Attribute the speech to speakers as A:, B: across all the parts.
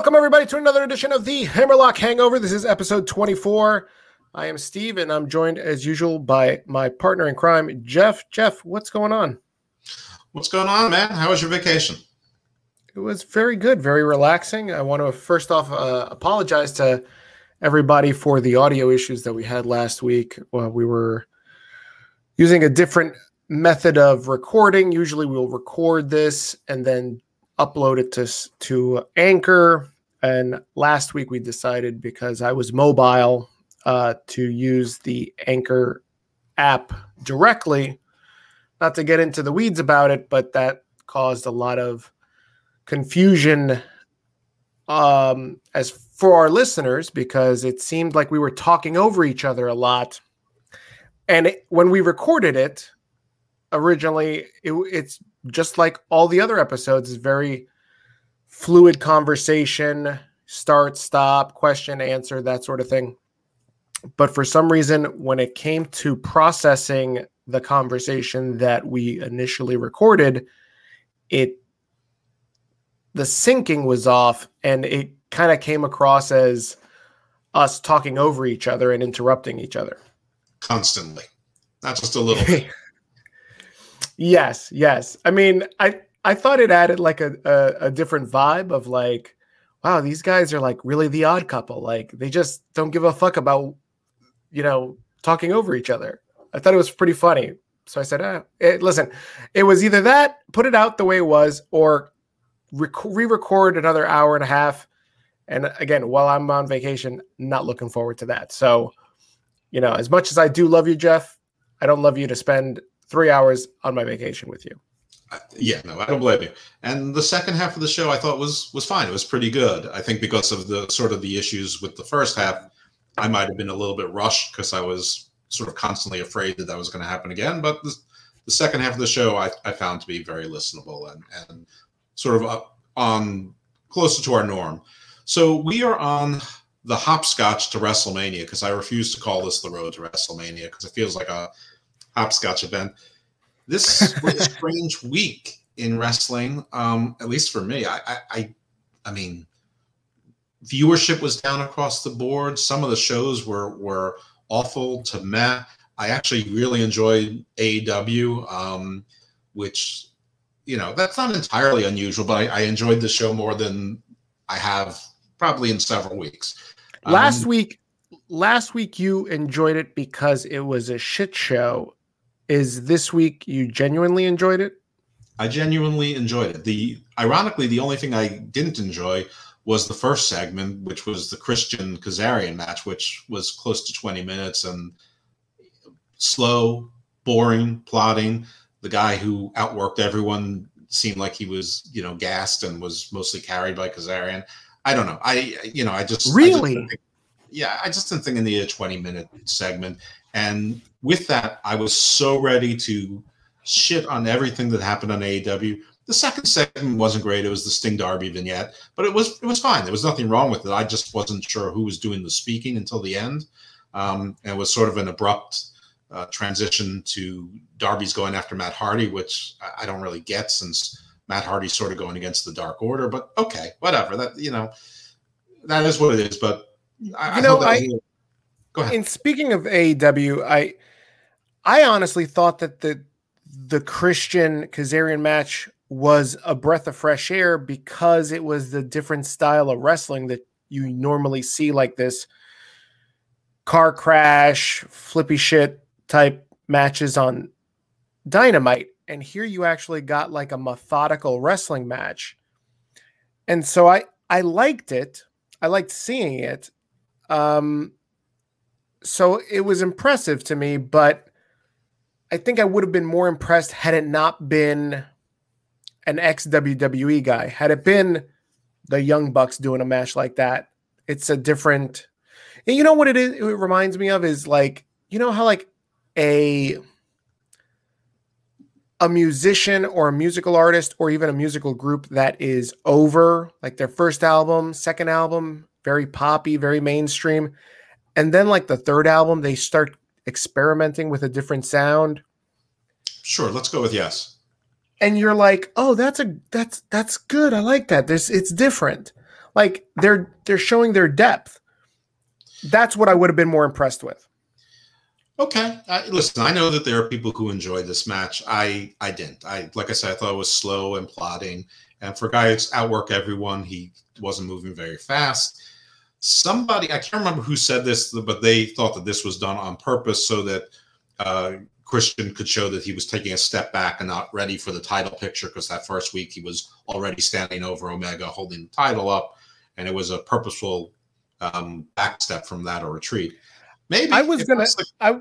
A: Welcome, everybody, to another edition of the Hammerlock Hangover. This is episode 24. I am Steve, and I'm joined, as usual, by my partner in crime, Jeff. Jeff, what's going on?
B: What's going on, man? How was your vacation?
A: It was very good, very relaxing. I want to first off uh, apologize to everybody for the audio issues that we had last week. Well, we were using a different method of recording. Usually, we'll record this and then upload it to to Anchor. And last week we decided because I was mobile uh, to use the Anchor app directly. Not to get into the weeds about it, but that caused a lot of confusion um, as for our listeners because it seemed like we were talking over each other a lot. And it, when we recorded it, originally it, it's just like all the other episodes is very fluid conversation start stop question answer that sort of thing. But for some reason when it came to processing the conversation that we initially recorded it the syncing was off and it kind of came across as us talking over each other and interrupting each other.
B: Constantly. Not just a little bit.
A: Yes, yes. I mean, I I thought it added like a, a, a different vibe of like, wow, these guys are like really the odd couple. Like they just don't give a fuck about, you know, talking over each other. I thought it was pretty funny. So I said, eh, it, listen, it was either that, put it out the way it was, or re-record another hour and a half. And again, while I'm on vacation, not looking forward to that. So, you know, as much as I do love you, Jeff, I don't love you to spend three hours on my vacation with you.
B: Yeah, no, I don't blame you. And the second half of the show, I thought was was fine. It was pretty good. I think because of the sort of the issues with the first half, I might have been a little bit rushed because I was sort of constantly afraid that that was going to happen again. But the, the second half of the show, I, I found to be very listenable and and sort of up on closer to our norm. So we are on the hopscotch to WrestleMania because I refuse to call this the road to WrestleMania because it feels like a hopscotch event. This was a strange week in wrestling, um, at least for me. I, I, I mean, viewership was down across the board. Some of the shows were were awful to meh. I actually really enjoyed AEW, um, which you know that's not entirely unusual, but I, I, enjoyed the show more than I have probably in several weeks.
A: Last um, week, last week you enjoyed it because it was a shit show, is this week you genuinely enjoyed it?
B: I genuinely enjoyed it. The ironically, the only thing I didn't enjoy was the first segment, which was the Christian Kazarian match, which was close to 20 minutes and slow, boring, plotting. The guy who outworked everyone seemed like he was, you know, gassed and was mostly carried by Kazarian. I don't know. I, you know, I just
A: really,
B: I just yeah, I just didn't think in the 20 minute segment. And with that, I was so ready to shit on everything that happened on AEW. The second segment wasn't great. It was the Sting Darby vignette, but it was it was fine. There was nothing wrong with it. I just wasn't sure who was doing the speaking until the end. Um, and it was sort of an abrupt uh, transition to Darby's going after Matt Hardy, which I, I don't really get since Matt Hardy's sort of going against the Dark Order. But okay, whatever. That you know, that is what it is. But
A: I, you know, I, Go ahead. And speaking of AEW, I I honestly thought that the the Christian Kazarian match was a breath of fresh air because it was the different style of wrestling that you normally see like this car crash, flippy shit type matches on Dynamite. And here you actually got like a methodical wrestling match. And so I I liked it. I liked seeing it. Um so it was impressive to me, but I think I would have been more impressed had it not been an ex WWE guy. Had it been the Young Bucks doing a match like that, it's a different. And you know what it is? It reminds me of is like you know how like a a musician or a musical artist or even a musical group that is over like their first album, second album, very poppy, very mainstream and then like the third album they start experimenting with a different sound
B: sure let's go with yes
A: and you're like oh that's a that's that's good i like that there's it's different Like they're they're showing their depth. That's what I would have been more impressed with.
B: Okay, I, listen. I know that there are people who enjoyed this match. I I didn't. I like I said, I thought it was slow and plodding. And for guys outwork everyone, he wasn't moving very fast. Somebody I can't remember who said this, but they thought that this was done on purpose so that uh, Christian could show that he was taking a step back and not ready for the title picture because that first week he was already standing over Omega, holding the title up, and it was a purposeful um, back step from that or retreat. Maybe
A: I was gonna. I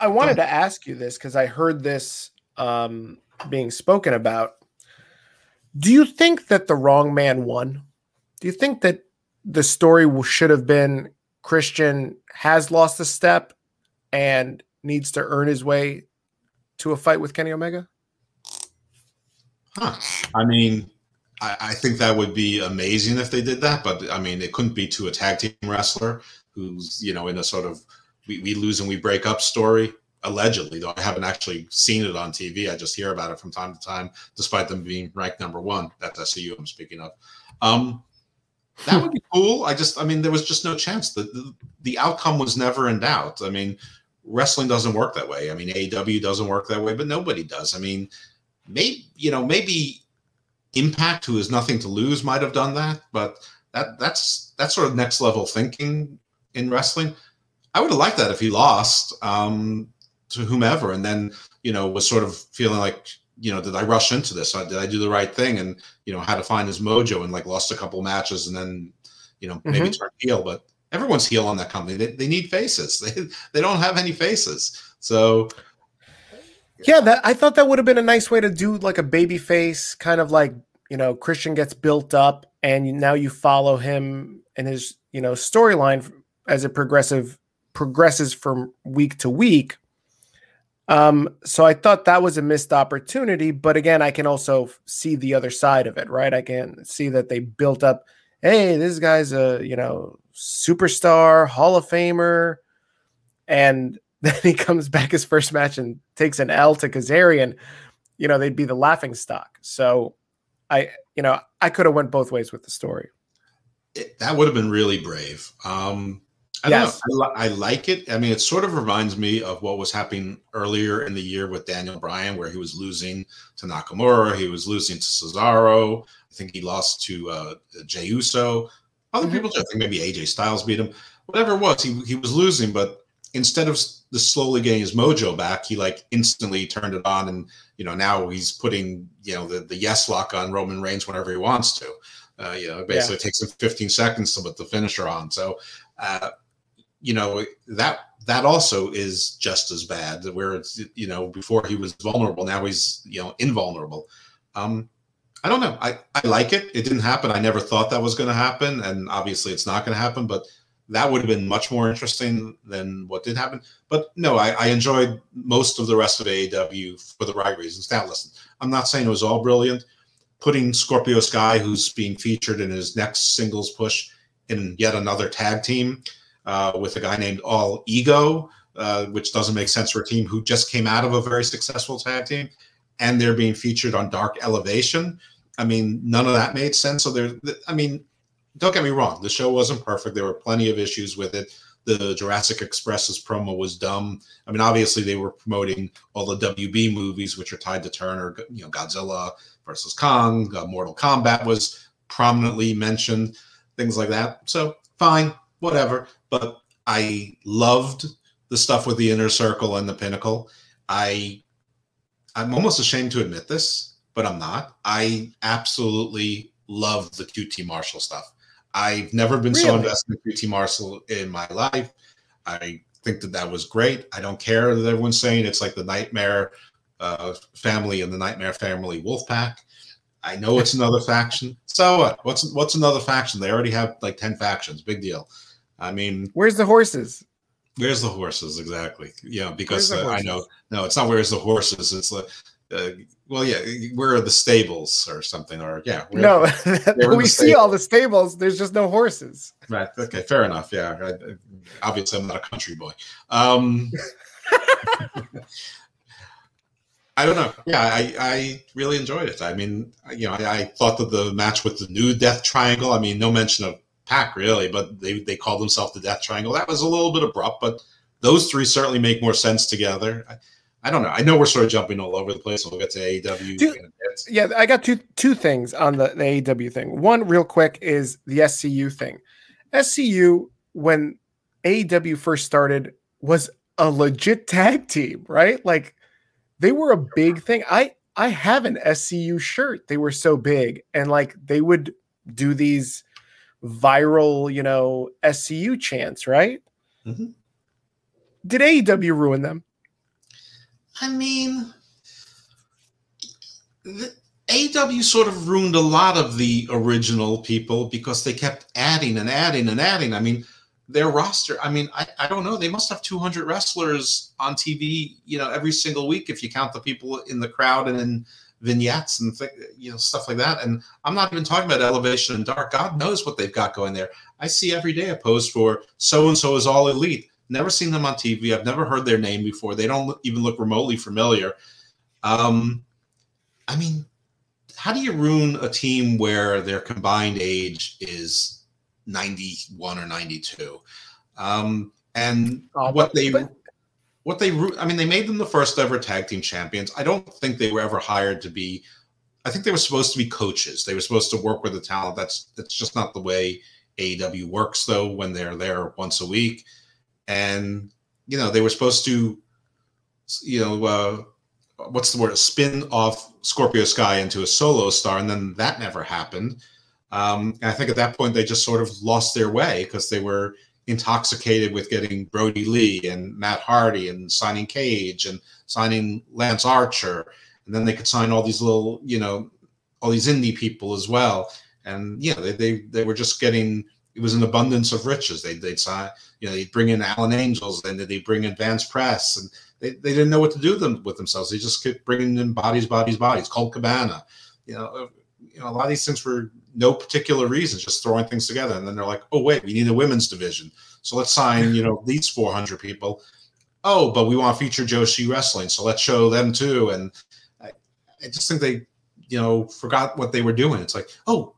A: I wanted to ask you this because I heard this um, being spoken about. Do you think that the wrong man won? Do you think that the story should have been Christian has lost a step and needs to earn his way to a fight with Kenny Omega?
B: Huh. I mean, I, I, think that would be amazing if they did that, but I mean, it couldn't be to a tag team wrestler who's, you know, in a sort of we, we lose and we break up story. Allegedly, though I haven't actually seen it on TV. I just hear about it from time to time, despite them being ranked number one. That's SCU I'm speaking of. Um, that would be cool. I just, I mean, there was just no chance. The, the, the outcome was never in doubt. I mean, wrestling doesn't work that way. I mean, AEW doesn't work that way, but nobody does. I mean, maybe you know, maybe Impact, who has nothing to lose, might have done that, but that that's that's sort of next level thinking in wrestling. I would have liked that if he lost um, to whomever, and then you know was sort of feeling like you know did I rush into this? Did I do the right thing? And you know had to find his mojo and like lost a couple matches and then you know maybe mm-hmm. turn heel. But everyone's heel on that company. They, they need faces. They they don't have any faces. So
A: yeah, that I thought that would have been a nice way to do like a baby face, kind of like you know Christian gets built up, and now you follow him and his you know storyline as a progressive progresses from week to week. Um, so I thought that was a missed opportunity, but again, I can also see the other side of it, right? I can see that they built up, hey, this guy's a you know superstar, Hall of Famer, and then he comes back his first match and takes an L to Kazarian. You know, they'd be the laughing stock. So I, you know, I could have went both ways with the story.
B: It, that would have been really brave. Um, I yes. I, I, like it. I mean, it sort of reminds me of what was happening earlier in the year with Daniel Bryan, where he was losing to Nakamura, he was losing to Cesaro. I think he lost to uh, Jey Uso. Other mm-hmm. people, I think maybe AJ Styles beat him. Whatever it was, he, he was losing, but instead of the slowly getting his mojo back, he like instantly turned it on, and you know now he's putting you know the, the yes lock on Roman Reigns whenever he wants to. Uh, you know, basically yeah. takes him 15 seconds to put the finisher on. So uh, you know that that also is just as bad where it's you know before he was vulnerable now he's you know invulnerable. Um i don't know. I i like it. It didn't happen. I never thought that was going to happen and obviously it's not going to happen but that would have been much more interesting than what did happen. But no I, I enjoyed most of the rest of aew for the right reasons. Now listen i'm not saying it was all brilliant. Putting scorpio sky who's being featured in his next singles push in yet another tag team uh, with a guy named All Ego, uh, which doesn't make sense for a team who just came out of a very successful tag team, and they're being featured on Dark Elevation. I mean, none of that made sense. So there, I mean, don't get me wrong, the show wasn't perfect. There were plenty of issues with it. The Jurassic Express's promo was dumb. I mean, obviously they were promoting all the WB movies, which are tied to Turner. You know, Godzilla versus Kong, uh, Mortal Kombat was prominently mentioned, things like that. So fine, whatever. But I loved the stuff with the inner circle and the pinnacle. I I'm almost ashamed to admit this, but I'm not. I absolutely love the QT Marshall stuff. I've never been really? so invested in QT Marshall in my life. I think that that was great. I don't care that everyone's saying it's like the Nightmare uh, family and the Nightmare family wolf pack. I know it's another faction. So what? What's what's another faction? They already have like ten factions. Big deal. I mean,
A: where's the horses?
B: Where's the horses exactly? Yeah, because uh, I know no, it's not where's the horses. It's like, uh, well, yeah, where are the stables or something? Or yeah,
A: no, we see all the stables. There's just no horses.
B: Right. Okay. Fair enough. Yeah. I, obviously, I'm not a country boy. Um, I don't know. Yeah, I, I really enjoyed it. I mean, you know, I, I, thought that the match with the new Death Triangle. I mean, no mention of PAC really, but they they called themselves the Death Triangle. That was a little bit abrupt, but those three certainly make more sense together. I, I don't know. I know we're sort of jumping all over the place. So We'll get to AEW.
A: Two, yeah, I got two two things on the, the AEW thing. One, real quick, is the SCU thing. SCU, when AEW first started, was a legit tag team, right? Like they were a big thing. I I have an SCU shirt. They were so big, and like they would do these viral, you know, SCU chants, right? Mm-hmm. Did AEW ruin them?
B: I mean, the, AW sort of ruined a lot of the original people because they kept adding and adding and adding. I mean, their roster, I mean, I, I don't know. They must have 200 wrestlers on TV, you know, every single week if you count the people in the crowd and in vignettes and th- you know stuff like that. And I'm not even talking about Elevation and Dark. God knows what they've got going there. I see every day a post for so and so is all elite. Never seen them on TV. I've never heard their name before. They don't even look remotely familiar. Um, I mean, how do you ruin a team where their combined age is 91 or 92? Um, and uh, what they but, what they I mean, they made them the first ever tag team champions. I don't think they were ever hired to be. I think they were supposed to be coaches. They were supposed to work with the talent. That's that's just not the way AEW works, though. When they're there once a week, and you know they were supposed to you know uh, what's the word spin off scorpio sky into a solo star and then that never happened um, and i think at that point they just sort of lost their way because they were intoxicated with getting Brodie lee and matt hardy and signing cage and signing lance archer and then they could sign all these little you know all these indie people as well and yeah they, they, they were just getting it was an abundance of riches. They they'd sign, you know, they'd bring in Alan Angels, and they'd bring in Vance Press, and they, they didn't know what to do them with themselves. They just kept bringing in bodies, bodies, bodies. Colt Cabana, you know, uh, you know, a lot of these things for no particular reason, just throwing things together. And then they're like, oh wait, we need a women's division, so let's sign, you know, these 400 people. Oh, but we want to feature Joshi Wrestling, so let's show them too. And I, I just think they, you know, forgot what they were doing. It's like, oh,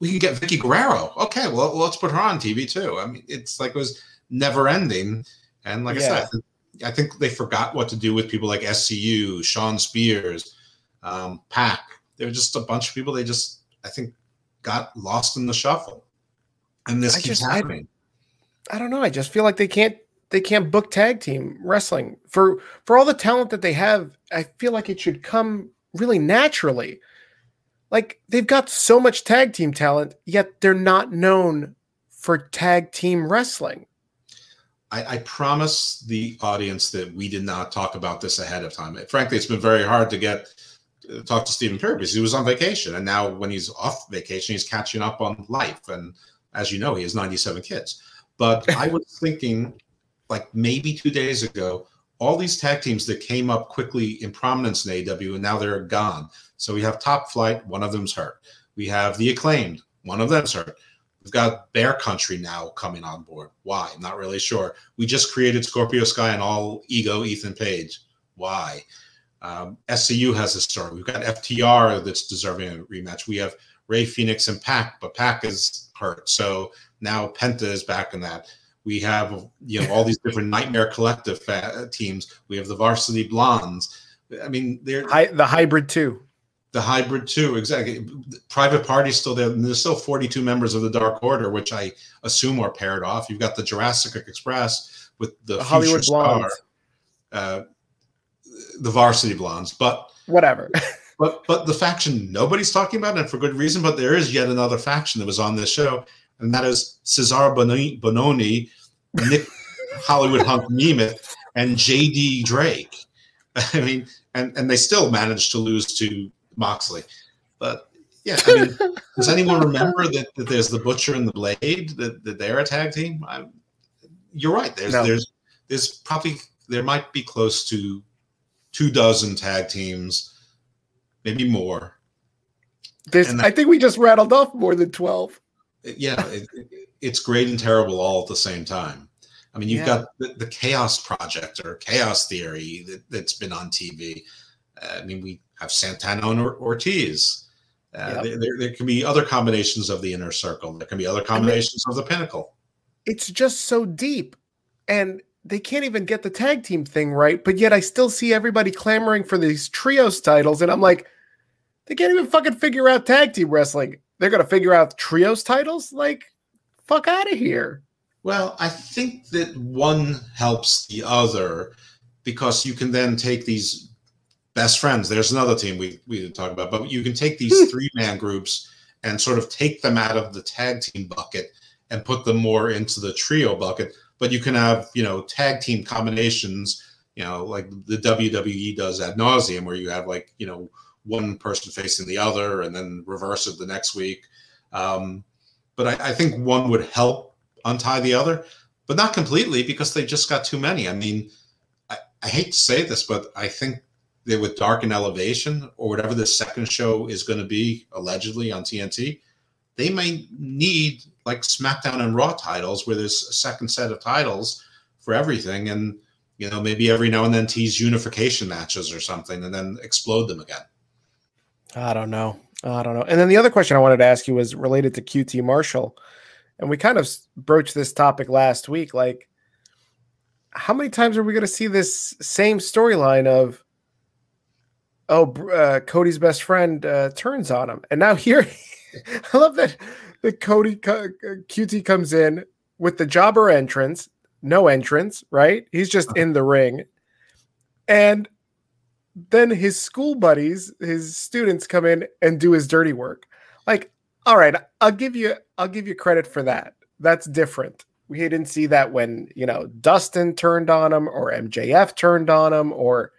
B: we can get Vickie Guerrero. Okay, well, let's put her on TV too. I mean, it's like it was never ending. And like yeah. I said, I think they forgot what to do with people like SCU, Shawn Spears, um, PAC. There were just a bunch of people. They just, I think, got lost in the shuffle. And this I keeps just, happening.
A: I, I don't know. I just feel like they can't they can't book tag team wrestling for for all the talent that they have. I feel like it should come really naturally. Like they've got so much tag team talent, yet they're not known for tag team wrestling.
B: I, I, promise the audience that we did not talk about this ahead of time. Frankly, it's been very hard to get talk to Stephen Perry because he was on vacation, and now when he's off vacation, he's catching up on life. And as you know, he has 97 kids. But I was thinking, like maybe two days ago, all these tag teams that came up quickly in prominence in AW, and now they're gone. So we have Top Flight, one of them's hurt. We have the Acclaimed, one of them's hurt. We've got Bear Country now coming on board. Why? I'm not really sure. We just created Scorpio Sky and all ego Ethan Page. Why? Um, SCU has a story. We've got FTR that's deserving a rematch. We have Rey Fenix and PAC, but PAC is hurt. So now Penta is back in that. We have you know all these different Nightmare Collective teams. We have the Varsity Blondes. I mean, they're
A: Hi, the hybrid too
B: the hybrid too exactly private party still there there's still 42 members of the dark order which i assume are paired off you've got the jurassic express with the, the hollywood blondes uh, the varsity blondes but
A: whatever
B: but but the faction nobody's talking about and for good reason but there is yet another faction that was on this show and that is Cezar bononi nick hollywood hunk nemeth and jd drake i mean and and they still managed to lose to Moxley. But yeah, I mean, does anyone remember that, that there's the Butcher and the Blade that, that they're a tag team? I, you're right. There's no. there's there's probably there might be close to two dozen tag teams, maybe more.
A: This I think we just rattled off more than twelve.
B: Yeah, it, it's great and terrible all at the same time. I mean, you've yeah. got the, the, Chaos Project or Chaos Theory that, has been on TV. I mean, we have Santana and Ortiz. Uh, yep. there, there, there, can be other combinations of the inner circle. There can be other combinations of the pinnacle.
A: It's just so deep. And they can't even get the tag team thing right, but yet I still see everybody clamoring for these trios titles. And I'm like, they can't even fucking figure out tag team wrestling. They're going to figure out trios titles? Like, fuck out of here.
B: Well, I think that one helps the other because you can then take these best friends. There's another team we, we didn't talk about, but you can take these hmm. three man groups and sort of take them out of the tag team bucket and put them more into the trio bucket. But you can have, you know, tag team combinations, you know, like the WWE does ad nauseum, where you have like, you know, one person facing the other and then reverse it the next week. Um, but I, I think one would help untie the other, but not completely because they just got too many. I mean, I, I hate to say this, but I think that with Dark and Elevation or whatever the second show is going to be allegedly on TNT, they may need like SmackDown and Raw titles where there's a second set of titles for everything, and you know maybe every now and then tease unification matches or something, and then explode them again.
A: I don't know. I don't know. And then the other question I wanted to ask you was related to QT Marshall, and we kind of broached this topic last week. Like, how many times are we going to see this same storyline of, oh, uh, Cody's best friend uh, turns on him, and now here, I love that that Cody uh, QT comes in with the jobber entrance, no entrance, right? He's just uh-huh. in the ring, and then his school buddies, his students come in and do his dirty work. Like, all right, I'll give you I'll give you credit for that. That's different. We didn't see that when, you know, Dustin turned on him or MJF turned on him or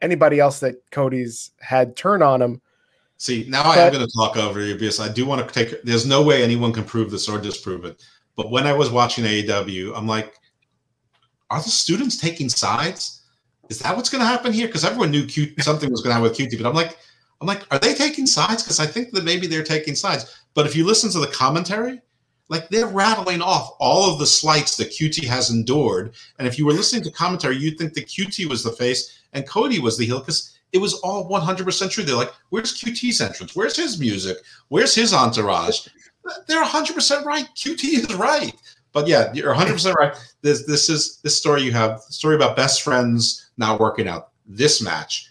A: anybody else that Cody's had turn on him.
B: See, now but, I am going to talk over you because I do want to take there's no way anyone can prove this or disprove it. But when I was watching AEW, I'm like, are the students taking sides? is that what's going to happen here? Because everyone knew Q- something was going to happen with QT, but I'm like, I'm like, are they taking sides? Because I think that maybe they're taking sides. But if you listen to the commentary, like they're rattling off all of the slights that QT has endured. And if you were listening to commentary, you'd think that QT was the face and Cody was the heel because it was all 100% true. They're like, where's QT's entrance? Where's his music? Where's his entourage? They're 100% right. QT is right. But yeah, you're 100% right. This this is this story you have story about best friends not working out. This match,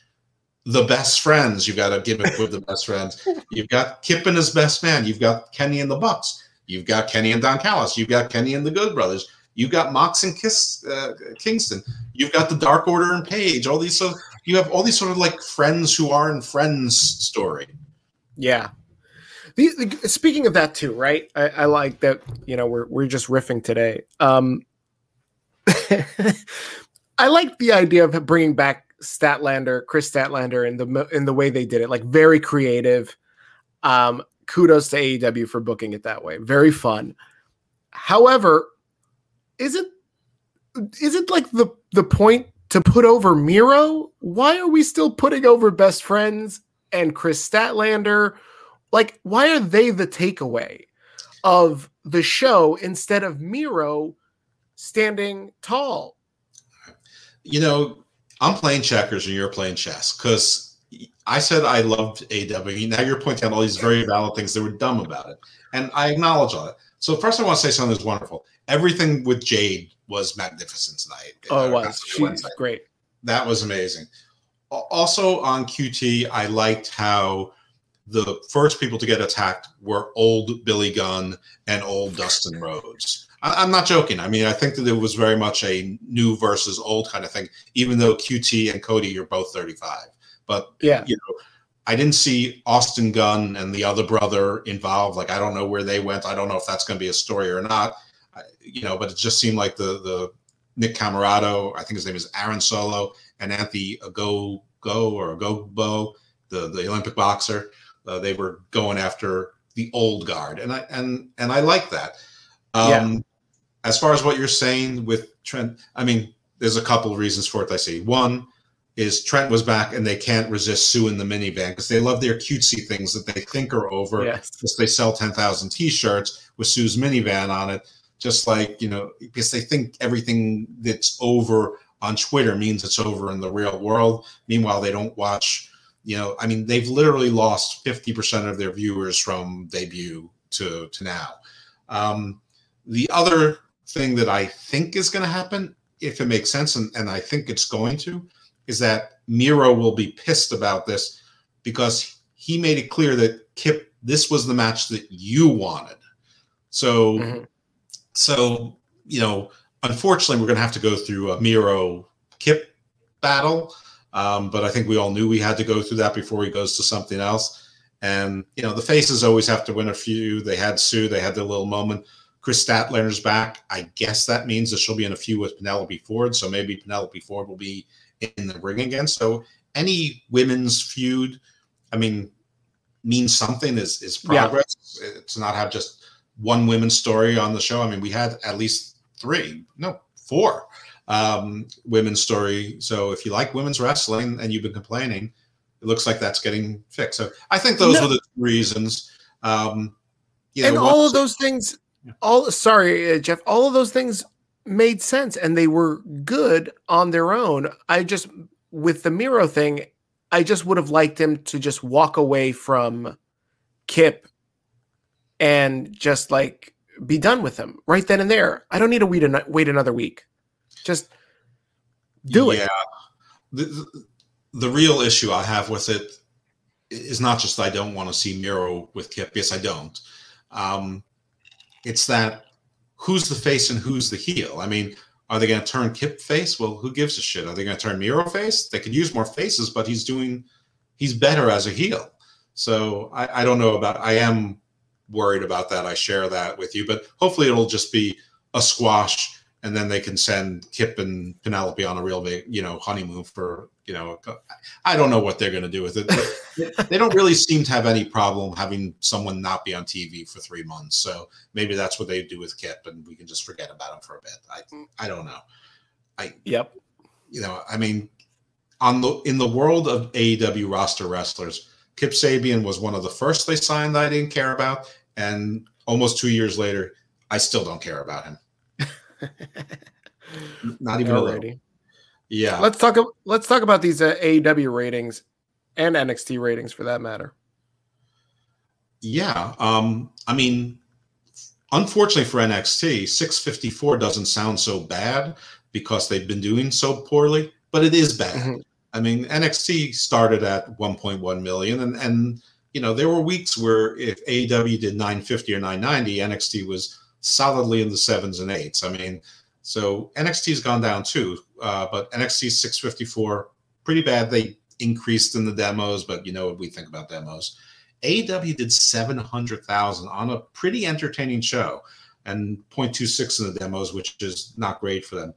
B: the best friends. You've got a gimmick with the best friends. You've got Kip and his best man. You've got Kenny and the Bucks. You've got Kenny and Don Callis. You've got Kenny and the Good Brothers. You've got Mox and Kiss uh, Kingston. You've got the Dark Order and Page. All these so you have all these sort of like friends who aren't friends story.
A: Yeah, the, the, speaking of that too, right? I, I, like that. You know, we're we're just riffing today. Um, I like the idea of bringing back Statlander, Kris Statlander, in the in the way they did it. Like very creative. Um, kudos to AEW for booking it that way. Very fun. However, is it is it like the the point to put over Miro? Why are we still putting over best friends and Kris Statlander? Like, why are they the takeaway of the show instead of Miro standing tall?
B: You know, I'm playing checkers and you're playing chess because I said I loved AW. Now you're pointing out all these very valid things that were dumb about it. And I acknowledge all that. So first I want to say something that's wonderful. Everything with Jade was magnificent tonight.
A: Oh, it was. She's great.
B: That was amazing. Also on QT, I liked how the first people to get attacked were old Billy Gunn and old Dustin Rhodes. I, am not joking. I mean, I think that it was very much a new versus old kind of thing, even though QT and Cody are both 35. But yeah, you know, I didn't see Austin Gunn and the other brother involved. Like, I don't know where they went. I don't know if that's going to be a story or not. I, you know, but it just seemed like the the Nick Comoroto, I think his name is Aaron Solo, and Anthony Go Go or Go the the Olympic boxer uh, they were going after the old guard, and I and and I like that. Um, yeah. As far as what you're saying with Trent, I mean, there's a couple of reasons for it. I see one is Trent was back, and they can't resist Sue in the minivan because they love their cutesy things that they think are over. Yes. Because they sell ten thousand T-shirts with Sue's minivan on it, just like you know, because they think everything that's over on Twitter means it's over in the real world. Meanwhile, they don't watch. You know, I mean, they've literally lost fifty percent of their viewers from debut to to now. Um, the other thing that I think is going to happen, if it makes sense, and, and I think it's going to, is that Miro will be pissed about this because he made it clear that Kip, this was the match that you wanted. So, mm-hmm. So you know, unfortunately, we're going to have to go through a Miro Kip battle. Um, but I think we all knew we had to go through that before he goes to something else. And you know, the faces always have to win a few. They had Sue, they had their little moment. Kris Statlander's back. I guess that means that she'll be in a few with Penelope Ford. So maybe Penelope Ford will be in the ring again. So any women's feud, I mean, means something is is progress. Yeah. To not have just one women's story on the show. I mean, we had at least three, no, four um, women's story. So if you like women's wrestling and you've been complaining, it looks like that's getting fixed. So I think those no. were the reasons. Um,
A: you know, and all of those things, all sorry, uh, Jeff, all of those things made sense and they were good on their own. I just with the Miro thing, I just would have liked him to just walk away from Kip and just like be done with him right then and there. I don't need to wait, an- wait another week. Just do yeah. it.
B: The, the real issue I have with it is not just I don't want to see Miro with Kip. Yes, I don't. Um, it's that who's the face and who's the heel. I mean, are they going to turn Kip face? Well, who gives a shit? Are they going to turn Miro face? They could use more faces, but he's doing, he's better as a heel. So I, I don't know about. I am worried about that. I share that with you, but hopefully it'll just be a squash and then they can send Kip and Penelope on a real big, you know, honeymoon for, you know, I don't know what they're going to do with it. they don't really seem to have any problem having someone not be on TV for three months. So maybe that's what they do with Kip, and we can just forget about him for a bit. I, I don't know. I,
A: yep.
B: You know, I mean, on the in the world of AEW roster wrestlers, Kip Sabian was one of the first they signed that I didn't care about, and almost two years later, I still don't care about him. Not even already. Yeah.
A: Let's talk. Let's talk about these uh, AEW ratings and NXT ratings for that matter.
B: Yeah. Um. I mean, unfortunately for NXT, 654 doesn't sound so bad because they've been doing so poorly, but it is bad. Mm-hmm. I mean, NXT started at 1.1 million, and and you know there were weeks where if AEW did 950 or 990, NXT was solidly in the sevens and eights. I mean, so NXT's gone down too, uh, but NXT 654 pretty bad. They increased in the demos, but you know what we think about demos. AEW did 700,000 on a pretty entertaining show and 0.26 in the demos, which is not great for them.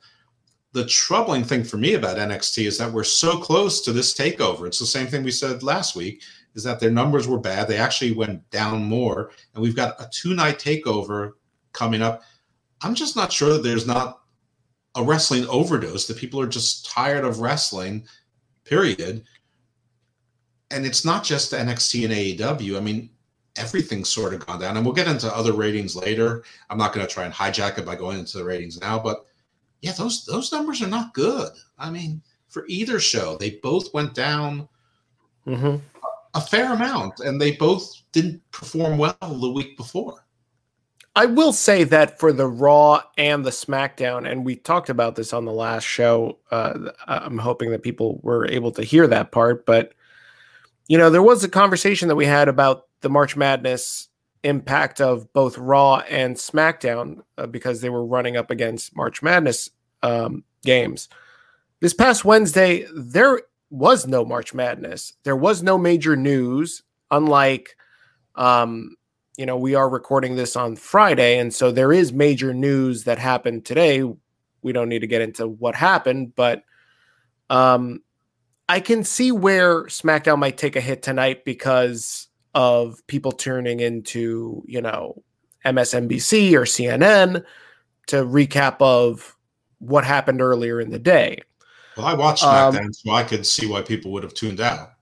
B: The troubling thing for me about NXT is that we're so close to this takeover. It's the same thing we said last week is that their numbers were bad. They actually went down more. And we've got a two night takeover coming up. I'm just not sure that there's not a wrestling overdose that people are just tired of wrestling, period. And it's not just NXT and AEW. I mean, everything's sort of gone down. And we'll get into other ratings later. I'm not going to try and hijack it by going into the ratings now, but yeah, those those numbers are not good. I mean, for either show, they both went down mm-hmm. A, fair amount, and they both didn't perform well the week before.
A: I will say that for the Raw and the SmackDown, and we talked about this on the last show. Uh, I'm hoping that people were able to hear that part, but you know, there was a conversation that we had about the March Madness impact of both Raw and SmackDown uh, because they were running up against March Madness um, games. This past Wednesday, there was no March Madness. There was no major news, unlike um, you know, we are recording this on Friday, and so there is major news that happened today. We don't need to get into what happened, but um, I can see where SmackDown might take a hit tonight because of people tuning into, you know, MSNBC or CNN to recap of what happened earlier in the day.
B: Well, I watched SmackDown, um, so I could see why people would have tuned out.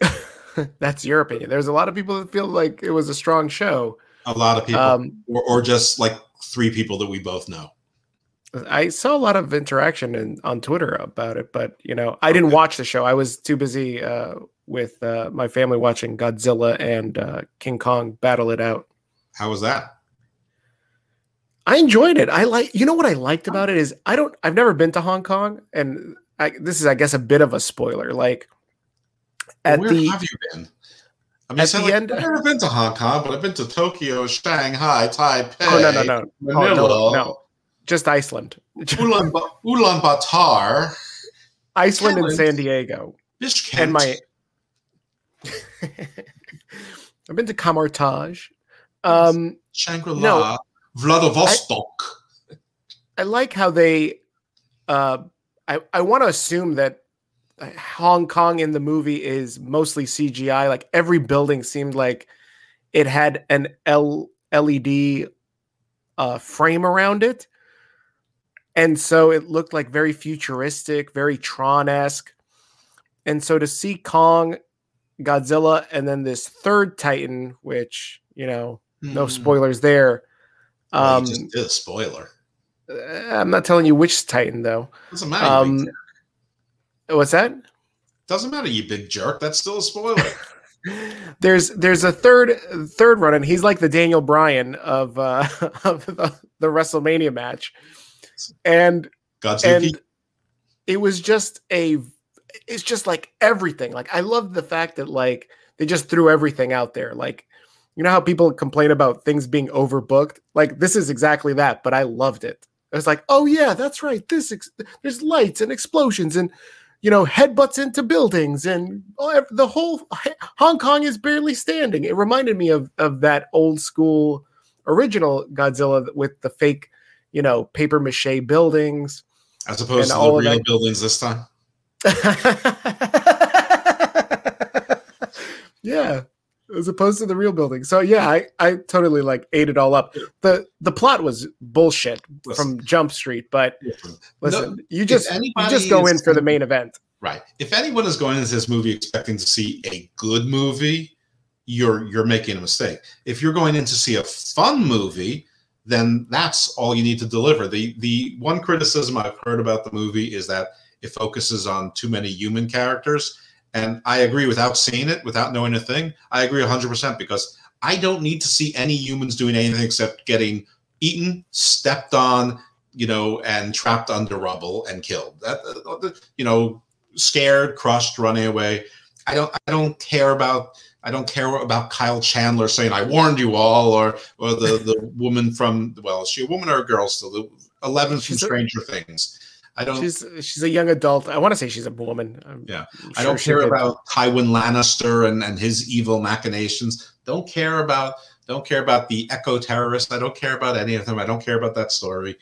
A: That's your opinion. There's a lot of people that feel like it was a strong show.
B: A lot of people, um, or, or just like three people that we both know.
A: I saw a lot of interaction in, on Twitter about it, but you know, I didn't watch the show. I was too busy uh, with uh, my family watching Godzilla and uh, King Kong battle it out.
B: How was that?
A: I enjoyed it. I like, you know, what I liked about it is I don't, I've never been to Hong Kong, and I, this is, I guess, a bit of a spoiler. Like,
B: at Where the, have you been? I mean,
A: at the
B: like,
A: end,
B: I've never been to Hong Kong, but I've been to Tokyo, Shanghai, Taipei.
A: Oh no, no, no, Manila, oh, no, no, just Iceland.
B: Ulan, Ulaanbaatar,
A: Iceland and San Diego,
B: Bishkek.
A: and my. I've been to Kamar-Taj. Um,
B: Shangri-La, no, Vladivostok.
A: I, I like how they. Uh, I I want to assume that Hong Kong in the movie is mostly CGI. Like every building seemed like it had an L- LED uh, frame around it. And so it looked like very futuristic, very Tron esque. And so to see Kong, Godzilla, and then this third Titan, which, you know, mm. no hmm. spoilers there.
B: Um, well, just did a spoiler.
A: I'm not telling you which Titan, though.
B: Doesn't matter. Um,
A: What's that?
B: Doesn't matter, you big jerk. That's still a spoiler.
A: there's there's a third third run, and he's like the Daniel Bryan of uh, of the, the WrestleMania match, and and it was just a it's just like everything. Like I love the fact that like they just threw everything out there. Like you know how people complain about things being overbooked. Like this is exactly that, but I loved it. I was like, oh yeah, that's right. This ex- there's lights and explosions and you know, headbutts into buildings and the whole Hong Kong is barely standing. It reminded me of of that old school original Godzilla with the fake, you know, paper mache buildings.
B: As opposed to the real buildings this time.
A: yeah as opposed to the real building. So yeah, I, I totally like ate it all up. The the plot was bullshit listen, from Jump Street, but listen, no, you just you just go in for the main event.
B: Right. If anyone is going into this movie expecting to see a good movie, you're you're making a mistake. If you're going in to see a fun movie, then that's all you need to deliver. The the one criticism I've heard about the movie is that it focuses on too many human characters and I agree without seeing it, without knowing a thing. I agree 100% because I don't need to see any humans doing anything except getting eaten, stepped on, you know, and trapped under rubble and killed. That, uh, you know, scared, crushed, running away. I don't. I don't care about. I don't care about Kyle Chandler saying "I warned you all," or or the the woman from well, is she a woman or a girl still? The Eleven from Stranger Things. I don't.
A: She's she's a young adult. I want to say she's a woman.
B: I'm yeah, sure I don't care about Tywin Lannister and and his evil machinations. Don't care about don't care about the eco terrorists. I don't care about any of them. I don't care about that story.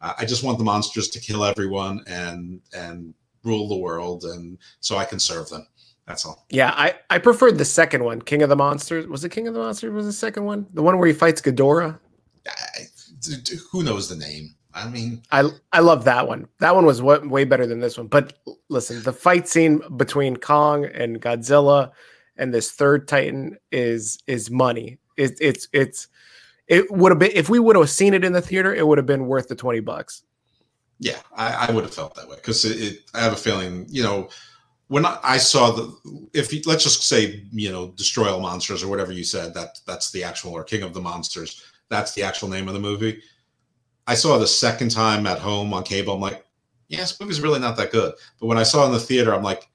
B: Uh, I just want the monsters to kill everyone and and rule the world, and so I can serve them. That's all.
A: Yeah, I I preferred the second one, King of the Monsters. Was it King of the Monsters? Was the second one the one where he fights Ghidorah?
B: I, who knows the name? I mean,
A: I I love that one. That one was what, way better than this one. But listen, the fight scene between Kong and Godzilla and this third Titan is is money. It, it's it's it would have been if we would have seen it in the theater, it would have been worth the twenty bucks.
B: Yeah, I, I would have felt that way because it, it, I have a feeling, you know, when I saw the if you, let's just say you know destroy all monsters or whatever you said that that's the actual or King of the Monsters that's the actual name of the movie I saw the second time at home on cable. I'm like, yeah, this movie's really not that good. But when I saw it in the theater, I'm like,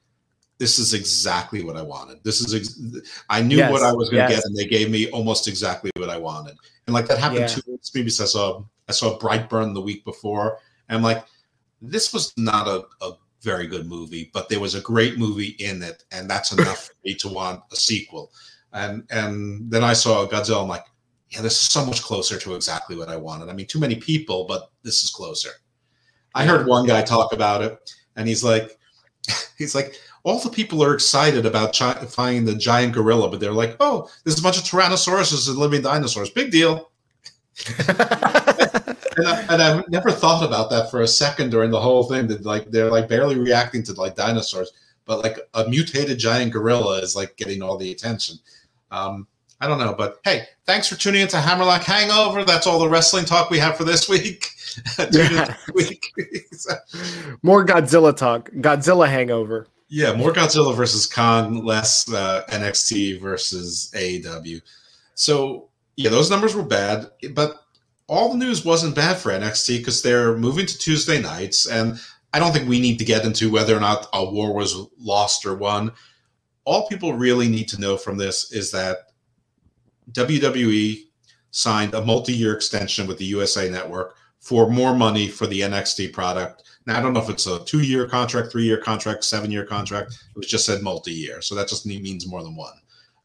B: this is exactly what I wanted. This is, ex- I knew yes, what I was going to yes. get, and they gave me almost exactly what I wanted. And like that happened yeah. two movies. I saw, I saw Brightburn the week before, and I'm like, this was not a, a very good movie, but there was a great movie in it, and that's enough for me to want a sequel. And and then I saw Godzilla. I'm like, yeah, this is so much closer to exactly what I wanted. I mean, too many people, but this is closer. I heard one guy talk about it, and he's like, he's like, all the people are excited about chi- finding the giant gorilla, but they're like, oh, there's a bunch of tyrannosauruses and living dinosaurs. Big deal. and, I, and I've never thought about that for a second during the whole thing. That like they're like barely reacting to like dinosaurs, but like a mutated giant gorilla is like getting all the attention. Um, I don't know, but hey, thanks for tuning into Hammerlock Hangover. That's all the wrestling talk we have for this week.
A: week. more Godzilla talk. Godzilla hangover.
B: Yeah, more Godzilla versus Kong, less uh, NXT versus AEW. So yeah, those numbers were bad, but all the news wasn't bad for NXT because they're moving to Tuesday nights, and I don't think we need to get into whether or not a war was lost or won. All people really need to know from this is that WWE signed a multi-year extension with the USA Network for more money for the NXT product. Now I don't know if it's a two-year contract, three-year contract, seven-year contract. It was just said multi-year, so that just means more than one.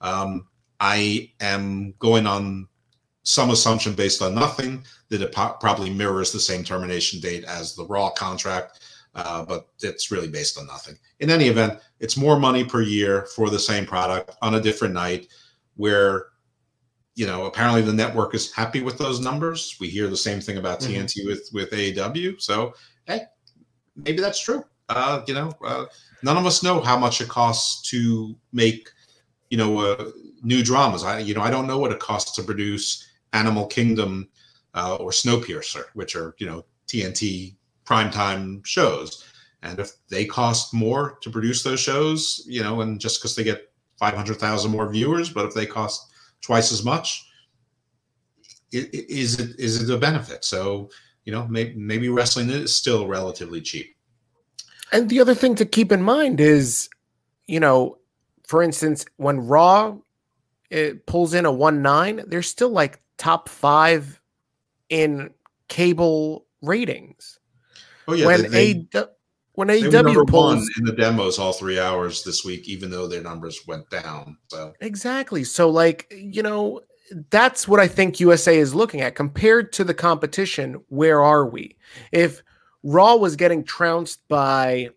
B: Um, I am going on some assumption based on nothing that it po- probably mirrors the same termination date as the Raw contract, uh, but it's really based on nothing. In any event, it's more money per year for the same product on a different night where you know apparently the network is happy with those numbers. We hear the same thing about mm-hmm. tnt with with aew so hey maybe that's true. Uh you know uh, none of us know how much it costs to make you know uh, new dramas. I you know i don't know what it costs to produce animal kingdom uh, or snowpiercer which are you know tnt primetime shows. And if they cost more to produce those shows you know and just because they get 500000 more viewers but if they cost twice as much, is it is it a benefit? So you know, maybe maybe wrestling is still relatively cheap.
A: And the other thing to keep in mind is, you know, for instance, when Raw it pulls in a one nine, they're still like top five in cable ratings.
B: Oh yeah,
A: when they, they a when AEW pulls
B: in the demos all three hours this week, even though their numbers went down. So
A: exactly. So like you know, that's what I think USA is looking at compared to the competition. Where are we? If Raw was getting trounced by,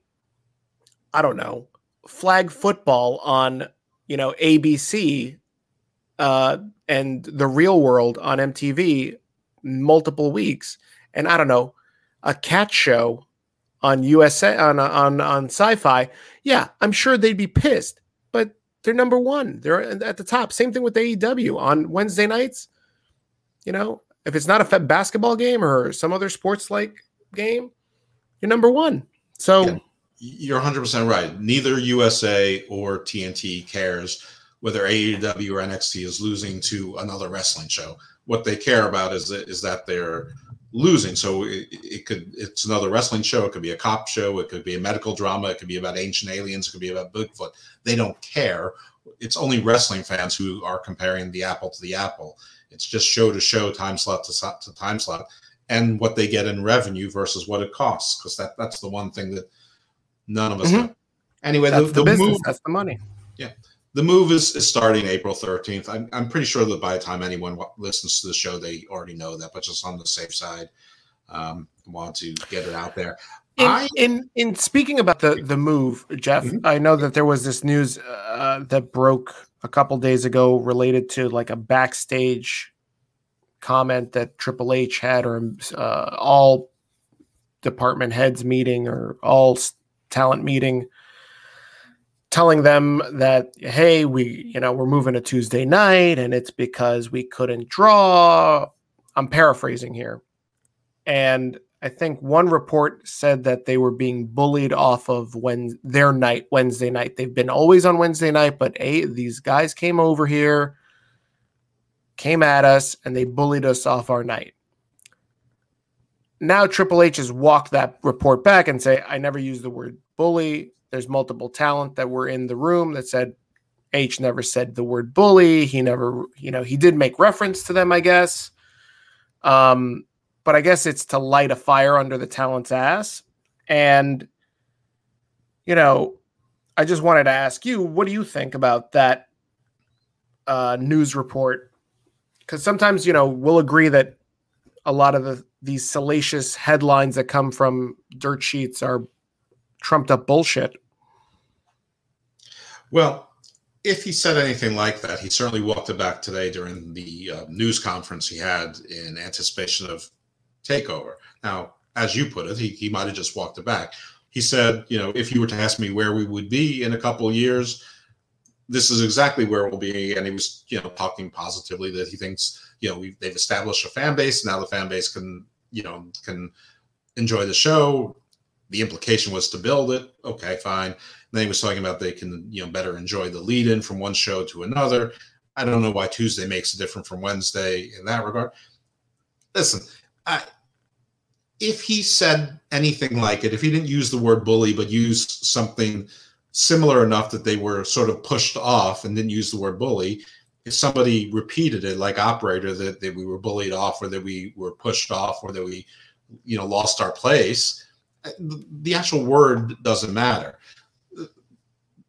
A: I don't know, flag football on you know ABC, uh, and the Real World on MTV multiple weeks, and I don't know, a cat show on USA on on on Sci-Fi, yeah, I'm sure they'd be pissed. But they're number one. They're at the top. Same thing with AEW on Wednesday nights. You know, if it's not a basketball game or some other sports like game, you're number one. So yeah,
B: you're 100 percent right. Neither USA or TNT cares whether AEW or NXT is losing to another wrestling show. What they care about is that, is that they're losing. So it, it, could it's another wrestling show. It could be a cop show. It could be a medical drama. It could be about ancient aliens. It could be about Bigfoot. They don't care. It's only wrestling fans who are comparing the apple to the apple. It's just show to show, time slot to, to time slot, and what they get in revenue versus what it costs. Because that that's the one thing that none of us mm-hmm. know. Anyway,
A: that's the, the, the business. Move, that's the money.
B: Yeah the move is, is starting April 13th. I'm, I'm pretty sure that by the time anyone listens to the show, they already know that, but just on the safe side, um, want to get it out there.
A: In, I, in, in speaking about the the move, Jeff, mm-hmm. I know that there was this news uh, that broke a couple days ago related to like a backstage comment that Triple H had, or uh, all department heads meeting, or all talent meeting telling them that hey we you know we're moving to tuesday night and it's because we couldn't draw. I'm paraphrasing here. And i think one report said that they were being bullied off of when their night wednesday night. They've been always on wednesday night but hey these guys came over here came at us and they bullied us off our night. Now triple h has walked that report back and say i never used the word bully there's multiple talent that were in the room that said H never said the word bully. He never, you know, he did make reference to them, I guess. Um, but I guess it's to light a fire under the talent's ass. And, you know, I just wanted to ask you, what do you think about that uh, news report? Because sometimes, you know, we'll agree that a lot of the these salacious headlines that come from dirt sheets are trumped up bullshit.
B: Well, if he said anything like that, he certainly walked it back today during the uh, news conference he had in anticipation of takeover. Now, as you put it, he, he might have just walked it back. He said, you know, if you were to ask me where we would be in a couple of years, this is exactly where we'll be. And he was, you know, talking positively that he thinks, you know, we they've established a fan base. Now the fan base can, you know can enjoy the show. The implication was to build it. Okay, fine. He was talking about they can you know better enjoy the lead in from one show to another. I don't know why Tuesday makes it different from Wednesday in that regard. Listen, I, if he said anything like it, if he didn't use the word bully but used something similar enough that they were sort of pushed off and didn't use the word bully, if somebody repeated it like operator that, that we were bullied off or that we were pushed off or that we you know lost our place uh, the actual word doesn't matter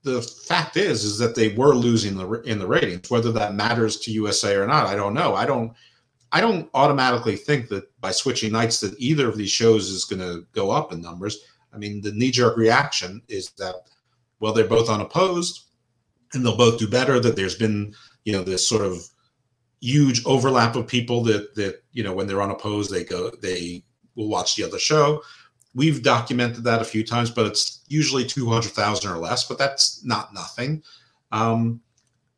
B: the fact is is that they were losing the in the ratings. Whether that matters to usa or not i don't know. I don't i don't automatically think that by switching nights that either of these shows is going to go up in numbers. I mean the knee-jerk reaction is that well they're both unopposed and they'll both do better that there's been you know this sort of huge overlap of people that that you know when they're unopposed they go they will watch the other show we've documented that a few times but it's usually 200000 or less but that's not nothing. Um,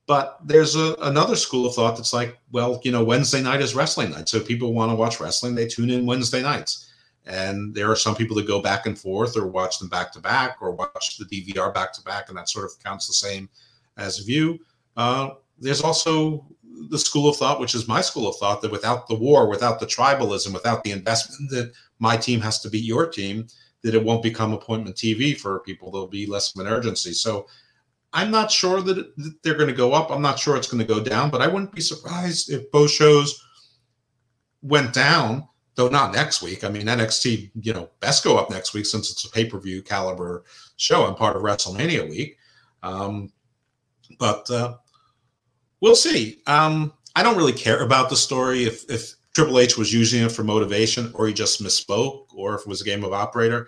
B: but there's a, another school of thought that's like well you know wednesday night is wrestling night. So people want to watch wrestling they tune in wednesday nights. And there are some people that go back and forth or watch them back to back or watch the dvr back to back and that sort of counts the same as view. Uh, there's also the school of thought, which is my school of thought, that without the war, without the tribalism, without the investment that my team has to beat your team, that it won't become appointment TV for people. There'll be less of an urgency. So I'm not sure that they're going to go up. I'm not sure it's going to go down, but I wouldn't be surprised if both shows went down, though not next week. I mean, NXT, you know, best go up next week since it's a pay per view caliber show and part of WrestleMania week. Um, but uh, we'll see. Um, I don't really care about the story if if Triple H was using it for motivation or he just misspoke or if it was a game of operator.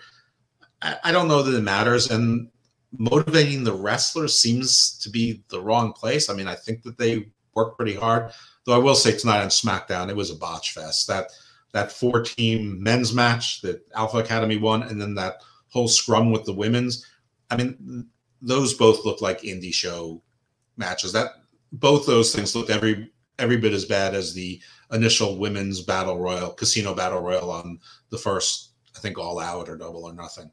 B: I, I don't know that it matters. And motivating the wrestlers seems to be the wrong place. I mean, I think that they work pretty hard. Though I will say tonight on SmackDown, it was a botch fest. That that four team men's match that Alpha Academy won, and then that whole scrum with the women's. I mean, those both look like indie show matches. That both those things looked every every bit as bad as the initial women's battle royal, casino battle royal on the first, I think, all out or double or nothing.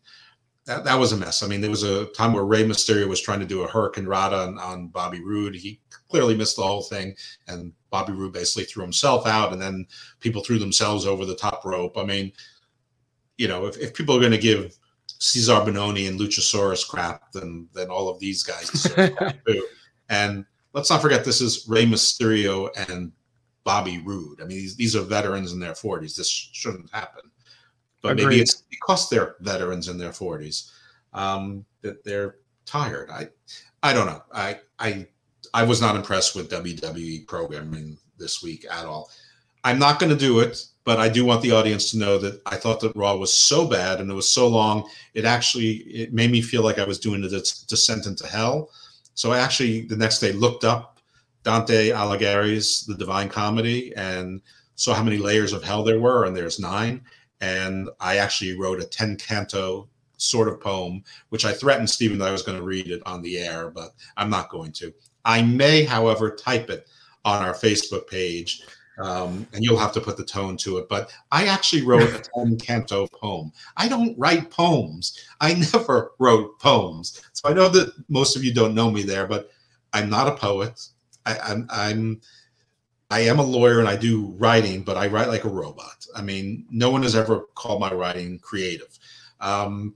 B: That, that was a mess. I mean, there was a time where Rey Mysterio was trying to do a hurricanrana on, on Bobby Roode. He clearly missed the whole thing, and Bobby Roode basically threw himself out, and then people threw themselves over the top rope. I mean, you know, if, if people are going to give Cezar Bononi and Luchasaurus crap, then then all of these guys too. And let's not forget this is Rey Mysterio and Bobby Roode. I mean, these, these are veterans in their 40s. This shouldn't happen. But Agreed. maybe it's because they're veterans in their 40s um, that they're tired. I I don't know. I I I was not impressed with WWE programming this week at all. I'm not going to do it, but I do want the audience to know that I thought that Raw was so bad and it was so long. It actually it made me feel like I was doing a descent into hell. So I actually the next day looked up Dante Alighieri's The Divine Comedy and saw how many layers of hell there were, and there's nine. And I actually wrote a 10 canto sort of poem, which I threatened Stephen that I was going to read it on the air, but I'm not going to. I may, however, type it on our Facebook page um, and you'll have to put the tone to it. But I actually wrote a 10 canto poem. I don't write poems. I never wrote poems. So I know that most of you don't know me there, but I'm not a poet. I, I'm, I'm I am a lawyer and I do writing, but I write like a robot. I mean, no one has ever called my writing creative. Um,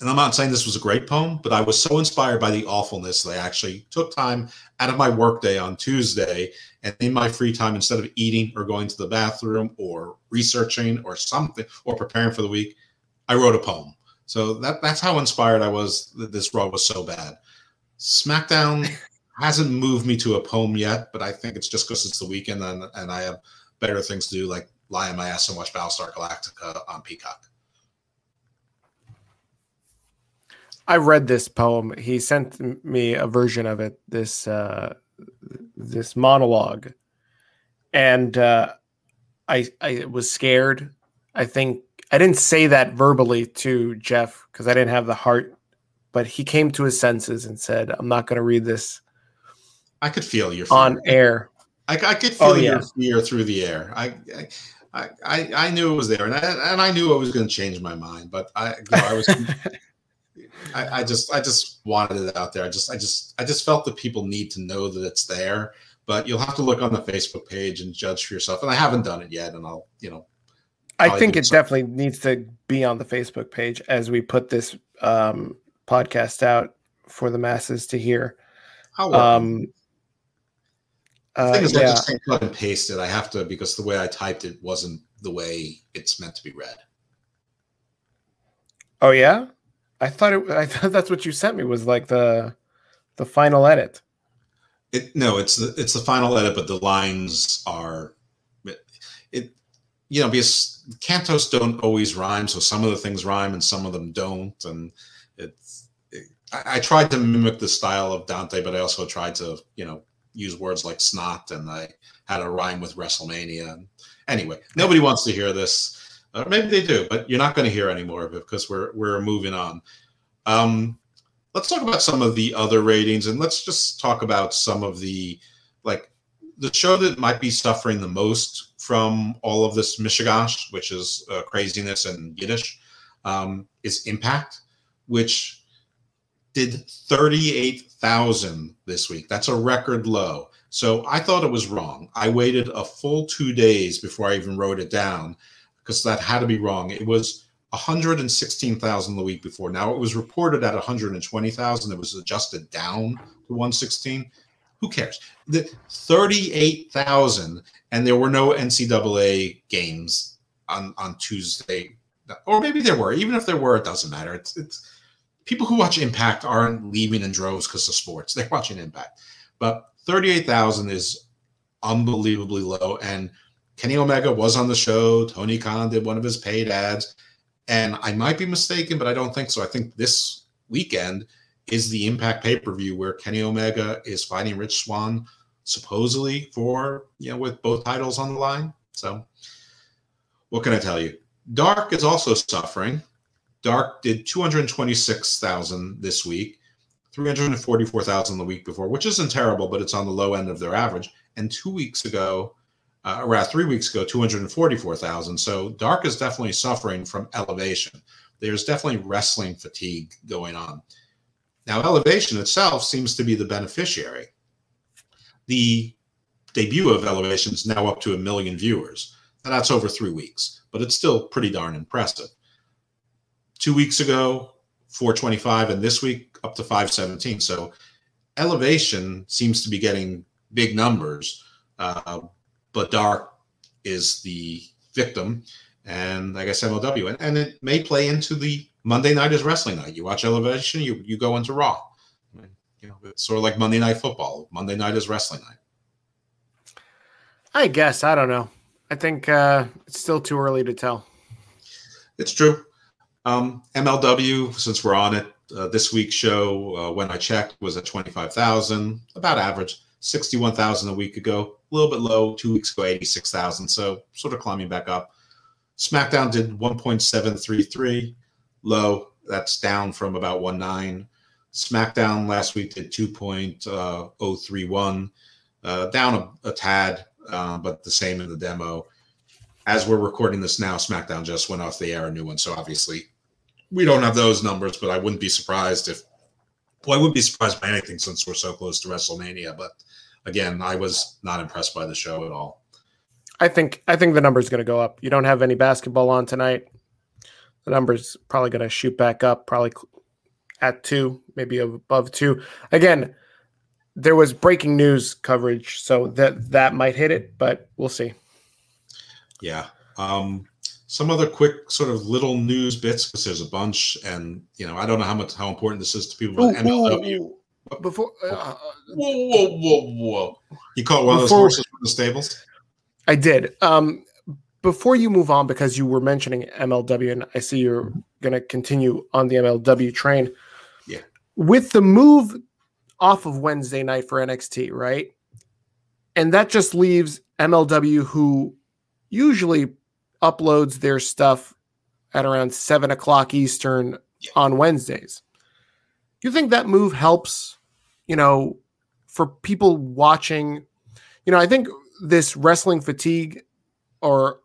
B: and I'm not saying this was a great poem, but I was so inspired by the awfulness that I actually took time out of my workday on Tuesday and in my free time, instead of eating or going to the bathroom or researching or something or preparing for the week, I wrote a poem. So that that's how inspired I was that this Raw was so bad. SmackDown hasn't moved me to a poem yet, but I think it's just because it's the weekend and, and I have better things to do, like lie on my ass and watch Battlestar Galactica on Peacock.
A: I read this poem. He sent me a version of it. This uh, this monologue, and uh, I I was scared. I think I didn't say that verbally to Jeff because I didn't have the heart, but he came to his senses and said, "I'm not going to read this."
B: I could feel your
A: fear. on air.
B: I, I could oh, feel oh, yeah. your fear through the air. I, I I, I, knew it was there, and I, and I knew I was going to change my mind, but I, you know, I was, I, I just, I just wanted it out there. I just, I just, I just felt that people need to know that it's there. But you'll have to look on the Facebook page and judge for yourself. And I haven't done it yet, and I'll, you know,
A: I think it definitely needs to be on the Facebook page as we put this um, podcast out for the masses to hear. Um,
B: uh, thing is, yeah. I just cut and paste it. I have to because the way I typed it wasn't the way it's meant to be read.
A: Oh yeah, I thought it. I thought that's what you sent me was like the the final edit.
B: It no, it's the it's the final edit, but the lines are you know, because cantos don't always rhyme, so some of the things rhyme and some of them don't, and it's. It, I, I tried to mimic the style of Dante, but I also tried to, you know, use words like snot, and I had a rhyme with WrestleMania. Anyway, nobody wants to hear this. Uh, maybe they do, but you're not going to hear any more of it because we're we're moving on. Um, let's talk about some of the other ratings, and let's just talk about some of the like the show that might be suffering the most from all of this mishigash, which is uh, craziness and Yiddish, um, is Impact, which did 38,000 this week. That's a record low. So I thought it was wrong. I waited a full two days before I even wrote it down because that had to be wrong. It was 116,000 the week before. Now it was reported at 120,000. It was adjusted down to 116. Who cares? The 38,000, and there were no NCAA games on on Tuesday, or maybe there were. Even if there were, it doesn't matter. It's it's people who watch Impact aren't leaving in droves because of sports. They're watching Impact. But 38,000 is unbelievably low. And Kenny Omega was on the show. Tony Khan did one of his paid ads. And I might be mistaken, but I don't think so. I think this weekend is the Impact pay per view where Kenny Omega is fighting Rich Swann supposedly for, you know, with both titles on the line. So, what can I tell you? Dark is also suffering. Dark did 226,000 this week, 344,000 the week before, which isn't terrible, but it's on the low end of their average. And two weeks ago, uh, around three weeks ago, 244,000. So Dark is definitely suffering from elevation. There's definitely wrestling fatigue going on. Now, elevation itself seems to be the beneficiary. The debut of elevation is now up to a million viewers, and that's over three weeks, but it's still pretty darn impressive. Two weeks ago 425 and this week up to 517 so elevation seems to be getting big numbers uh, but dark is the victim and i guess mlw and, and it may play into the monday night is wrestling night you watch elevation you, you go into raw you know it's sort of like monday night football monday night is wrestling night
A: i guess i don't know i think uh, it's still too early to tell
B: it's true um, MLW, since we're on it, uh, this week's show, uh, when I checked, was at 25,000, about average. 61,000 a week ago, a little bit low. Two weeks ago, 86,000. So sort of climbing back up. SmackDown did 1.733, low. That's down from about 1.9. SmackDown last week did 2.031, uh, down a, a tad, uh, but the same in the demo. As we're recording this now, SmackDown just went off the air, a new one. So obviously we don't have those numbers, but I wouldn't be surprised if. Well, I wouldn't be surprised by anything since we're so close to WrestleMania. But again, I was not impressed by the show at all.
A: I think I think the number's going to go up. You don't have any basketball on tonight. The number's probably going to shoot back up, probably at two, maybe above two. Again, there was breaking news coverage, so that that might hit it, but we'll see.
B: Yeah. Um, some other quick sort of little news bits because there's a bunch, and you know I don't know how much how important this is to people. Ooh, MLW. Ooh,
A: before, uh, uh,
B: whoa, whoa, whoa, whoa! You caught one before, of those horses from the stables.
A: I did. Um, before you move on, because you were mentioning MLW, and I see you're going to continue on the MLW train.
B: Yeah.
A: With the move off of Wednesday night for NXT, right? And that just leaves MLW, who usually uploads their stuff at around seven o'clock Eastern on Wednesdays. You think that move helps, you know, for people watching? You know, I think this wrestling fatigue or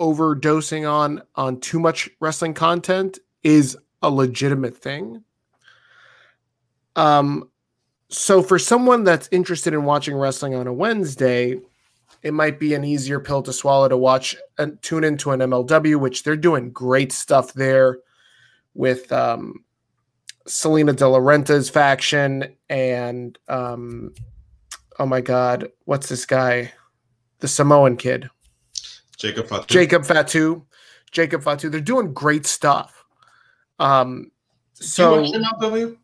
A: overdosing on on too much wrestling content is a legitimate thing. Um, so for someone that's interested in watching wrestling on a Wednesday, it might be an easier pill to swallow to watch and tune into an MLW, which they're doing great stuff there with um, Salina De La Renta's faction and um, oh my god, what's this guy? The Samoan kid.
B: Jacob Fatu.
A: Jacob Fatu. Jacob Fatu. They're doing great stuff. Um so
B: Do you watch MLW?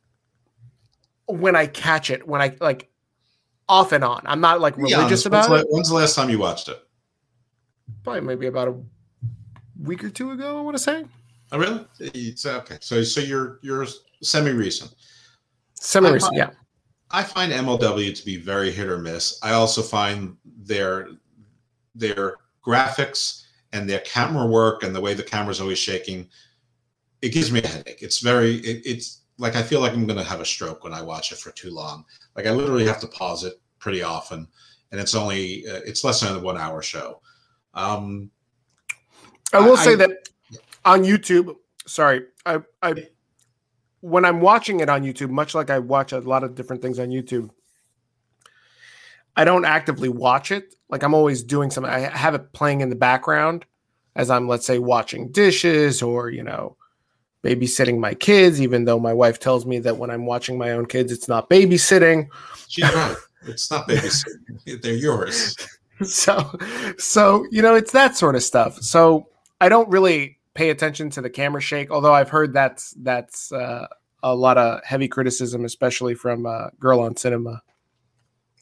A: when I catch it, when I like off and on, I'm not like
B: Be
A: religious
B: honest,
A: about
B: when's,
A: it.
B: the- when's the last time you watched it?
A: Probably maybe about a week or two ago, I want to say.
B: Oh, really? It's okay. So, so you're you're semi recent.
A: Semi
B: I'm
A: recent, yeah.
B: I find MLW to be very hit or miss. I also find their their graphics and their camera work and the way the camera's always shaking. It gives me a headache. It's very. It, it's like I feel like I'm going to have a stroke when I watch it for too long. Like I literally have to pause it pretty often, and it's only uh, it's less than a one hour show. Um,
A: I will
B: I-
A: say that on YouTube, sorry, I, I when I'm watching it on YouTube, much like I watch a lot of different things on YouTube, I don't actively watch it. Like I'm always doing something. I have it playing in the background as I'm, let's say, washing dishes or you know, babysitting my kids. Even though my wife tells me that when I'm watching my own kids, it's not babysitting.
B: she's right. It's not babysitting. They're yours.
A: so so you know it's that sort of stuff so i don't really pay attention to the camera shake although i've heard that's that's uh, a lot of heavy criticism especially from uh, girl on cinema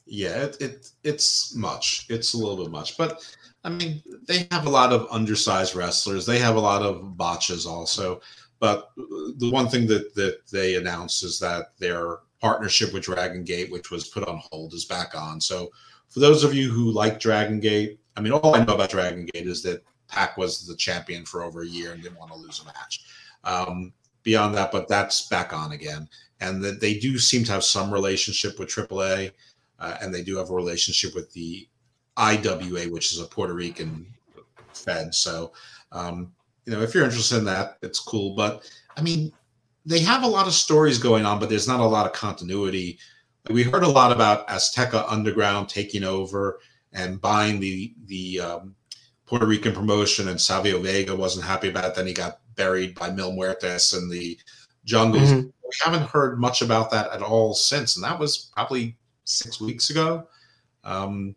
B: Yeah, it, it it's much. It's a little bit much, but I mean, they have a lot of undersized wrestlers. They have a lot of botches also. But the one thing that that they announced is that their partnership with Dragon Gate, which was put on hold, is back on. So for those of you who like Dragon Gate, I mean, all I know about Dragon Gate is that Pac was the champion for over a year and didn't want to lose a match. Um, beyond that, but that's back on again, and that they do seem to have some relationship with AAA uh, and they do have a relationship with the IWA, which is a Puerto Rican Fed. So, um, you know, if you're interested in that, it's cool. But I mean, they have a lot of stories going on, but there's not a lot of continuity. We heard a lot about Azteca Underground taking over and buying the the um, Puerto Rican promotion, and Savio Vega wasn't happy about it. Then he got buried by Mil Muertes in the jungles.
A: Mhm.
B: We haven't heard much about that at all since, and that was probably six weeks ago. Um,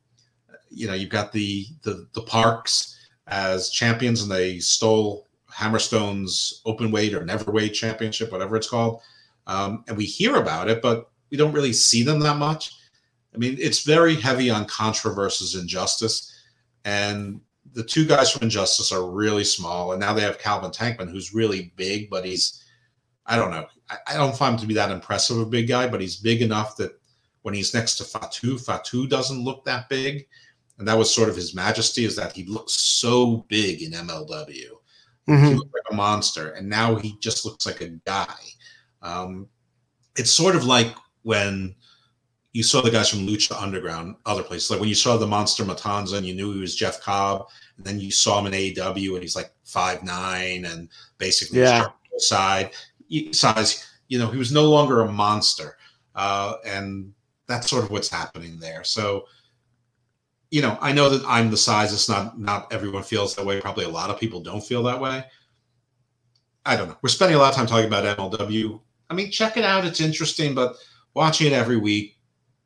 B: you know, you've got the, the the Parks as champions, and they stole Hammerstone's open weight or never weight championship, whatever it's called. Um, and we hear about it, but we don't really see them that much. I mean, it's very heavy on controversies Injustice, and the two guys from Injustice are really small, and now they have Calvin Tankman, who's really big, but he's I don't know. I, I don't find him to be that impressive a big guy, but he's big enough that when he's next to Fatu, Fatu doesn't look that big. And that was sort of his majesty, is that he looked so big in MLW. He
A: Mhm.
B: looked like a monster, and now he just looks like a guy. Um, it's sort of like when you saw the guys from Lucha Underground, other places. Like when you saw the Monster Matanza and you knew he was Jeff Cobb, and then you saw him in AEW and he's like five nine and basically
A: Yeah.
B: side size. You know, he was no longer a monster, uh, and that's sort of what's happening there. So, you know, I know that I'm the size. It's not not everyone feels that way. Probably a lot of people don't feel that way. I don't know. We're spending a lot of time talking about MLW. I mean, check it out. It's interesting, but watching it every week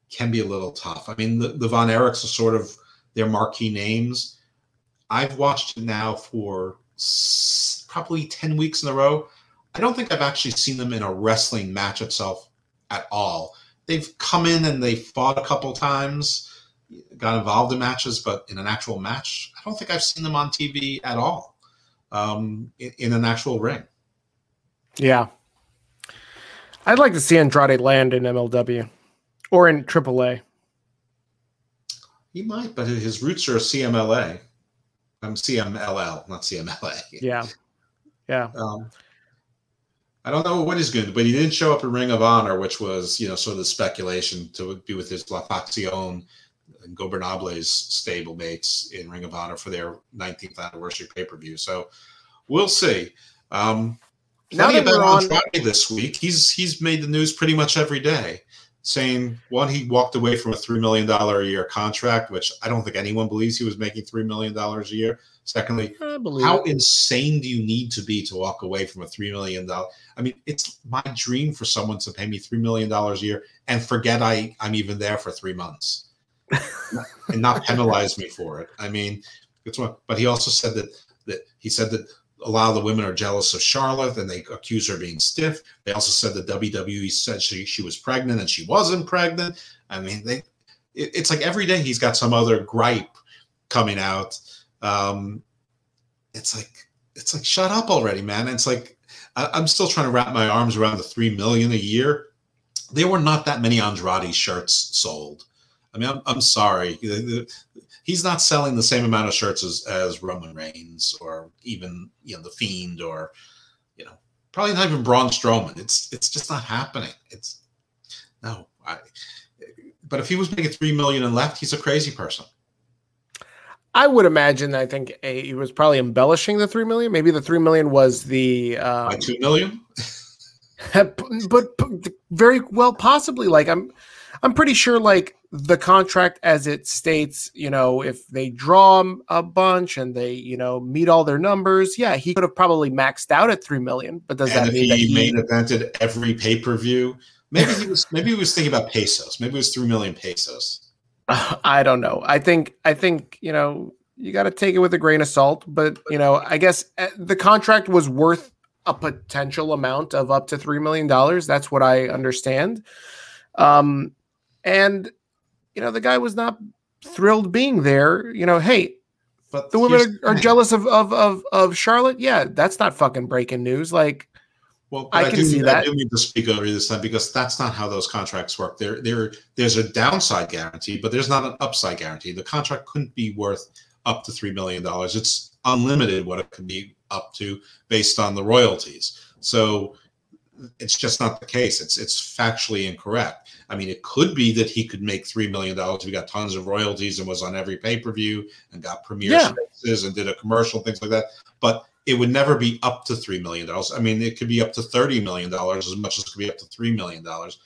B: can be a little tough. I mean, the, the Von Erichs are sort of their marquee names. I've watched it now for probably 10 weeks in a row. I don't think I've actually seen them in a wrestling match itself at all. They've come in and they fought a couple times, got involved in matches, but in an actual match, I don't think I've seen them on TV at all um, in, in an actual ring.
A: yeah i'd like to see andrade land in mlw or in aaa
B: He might, but his roots are CMLA. I'm CMLL, not CMLA.
A: yeah yeah
B: Um, I don't know what he's going to do, but he didn't show up in Ring of Honor, which was, you know, sort of the speculation to be with his La Faccion, Ingobernable's stablemates in Ring of Honor for their 19th anniversary pay per view. So we'll see. Um,
A: Now
B: plenty
A: that we're on-
B: this week. He's he's made the news pretty much every day, saying one he walked away from a three million dollar a year contract, which I don't think anyone believes he was making three million dollars a year. Secondly, how
A: it.
B: insane do you need to be to walk away from a three million dollar? I mean, it's my dream for someone to pay me three million dollars a year and forget I I'm even there for three months and not penalize me for it. I mean, it's one. But he also said that that he said that a lot of the women are jealous of Charlotte and they accuse her of being stiff. They also said that WWE said she she was pregnant and she wasn't pregnant. I mean, they it, it's like every day he's got some other gripe coming out. Um, it's like it's like shut up already, man. It's like I, I'm still trying to wrap my arms around the three million a year. There were not that many Andrade shirts sold. I mean, I'm, I'm sorry. He's not selling the same amount of shirts as, as Roman Reigns or even you know the Fiend or you know probably not even Braun Strowman. It's it's just not happening. It's no. I, but if he was making three million and left, he's a crazy person.
A: I would imagine. I think a, he was probably embellishing the three million. Maybe the three million was the um,
B: two million,
A: but, but very well possibly like i'm i'm pretty sure like the contract as it states you know if they draw a bunch and they you know meet all their numbers yeah he could have probably maxed out at 3 million but does
B: and
A: that mean
B: he,
A: that he
B: main evented every pay per view, maybe he was maybe he was thinking about pesos. Maybe it was three million pesos.
A: i don't know. I think i think you know you got to take it with a grain of salt but you know i guess uh, the contract was worth a potential amount of up to three million dollars. That's what i understand. Um and you know the guy was not thrilled being there. You know hey
B: But
A: the women are, are jealous of, of of of charlotte? Yeah that's not fucking breaking news. Like
B: Well,
A: I
B: but I,
A: can
B: do,
A: see
B: I
A: that.
B: do need to speak over you this time because that's not how those contracts work. There, there, there's a downside guarantee, but there's not an upside guarantee. The contract couldn't be worth up to three million dollars. It's unlimited what it could be up to based on the royalties. So it's just not the case. It's it's factually incorrect. I mean, it could be that he could make three million dollars. We got tons of royalties and was on every pay per view and got premiere
A: Yeah.
B: spaces and did a commercial, things like that. But it would never be up to three million dollars. I mean, it could be up to thirty million dollars as much as it could be up to three million dollars.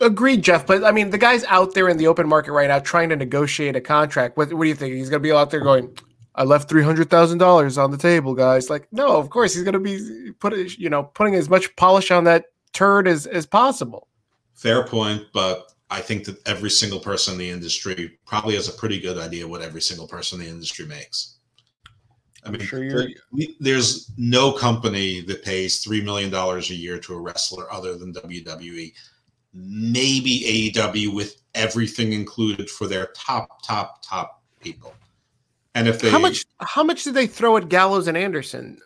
A: agreed jeff but i mean the guy's out there in the open market right now trying to negotiate a contract what, what do you think he's going to be out there going I left three hundred thousand dollars on the table, guys. Like, no, of course he's going to be put, you know, putting as much polish on that turd as as possible.
B: Fair point, but I think that every single person in the industry probably has a pretty good idea what every single person in the industry makes. I mean,
A: sure
B: there- there's no company that pays three million dollars a year to a wrestler other than WWE. Maybe AEW with everything included for their top, top, top people. And if they
A: how much? How much did they throw at Gallows and Anderson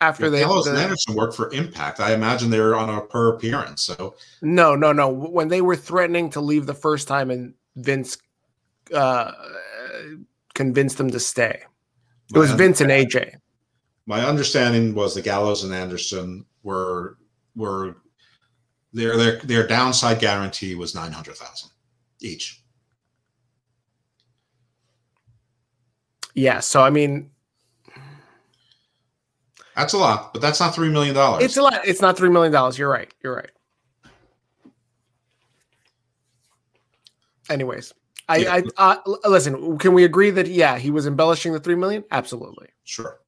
A: after
B: if
A: they?
B: Gallows
A: the-
B: and Anderson work for Impact, I imagine they're on a per appearance. So
A: No, no, no. When they were threatening to leave the first time, and Vince uh, convinced them to stay. It was Vince and AJ.
B: my understanding was the Gallows and Anderson were were their their their downside guarantee was nine hundred thousand each.
A: Yeah. So I mean,
B: That's a lot, but that's not three million dollars.
A: it's a lot. It's not three million dollars. You're right. You're right. Anyways, I,
B: Yeah.
A: I uh, listen. Can we agree that yeah, he was embellishing the three million? Absolutely.
B: Sure.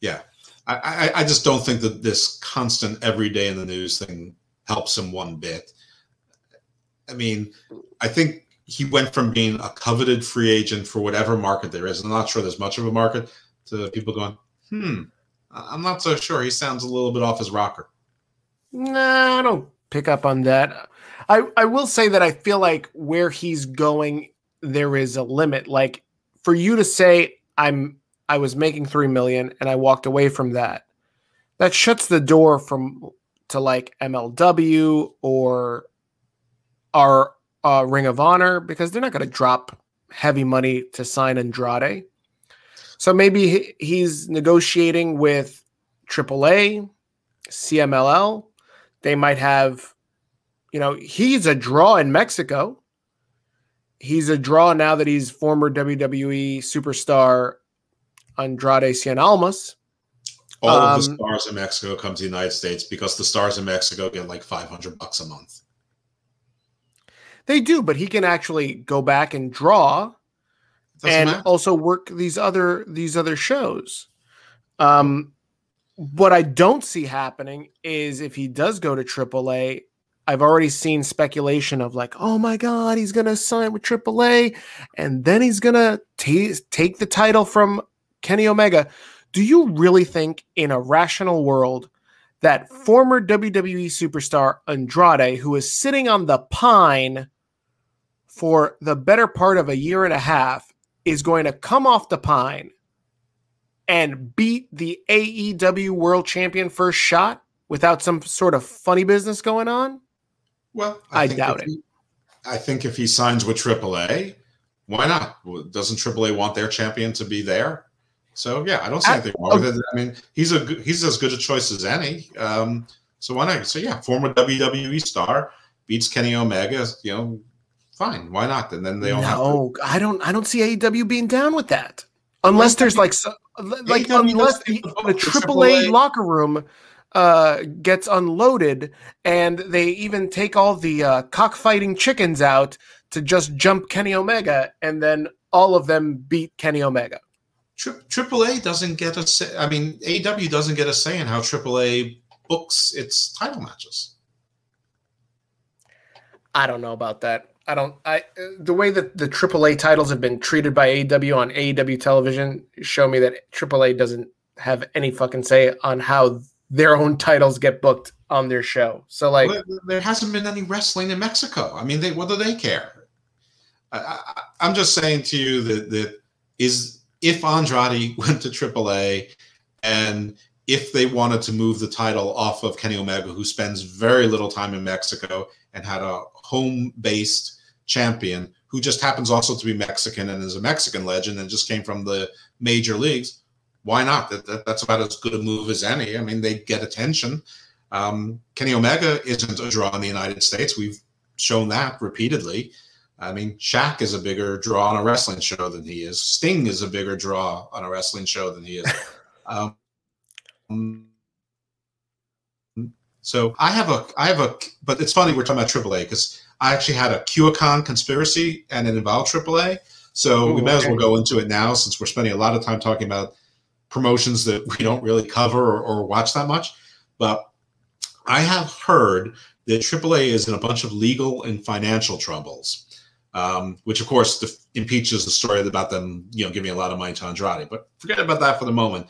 B: Yeah, I, I I just don't think that this constant every day in the news thing helps him one bit. I mean, I think he went from being a coveted free agent for whatever market there is. I'm not sure there's much of a market to people going, hmm, I'm not so sure. He sounds a little bit off his rocker.
A: Nah, I don't pick up on that. I, I will say that I feel like where he's going, there is a limit. Like for you to say I'm I was making three million and I walked away from that, that shuts the door from to like MLW or our uh, Ring of Honor because they're not going to drop heavy money to sign Andrade. So maybe he- he's negotiating with AAA, CMLL. They might have, you know, he's a draw in Mexico. he's a draw now that he's former WWE superstar Andrade Cien Almas.
B: All um, of the um, stars in Mexico come to the United States because the stars in Mexico get like 500 bucks a month.
A: They do, but he can actually go back and draw and matter. also work these other these other shows. Um what I don't see happening is if he does go to AAA, I've already seen speculation of like, oh my God, he's going to sign with AAA and then he's going to take the title from Kenny Omega. Do you really think in a rational world that former WWE superstar Andrade, who is sitting on the pine for the better part of a year and a half, is going to come off the pine and beat the AEW World Champion first shot without some sort of funny business going on?
B: Well,
A: I, I doubt it.
B: He, I think if he signs with AAA, why not? Doesn't AAA want their champion to be there? So yeah, I don't see anything wrong with it. I mean, he's a he's as good a choice as any. Um, so why not? So yeah, former WWE star beats Kenny Omega. You know, fine. Why not? And then they all no,
A: to- I don't. I don't see AEW being down with that. Unless there's like like AEW unless the, the AAA locker room uh, gets unloaded, and they even take all the uh, cockfighting chickens out to just jump Kenny Omega, and then all of them beat Kenny Omega.
B: AAA doesn't get a say. I mean, AW doesn't get a say in how AAA books its title matches.
A: I don't know about that. I don't. I the way that the AAA titles have been treated by AEW on AEW television show me that AAA doesn't have any fucking say on how their own titles get booked on their show. So like, well,
B: there hasn't been any wrestling in Mexico. I mean, they what do they care? I, am just saying to you that that is if Andrade went to AAA and if they wanted to move the title off of Kenny Omega, who spends very little time in Mexico and had a home-based champion who just happens also to be Mexican and is a Mexican legend and just came from the major leagues why not? That, that, that's about as good a move as any. I mean, they get attention. Um, Kenny Omega isn't a draw in the United States. We've shown that repeatedly. I mean, Shaq is a bigger draw on a wrestling show than he is. Sting is a bigger draw on a wrestling show than he is. um, so I have a, I have a, but it's funny we're talking about AAA because I actually had a QAnon conspiracy and it involved AAA. So Ooh, we may okay. as well go into it now since we're spending a lot of time talking about promotions that we don't really cover or, or watch that much. But I have heard that AAA is in a bunch of legal and financial troubles, um, which of course def- impeaches the story about them, you know, giving a lot of money to Andrade. But forget about that for the moment.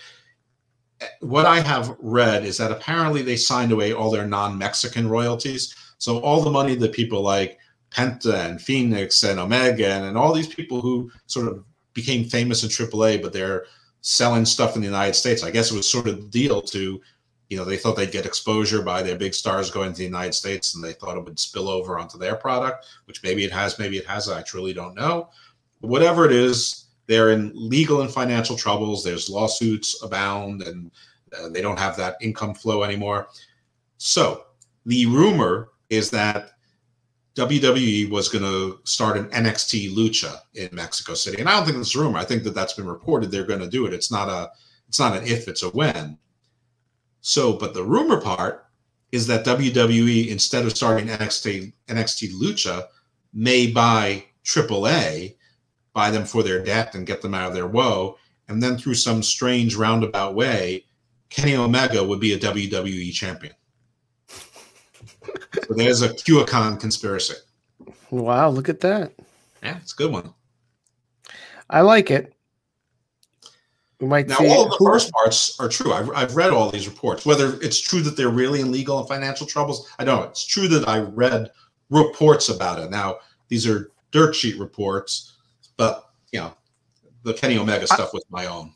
B: What I have read is that apparently they signed away all their non-Mexican royalties. So all the money that people like Penta and Fenix and Omega and, and all these people who sort of became famous in AAA, but they're selling stuff in the United States. I guess it was sort of the deal to, you know, they thought they'd get exposure by their big stars going to the United States and they thought it would spill over onto their product, which maybe it has, maybe it hasn't. I truly don't know. But whatever it is, they're in legal and financial troubles. There's lawsuits abound and uh, they don't have that income flow anymore. So the rumor is that WWE was going to start an NXT Lucha in Mexico City, and I don't think it's a rumor. I think that that's been reported. They're going to do it. It's not a, it's not an if, it's a when. So, but the rumor part is that WWE, instead of starting NXT NXT Lucha, may buy AAA, buy them for their debt and get them out of their woe, and then through some strange roundabout way, Kenny Omega would be a WWE champion so there's a QAnon conspiracy.
A: Wow, look at that.
B: Yeah, it's a good one.
A: I like it.
B: We might now, all the first parts are true. I've, I've read all these reports. Whether it's true that they're really in legal and financial troubles, I don't know. It's true that I read reports about it. Now, these are dirt sheet reports, but you know, the Kenny Omega stuff I, was my own.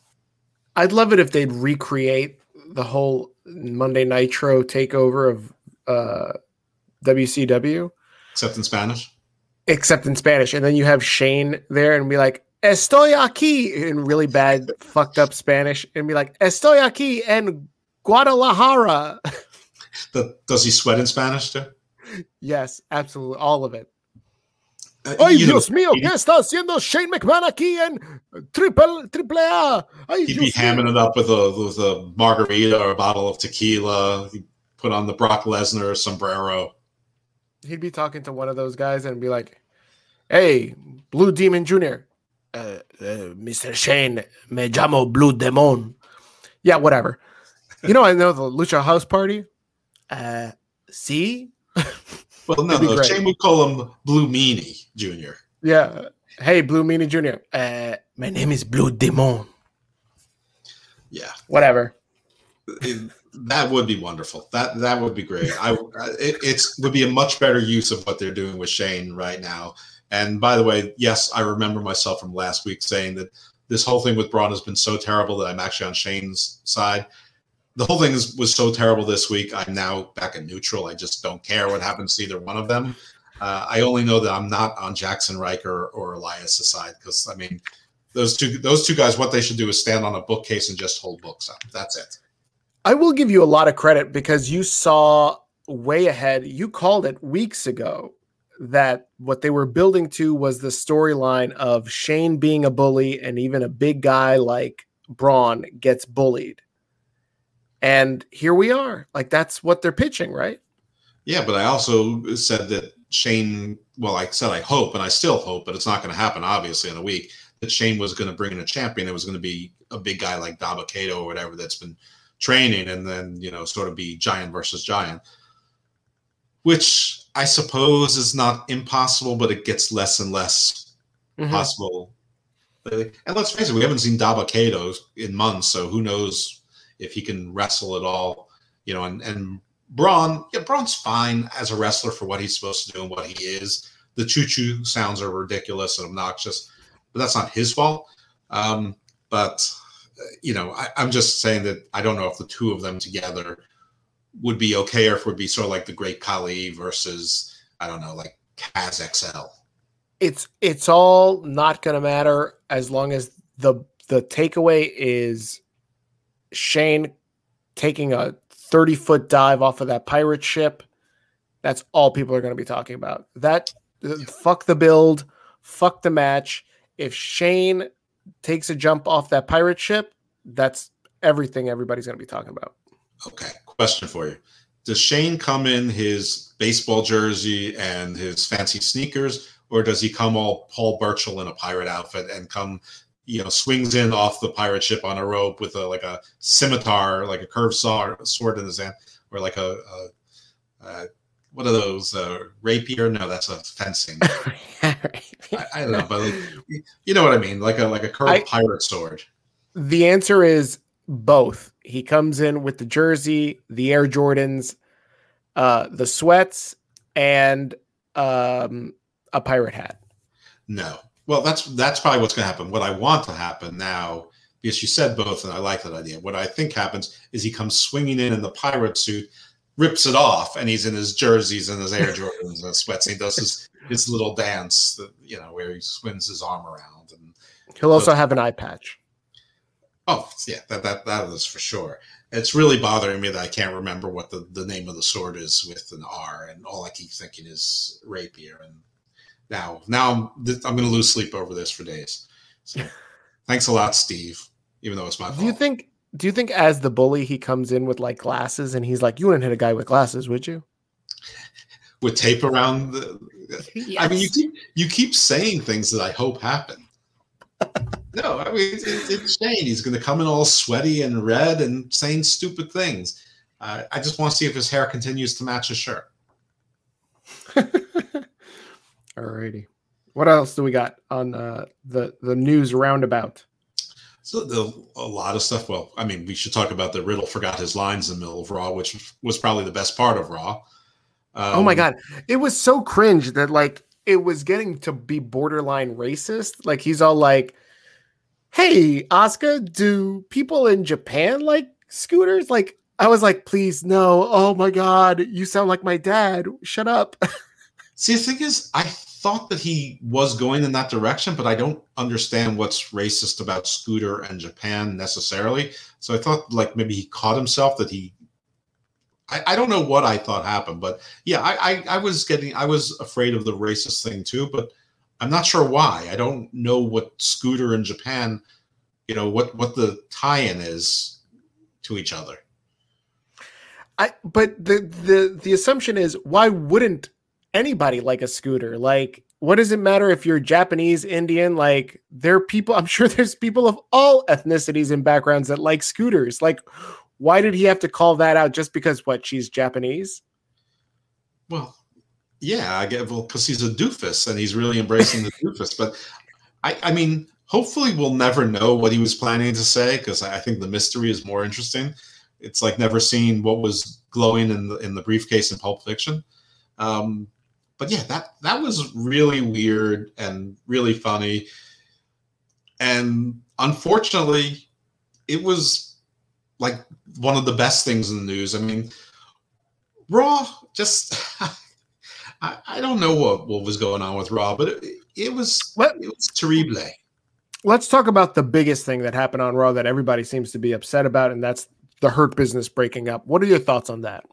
A: I'd love it if they'd recreate the whole Monday Nitro takeover of uh, WCW.
B: Except in Spanish.
A: Except in Spanish, and then you have Shane there and be like, "Estoy aquí" in really bad, fucked up Spanish, and be like, "Estoy aquí en Guadalajara."
B: The, does he sweat in Spanish too?
A: Yes, absolutely, all of it. Uh, Ay, Dios know, mío, ¿qué está haciendo Shane McMahon aquí en Triple, triple A?
B: Ay, he'd Dios be hamming it up with a, with a margarita or a bottle of tequila. He'd put on the Brock Lesnar sombrero.
A: He'd be talking to one of those guys and be like, hey, Blue Demon Jr., uh, uh, Mr. Shane, me llamo Blue Demon. Yeah, whatever. You know, I know the Lucha House Party. Uh, see?
B: Well, no, no. Shane would call him Blue Meanie Jr.
A: Yeah. Hey, Blue Meanie Jr. Uh, my name is Blue Demon.
B: Yeah.
A: Whatever.
B: That would be wonderful. That that would be great. I it it's would be a much better use of what they're doing with Shane right now. And by the way, yes, I remember myself from last week saying that this whole thing with Braun has been so terrible that I'm actually on Shane's side the whole thing is, was so terrible this week. I'm now back in neutral. I just don't care what happens to either one of them. Uh, I only know that I'm not on Jaxson Ryker or Elias' side because I mean, those two those two guys, what they should do is stand on a bookcase and just hold books up. That's it.
A: I will give you a lot of credit because you saw way ahead. You called it weeks ago that what they were building to was the storyline of Shane being a bully and even a big guy like Braun gets bullied and here we are. Like that's what they're pitching, right?
B: Yeah, but I also said that Shane, well, I said I hope, and I still hope, but it's not going to happen, obviously, in a week, that Shane was going to bring in a champion. It was going to be a big guy like Dabba-Kato or whatever that's been training and then, you know, sort of be giant versus giant, which I suppose is not impossible, but it gets less and less mm-hmm. possible. And let's face it, we haven't seen Dabba-Kato in months, so who knows if he can wrestle at all, you know, and, and Braun, yeah, Braun's fine as a wrestler for what he's supposed to do and what he is. The choo choo sounds are ridiculous and obnoxious, but that's not his fault. Um, but, you know, I, I'm just saying that I don't know if the two of them together would be okay or if it would be sort of like the Great Khali versus, I don't know, like Kaz XL.
A: It's it's all not going to matter as long as the the takeaway is Shane taking a 30 foot dive off of that pirate ship. That's all people are going to be talking about. That fuck the build, fuck the match. If Shane takes a jump off that pirate ship, that's everything everybody's going to be talking about.
B: Okay, question for you. Does Shane come in his baseball jersey and his fancy sneakers, or does he come all Paul Burchill in a pirate outfit and come you know swings in off the pirate ship on a rope with a like a scimitar, like a curved saw sword in his hand, or like a, a, a what are those uh, rapier? No, that's a fencing. I, I, don't know, but like, you know what I mean, like a like a curved I, pirate sword.
A: The answer is both. He comes in with the jersey, the Air Jordans, uh, the sweats, and um, a pirate hat.
B: No, well, that's that's probably what's going to happen. What I want to happen now, because you said both, and I like that idea. What I think happens is he comes swinging in in the pirate suit, rips it off, and he's in his jerseys and his Air Jordans and sweats. And he does his his little dance, that, you know, where he swings his arm around, and
A: he'll also have an eye patch.
B: Oh yeah, that that that is for sure. It's really bothering me that I can't remember what the, the name of the sword is with an R, and all I keep thinking is rapier and now. Now I'm, I'm going to lose sleep over this for days. So thanks a lot, Steve. Even though it's my fault.
A: Do you think? Do you think as the bully he comes in with like glasses and he's like, "You wouldn't hit a guy with glasses, would you?"
B: with tape around the. Yes. I mean, you keep you keep saying things that I hope happen. No, I mean it's, it's Shane. He's going to come in all sweaty and red and saying stupid things. Uh, I just want to see if his hair continues to match his shirt.
A: Alrighty. What else do we got on uh, the the news roundabout?
B: So the, a lot of stuff. Well, I mean, we should talk about the Riddle forgot his lines in the middle of Raw, which was probably the best part of Raw.
A: Um, oh my um, god, it was so cringe that like it was getting to be borderline racist. Like he's all like, "Hey, Asuka, do people in Japan like scooters?" Like I was like, "Please, no! Oh my god, you sound like my dad. Shut up."
B: See, the thing is, I thought that he was going in that direction, but I don't understand what's racist about Scooter and Japan necessarily. So I thought like maybe he caught himself that he. I, I don't know what I thought happened, but yeah, I, I, I was getting I was afraid of the racist thing too. But I'm not sure why. I don't know what Scooter in Japan, you know, what what the tie-in is to each other.
A: I but the the the assumption is why wouldn't anybody like a scooter? Like what does it matter if you're Japanese, Indian? Like there are people, I'm sure there's people of all ethnicities and backgrounds that like scooters. Like, why did he have to call that out just because what she's Japanese?
B: Well, yeah, I get well because he's a doofus and he's really embracing the doofus. But I, I mean, hopefully we'll never know what he was planning to say because I think the mystery is more interesting. It's like never seeing what was glowing in the in the briefcase in Pulp Fiction. Um, but yeah, that that was really weird and really funny. And unfortunately, it was like one of the best things in the news. I mean, Raw just I, I don't know what, what was going on with Raw, but it, it was it was terrible.
A: Let's talk about the biggest thing that happened on Raw that everybody seems to be upset about, and that's the Hurt Business breaking up. What are your thoughts on that?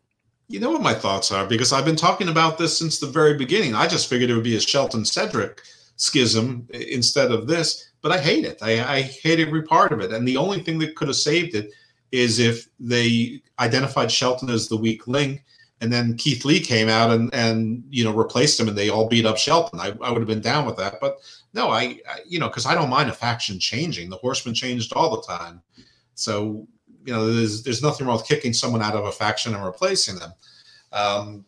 B: You know what my thoughts are because I've been talking about this since the very beginning. I just figured it would be a Shelton Cedric schism instead of this, but I hate it. I, I hate every part of it. And the only thing that could have saved it is if they identified Shelton as the weak link and then Keith Lee came out and and you know replaced him and they all beat up Shelton. I, I would have been down with that, but no, I, I you know because I don't mind a faction changing. The Horsemen changed all the time, so you know, there's there's nothing wrong with kicking someone out of a faction and replacing them. Um,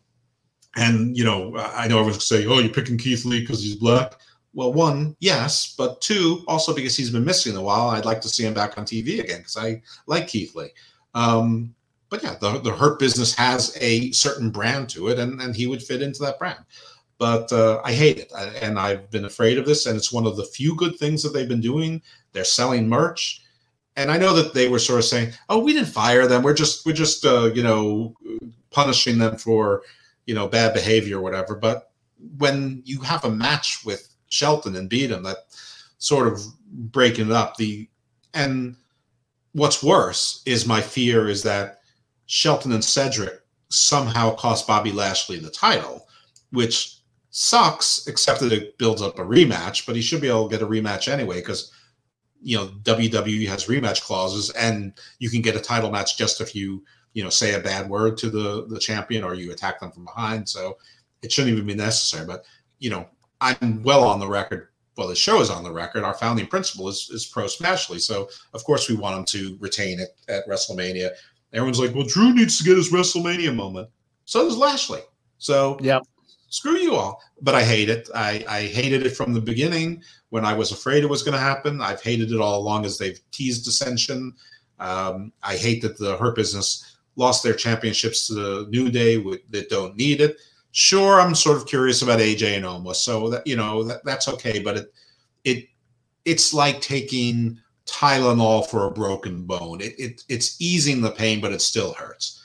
B: and you know, I know everyone's say, "Oh, you're picking Keith Lee because he's black." Well, one, yes, but two, also because he's been missing a while. I'd like to see him back on TV again because I like Keith Lee. Um, but yeah, the, the Hurt business has a certain brand to it, and, and he would fit into that brand. But uh, I hate it, I, and I've been afraid of this. And it's one of the few good things that they've been doing. They're selling merch and I know that they were sort of saying, "Oh, we didn't fire them. We're just we're just uh, you know punishing them for you know bad behavior or whatever." But when you have a match with Shelton and beat him, that sort of breaking it up. The and what's worse is my fear is that Shelton and Cedric somehow cost Bobby Lashley the title, which sucks. Except that it builds up a rematch, but he should be able to get a rematch anyway because you know WWE has rematch clauses, and you can get a title match just if you you know say a bad word to the the champion or you attack them from behind. So it shouldn't even be necessary. But you know, I'm well on the record. Well, the show is on the record. Our founding principle is is pro Smashley, so of course we want him to retain it at WrestleMania. Everyone's like, well, Drew needs to get his WrestleMania moment. So does Lashley. So
A: yeah,
B: screw you all. But I hate it. I, I hated it from the beginning when I was afraid it was going to happen. I've hated it all along as they've teased dissension. Um, I hate that the Hurt Business lost their championships to the New Day that don't need it. Sure, I'm sort of curious about AJ and Omos, so that you know that, that's okay. But it it it's like taking Tylenol for a broken bone. It, it it's easing the pain, but it still hurts.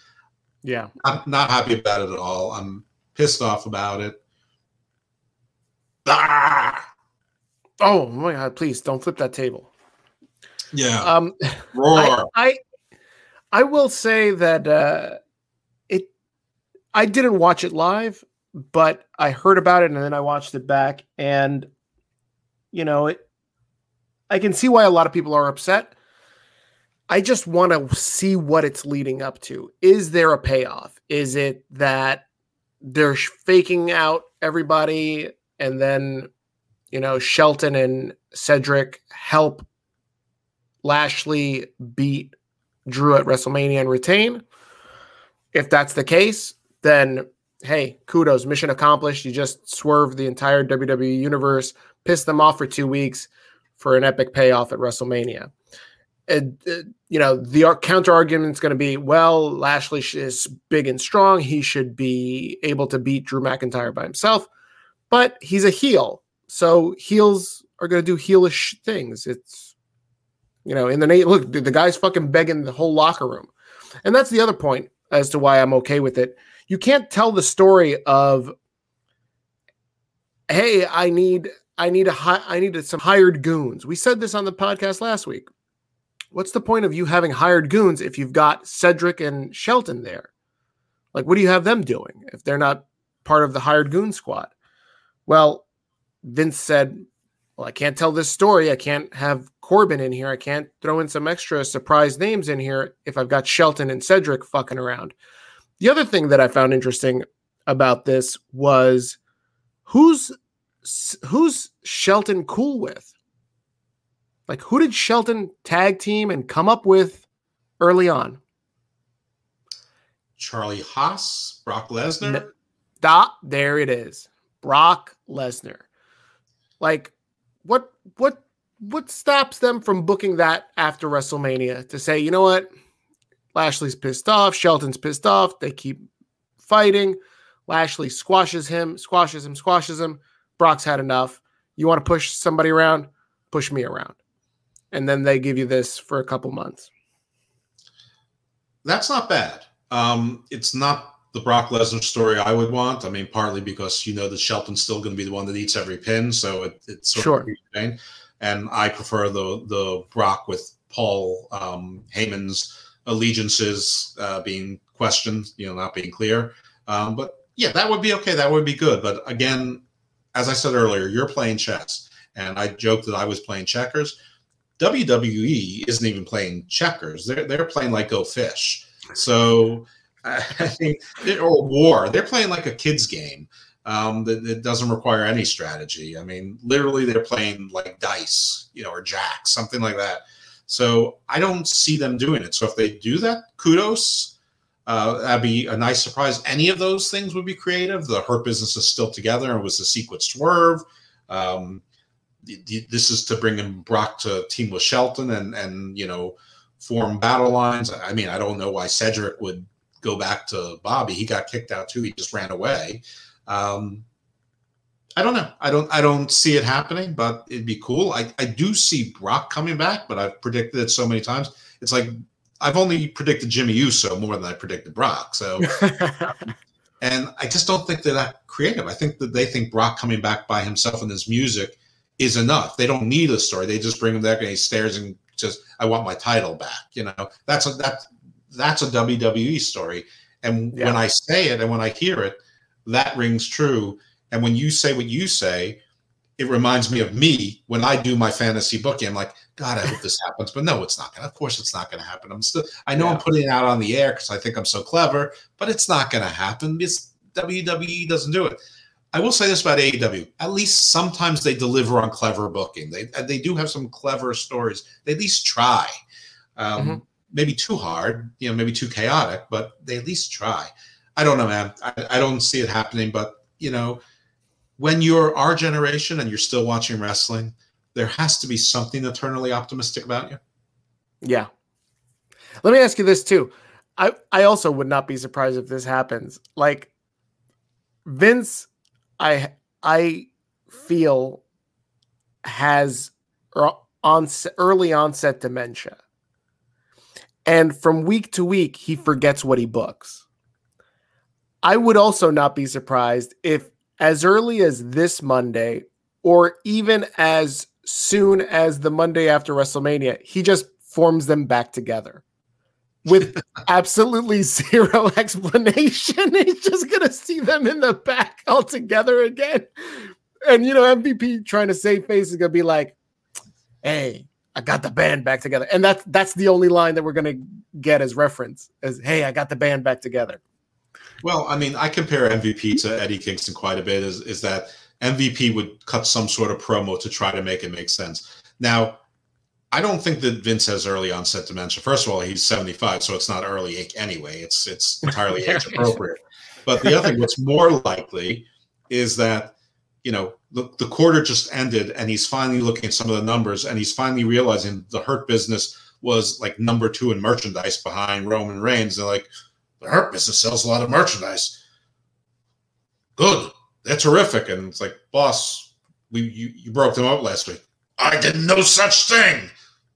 A: Yeah,
B: I'm not happy about it at all. I'm pissed off about it. Ah!
A: Oh my god! Please don't flip that table.
B: Yeah.
A: Um, Roar. I, I, I will say that uh, it. I didn't watch it live, but I heard about it and then I watched it back, and you know it. I can see why a lot of people are upset. I just want to see what it's leading up to. Is there a payoff? Is it that they're faking out everybody and then you know Shelton and Cedric help Lashley beat Drew at WrestleMania and retain. If that's the case, then hey, kudos, mission accomplished. You just swerved the entire WWE universe, pissed them off for two weeks for an epic payoff at WrestleMania and, uh, you know, the counter argument is going to be, well, Lashley is big and strong. He should be able to beat Drew McIntyre by himself, but he's a heel. So heels are going to do heelish things. It's, you know, in the name, look, the guy's fucking begging the whole locker room. And that's the other point as to why I'm okay with it. You can't tell the story of, hey, I need, I need a, hi- I needed some hired goons. We said this on the podcast last week what's the point of you having hired goons if you've got Cedric and Shelton there? Like, what do you have them doing if they're not part of the hired goon squad? Well, Vince said, Well, I can't tell this story. I can't have Corbin in here. I can't throw in some extra surprise names in here if I've got Shelton and Cedric fucking around. The other thing that I found interesting about this was who's who's Shelton cool with? Like who did Shelton tag team and come up with early on?
B: Charlie Haas, Brock Lesnar.
A: Da, there it is. Brock Lesnar. Like what what what stops them from booking that after WrestleMania to say, you know what? Lashley's pissed off, Shelton's pissed off, they keep fighting. Lashley squashes him, squashes him, squashes him. Brock's had enough. You want to push somebody around? Push me around. And then they give you this for a couple months.
B: That's not bad. Um, it's not the Brock Lesnar story I would want. I mean, partly because you know that Shelton's still going to be the one that eats every pin, so it, it's sort
A: sure.
B: And I prefer the the Brock with Paul um, Heyman's allegiances uh, being questioned, you know, not being clear. Um, but yeah, that would be okay. That would be good. But again, as I said earlier, you're playing chess, and I joked that I was playing checkers. WWE isn't even playing checkers; they're they're playing like Go Fish. So I think or war. They're playing like a kids game um, that, that, doesn't require any strategy. I mean, literally, they're playing like dice, you know, or jacks, something like that. So I don't see them doing it. So if they do that, kudos. Uh, that'd be a nice surprise. Any of those things would be creative. The Hurt business is still together and was a secret swerve. Um, this is to bring in Brock to team with Shelton and and you know form battle lines. I mean, I don't know why Cedric would go back to Bobby. He got kicked out too. He just ran away. Um, I don't know. I don't. I don't see it happening, but it'd be cool. I, I do see Brock coming back, but I've predicted it so many times. It's like I've only predicted Jimmy Uso more than I predicted Brock. So, and I just don't think they're that creative. I think that they think Brock coming back by himself and his music is enough. They don't need a story. They just bring him there and he stares and just, I want my title back. You know, that's a that that's a WWE story. And yeah. when I say it and when I hear it, that rings true. And when you say what you say, it reminds me of me when I do my fantasy booking. I'm like, God, I hope this happens. But no, it's not gonna. Of course, it's not gonna happen. I'm still. I know yeah. I'm putting it out on the air because I think I'm so clever, but it's not gonna happen. It's WWE doesn't do it. I will say this about AEW: at least sometimes they deliver on clever booking. They they do have some clever stories. They at least try. Um, mm-hmm. Maybe too hard, you know, maybe too chaotic, but they at least try. I don't know, man. I, I don't see it happening, but you know, when you're our generation and you're still watching wrestling, there has to be something eternally optimistic about you.
A: Yeah. Let me ask you this too. I I also would not be surprised if this happens. Like Vince, I I feel has er, on early onset dementia. And from week to week, he forgets what he books. I would also not be surprised if, as early as this Monday, or even as soon as the Monday after WrestleMania, he just forms them back together with absolutely zero explanation. He's just going to see them in the back all together again. And, you know, MVP trying to save face is going to be like, hey, I got the band back together. And that's that's the only line that we're going to get as reference as, hey, I got the band back together.
B: Well, I mean, I compare MVP to Eddie Kingston quite a bit. Is is that MVP would cut some sort of promo to try to make it make sense. Now, I don't think that Vince has early onset dementia. First of all, he's 75, so it's not early ache anyway. It's it's entirely age appropriate. But the other thing, what's more likely, is that you know the, the quarter just ended, and he's finally looking at some of the numbers, and he's finally realizing the Hurt business was like number two in merchandise behind Roman Reigns. They're like, the Hurt business sells a lot of merchandise. Good, they're terrific. And it's like, boss, we you, you broke them up last week. I did no such thing.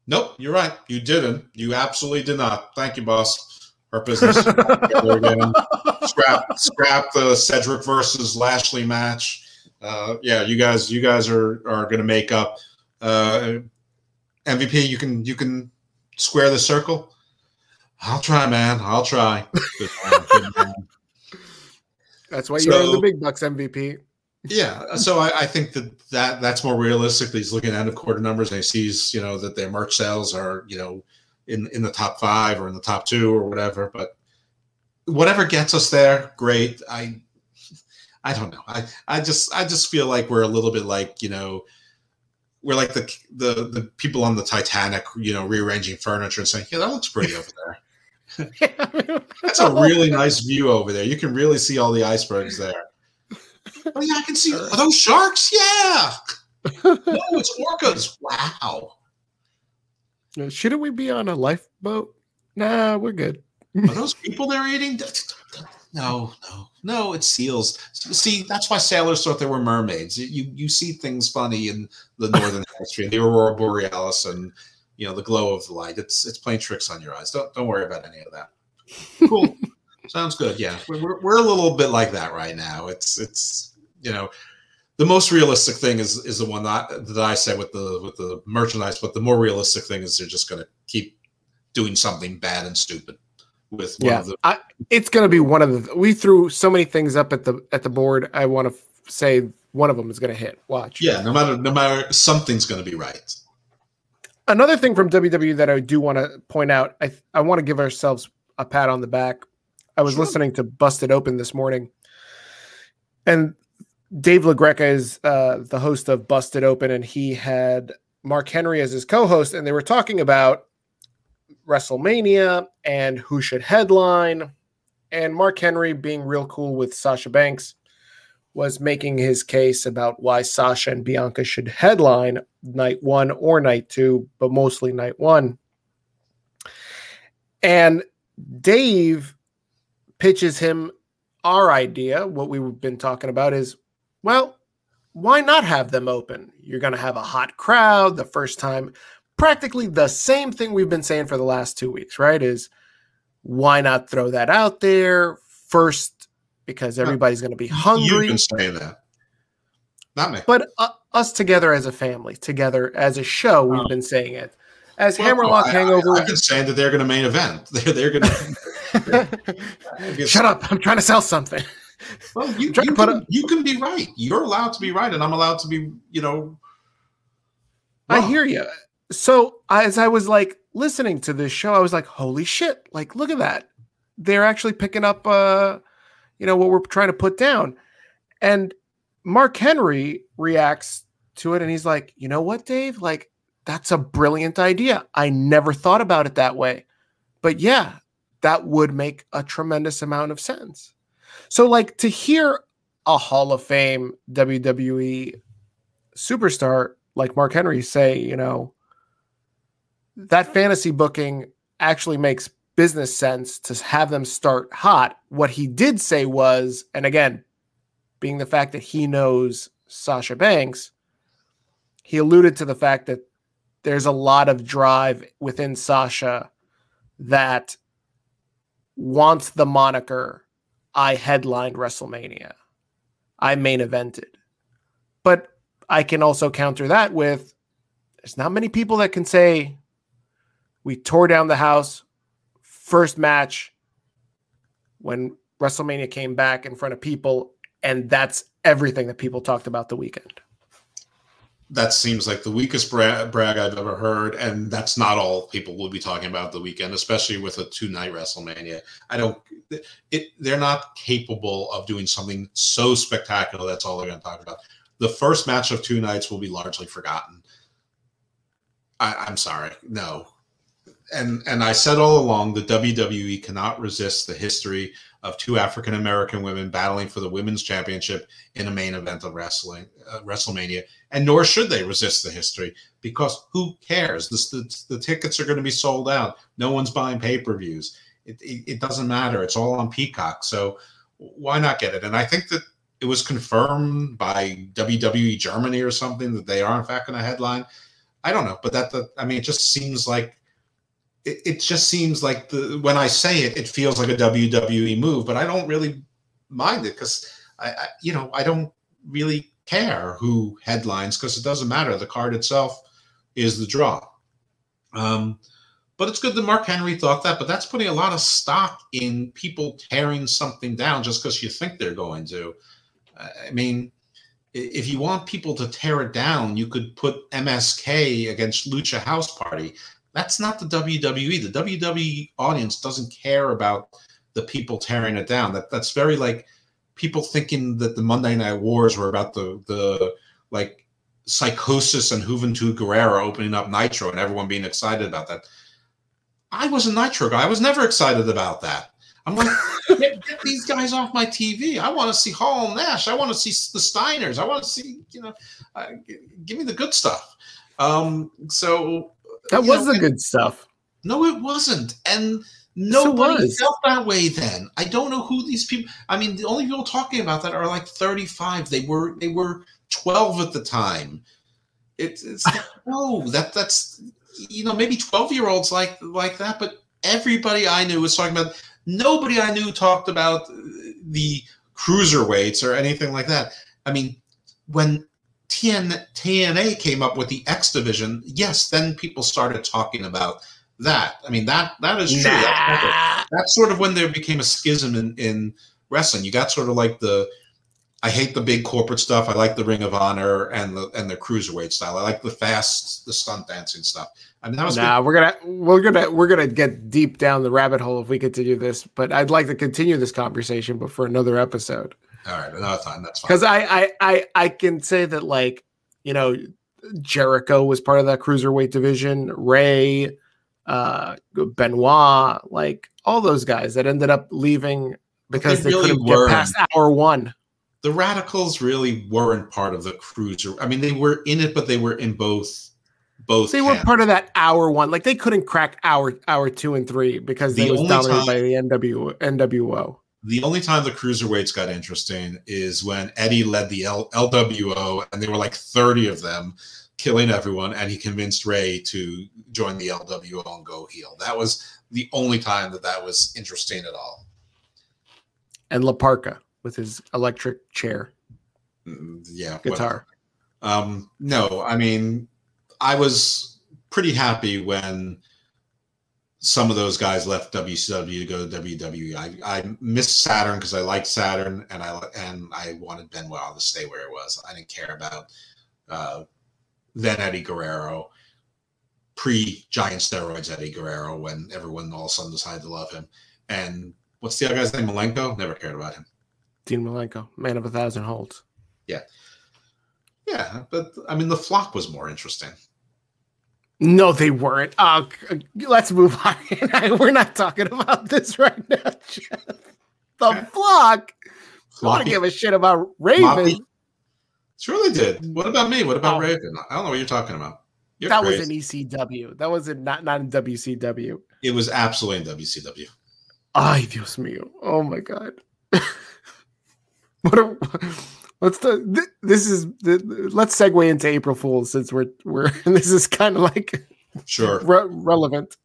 B: Nope, you're right. You didn't. You absolutely did not. Thank you, boss. Hurt business. scrap, scrap the Cedric versus Lashley match. Uh, yeah, you guys, you guys are are going to make up. Uh, MVP, you can you can square the circle. I'll try, man. I'll try.
A: That's why so, you're the big bucks MVP.
B: Yeah, so I, I, think that, that that's more realistic. He's looking at end of quarter numbers and he sees, you know, that their merch sales are, you know, in in the top five or in the top two or whatever. But whatever gets us there, great. I I don't know. I I just I just feel like we're a little bit like you know we're like the the the people on the Titanic, you know, rearranging furniture and saying, "Yeah, that looks pretty over there." That's a really nice view over there. You can really see all the icebergs there. Oh yeah, I can see. Are those sharks? Yeah. no, it's orcas. Wow.
A: Shouldn't we be on a lifeboat? Nah, we're good.
B: Are those people they're eating? No, no, no. It's seals. See, that's why sailors thought they were mermaids. You you see things funny in the northern hemisphere, the aurora borealis, and you know the glow of the light. It's it's playing tricks on your eyes. Don't don't worry about any of that. Cool. Sounds good. Yeah, we're, we're a little bit like that right now. It's it's you know the most realistic thing is is the one that that I said with the with the merchandise, but the more realistic thing is they're just going to keep doing something bad and stupid with
A: yeah. The- I, it's going to be one of the. We threw so many things up at the at the board. I want to f- say one of them is going to hit. Watch.
B: Yeah, no matter no matter something's going to be right.
A: Another thing from WWE that I do want to point out, I I want to give ourselves a pat on the back I was sure. listening to Busted Open this morning, and Dave LaGreca is uh, the host of Busted Open, and he had Mark Henry as his co-host, and they were talking about WrestleMania and who should headline. And Mark Henry, being real cool with Sasha Banks, was making his case about why Sasha and Bianca should headline night one or night two, but mostly night one. And Dave pitches him our idea. What we've been talking about is, well, why not have them open? You're going to have a hot crowd the first time. Practically the same thing we've been saying for the last two weeks, right? Is why not throw that out there first because everybody's going to be hungry.
B: You can say that. Not me.
A: But uh, us together as a family, together as a show, we've oh. been saying it. As well, Hammerlock
B: I,
A: Hangover.
B: I, have been saying that they're going to main event. They're, they're going to
A: Shut up! I'm trying to sell something.
B: Well, you, you, can, a, you can be right. You're allowed to be right, and I'm allowed to be, you know. Wrong.
A: I hear you. So as I was like listening to this show, I was like, "Holy shit! Like, look at that! They're actually picking up, uh, you know, what we're trying to put down." And Mark Henry reacts to it, and he's like, "You know what, Dave? Like, that's a brilliant idea. I never thought about it that way." But yeah, that would make a tremendous amount of sense. So, like to hear a Hall of Fame WWE superstar like Mark Henry say, you know, that fantasy booking actually makes business sense to have them start hot. What he did say was, and again, being the fact that he knows Sasha Banks, he alluded to the fact that there's a lot of drive within Sasha that wants the moniker I headlined WrestleMania. I main evented. But I can also counter that with there's not many people that can say we tore down the house first match when WrestleMania came back in front of people and that's everything that people talked about the weekend
B: that seems like the weakest brag, brag I've ever heard, and that's not all people will be talking about the weekend, especially with a two night WrestleMania. I don't. It they're not capable of doing something so spectacular. That's all they're going to talk about. The first match of two nights will be largely forgotten. I, I'm sorry, no. And and I said all along, the WWE cannot resist the history of two African American women battling for the women's championship in a main event of wrestling, uh, WrestleMania, and nor should they resist the history because who cares? The, the, the tickets are going to be sold out. No one's buying pay per views. It, it, it doesn't matter. It's all on Peacock. So why not get it? And I think that it was confirmed by WWE Germany or something that they are in fact going to headline. I don't know, but that the I mean, it just seems like it, it just seems like the when I say it, it feels like a WWE move, but I don't really mind it because I, I, you know, I don't really care who headlines because it doesn't matter. The card itself is the draw. Um, but it's good that Mark Henry thought that, but that's putting a lot of stock in people tearing something down just because you think they're going to. I mean, if you want people to tear it down, you could put MSK against Lucha House Party. That's not the WWE. The WWE audience doesn't care about the people tearing it down. That that's very like people thinking that the Monday Night Wars were about the the like Psicosis and Juventud Guerrera opening up Nitro and everyone being excited about that. I was a Nitro guy. I was never excited about that. I'm like, get, get, these guys off my TV. I want to see Hall and Nash. I want to see the Steiners. I want to see, you know, uh, give me the good stuff. Um, so
A: that was know, the good stuff.
B: No, it wasn't. And nobody so felt that way then. I don't know who these people. I mean, the only people talking about that are like 35. They were they were 12 at the time. It's it's no that that's you know maybe 12 year olds like like that, but everybody I knew was talking about Nobody I knew talked about the cruiserweights or anything like that. I mean, when TN, TNA came up with the X division, yes, then people started talking about that. I mean, that that is true. Nah. That's, that's, sort of when there became a schism in, in wrestling. You got sort of like the I hate the big corporate stuff. I like the Ring of Honor and the and the cruiserweight style. I like the fast, the stunt dancing stuff.
A: I mean, that was nah, we're gonna we're gonna we're gonna get deep down the rabbit hole if we continue this. But I'd like to continue this conversation, but for another episode.
B: All right, another time. That's fine.
A: Because I, I I I can say that like you know Jericho was part of that cruiserweight division. Rey, uh, Benoit, like all those guys that ended up leaving because they, they really couldn't were. get past hour one
B: the Radicalz really weren't part of the cruiser. I mean, they were in it, but they were in both. Both
A: they camps. were part of that hour one. Like they couldn't crack hour hour two and three because the they was dominated time, by the NW NWO.
B: The only time the cruiserweights got interesting is when Eddie led the L, LWO, and there were like thirty of them killing everyone, and he convinced Rey to join the LWO and go heel. That was the only time that that was interesting at all.
A: And La Parka with his electric chair.
B: Mm, yeah,
A: guitar.
B: Um, no, I mean, I was pretty happy when some of those guys left WCW to go to WWE. I, I missed Saturn because I liked Saturn and I and I wanted Benoit to stay where it was. I didn't care about uh, then Eddie Guerrero, pre giant steroids Eddie Guerrero, when everyone all of a sudden decided to love him. And what's the other guy's name? Malenko? Never cared about him.
A: Dean Malenko, man of a thousand holds.
B: Yeah. Yeah, but I mean, the flock was more interesting.
A: No, they weren't. Uh, let's move on. We're not talking about this right now, Jeff. The flock. I want to give a shit about Raven.
B: Surely did. What about me? What about oh. Raven? I don't know what you're talking about.
A: You're that crazy. was in ECW. That was in not not in WCW.
B: It was absolutely in WCW.
A: Ay, Dios mío. Oh my god. What are, let's the this is the, let's segue into April Fools since we're we're this is kind of like
B: sure
A: re- relevant.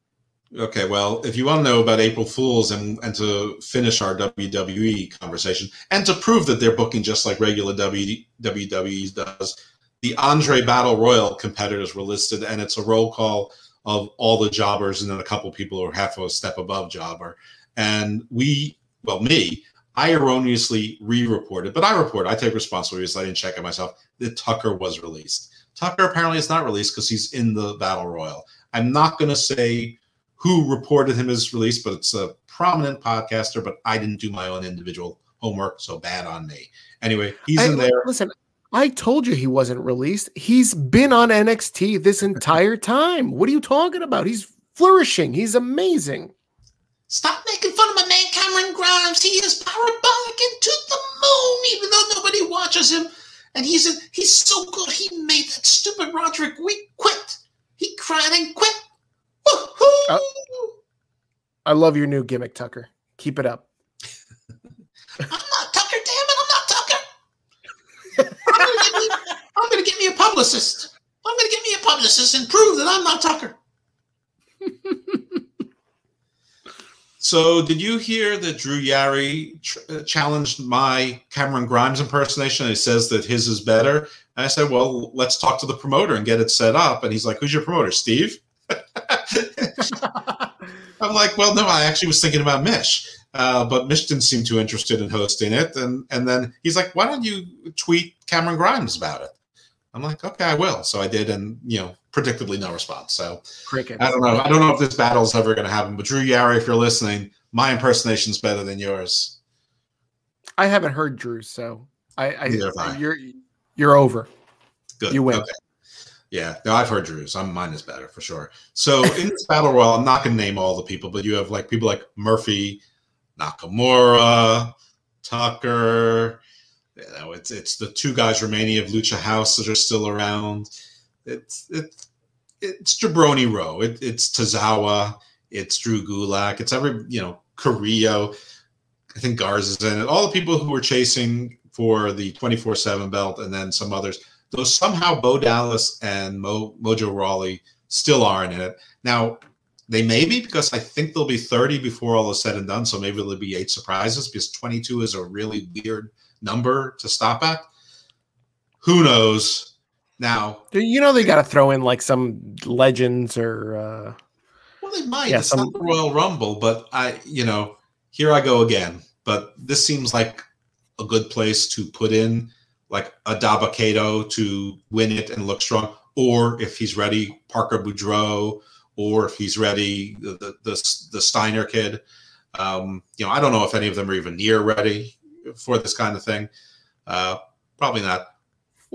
B: Okay, well, if you want to know about April Fools and and to finish our WWE conversation and to prove that they're booking just like regular WWE does, the Andre Battle Royal competitors were listed, and it's a roll call of all the jobbers and then a couple people who are half a step above jobber. And we, well, me, I erroneously re-reported, but I report. I take responsibility because I didn't check it myself. That Tucker was released. Tucker apparently is not released because he's in the battle royal. I'm not going to say who reported him as released, but it's a prominent podcaster. But I didn't do my own individual homework, so bad on me. Anyway, he's I, in there.
A: Listen, I told you he wasn't released. He's been on NXT this entire time. What are you talking about? He's flourishing. He's amazing.
B: Stop making fun of my man Cameron Grimes. He is parabolic and into the moon, even though nobody watches him. And he's a, he's so good. He made that stupid Roderick We quit. He cried and quit. Uh,
A: I love your new gimmick, Tucker. Keep it up.
B: I'm not Tucker, damn it! I'm not Tucker. I'm gonna get me a publicist. I'm gonna get me a publicist and prove that I'm not Tucker. So, did you hear that Drew Yari ch- uh, challenged my Cameron Grimes impersonation? he says that his is better. And I said, "Well, let's talk to the promoter and get it set up." And he's like, "Who's your promoter, Steve?" I'm like, "Well, no, I actually was thinking about Mish." Uh, but Mitch didn't seem too interested in hosting it, and and then he's like, "Why don't you tweet Cameron Grimes about it?" I'm like, "Okay, I will." So I did, and you know, predictably no response. So
A: Cricket.
B: I don't know. I don't know if this battle is ever going to happen. But Drew Yari, if you're listening, my impersonation's better than yours.
A: I haven't heard Drew, so I, I,
B: I.
A: you're you're over.
B: Good.
A: You win.
B: Okay. Yeah, no, I've heard Drew's. I'm mine is better for sure. So in this battle royal, I'm not going to name all the people, but you have like people like Murphy, Nakamura, Tucker. You know, it's it's the two guys remaining of Lucha House that are still around. It's it's it's Jabroni Row. It, it's Tozawa. It's Drew Gulak. It's every you know Carrillo. I think Garza's in it. All the people who were chasing for the 24 7 belt and then some others. Though somehow Bo Dallas and Mo, Mojo Rawley still aren't in it. Now, they may be because I think they'll be 30 before all is said and done. So maybe there'll be eight surprises because 22 is a really weird number to stop at. Who knows? Now,
A: You know they got to throw in like some legends or uh,
B: Well, they might.
A: Yeah,
B: it's
A: some-
B: not the Royal Rumble, but I, you know, here I go again. But this seems like a good place to put in like a Dabba-Kato to win it and look strong, or if he's ready, Parker Boudreaux, or if he's ready, the the, the, the Steiner kid. Um, you know, I don't know if any of them are even near ready for this kind of thing. Uh, probably not.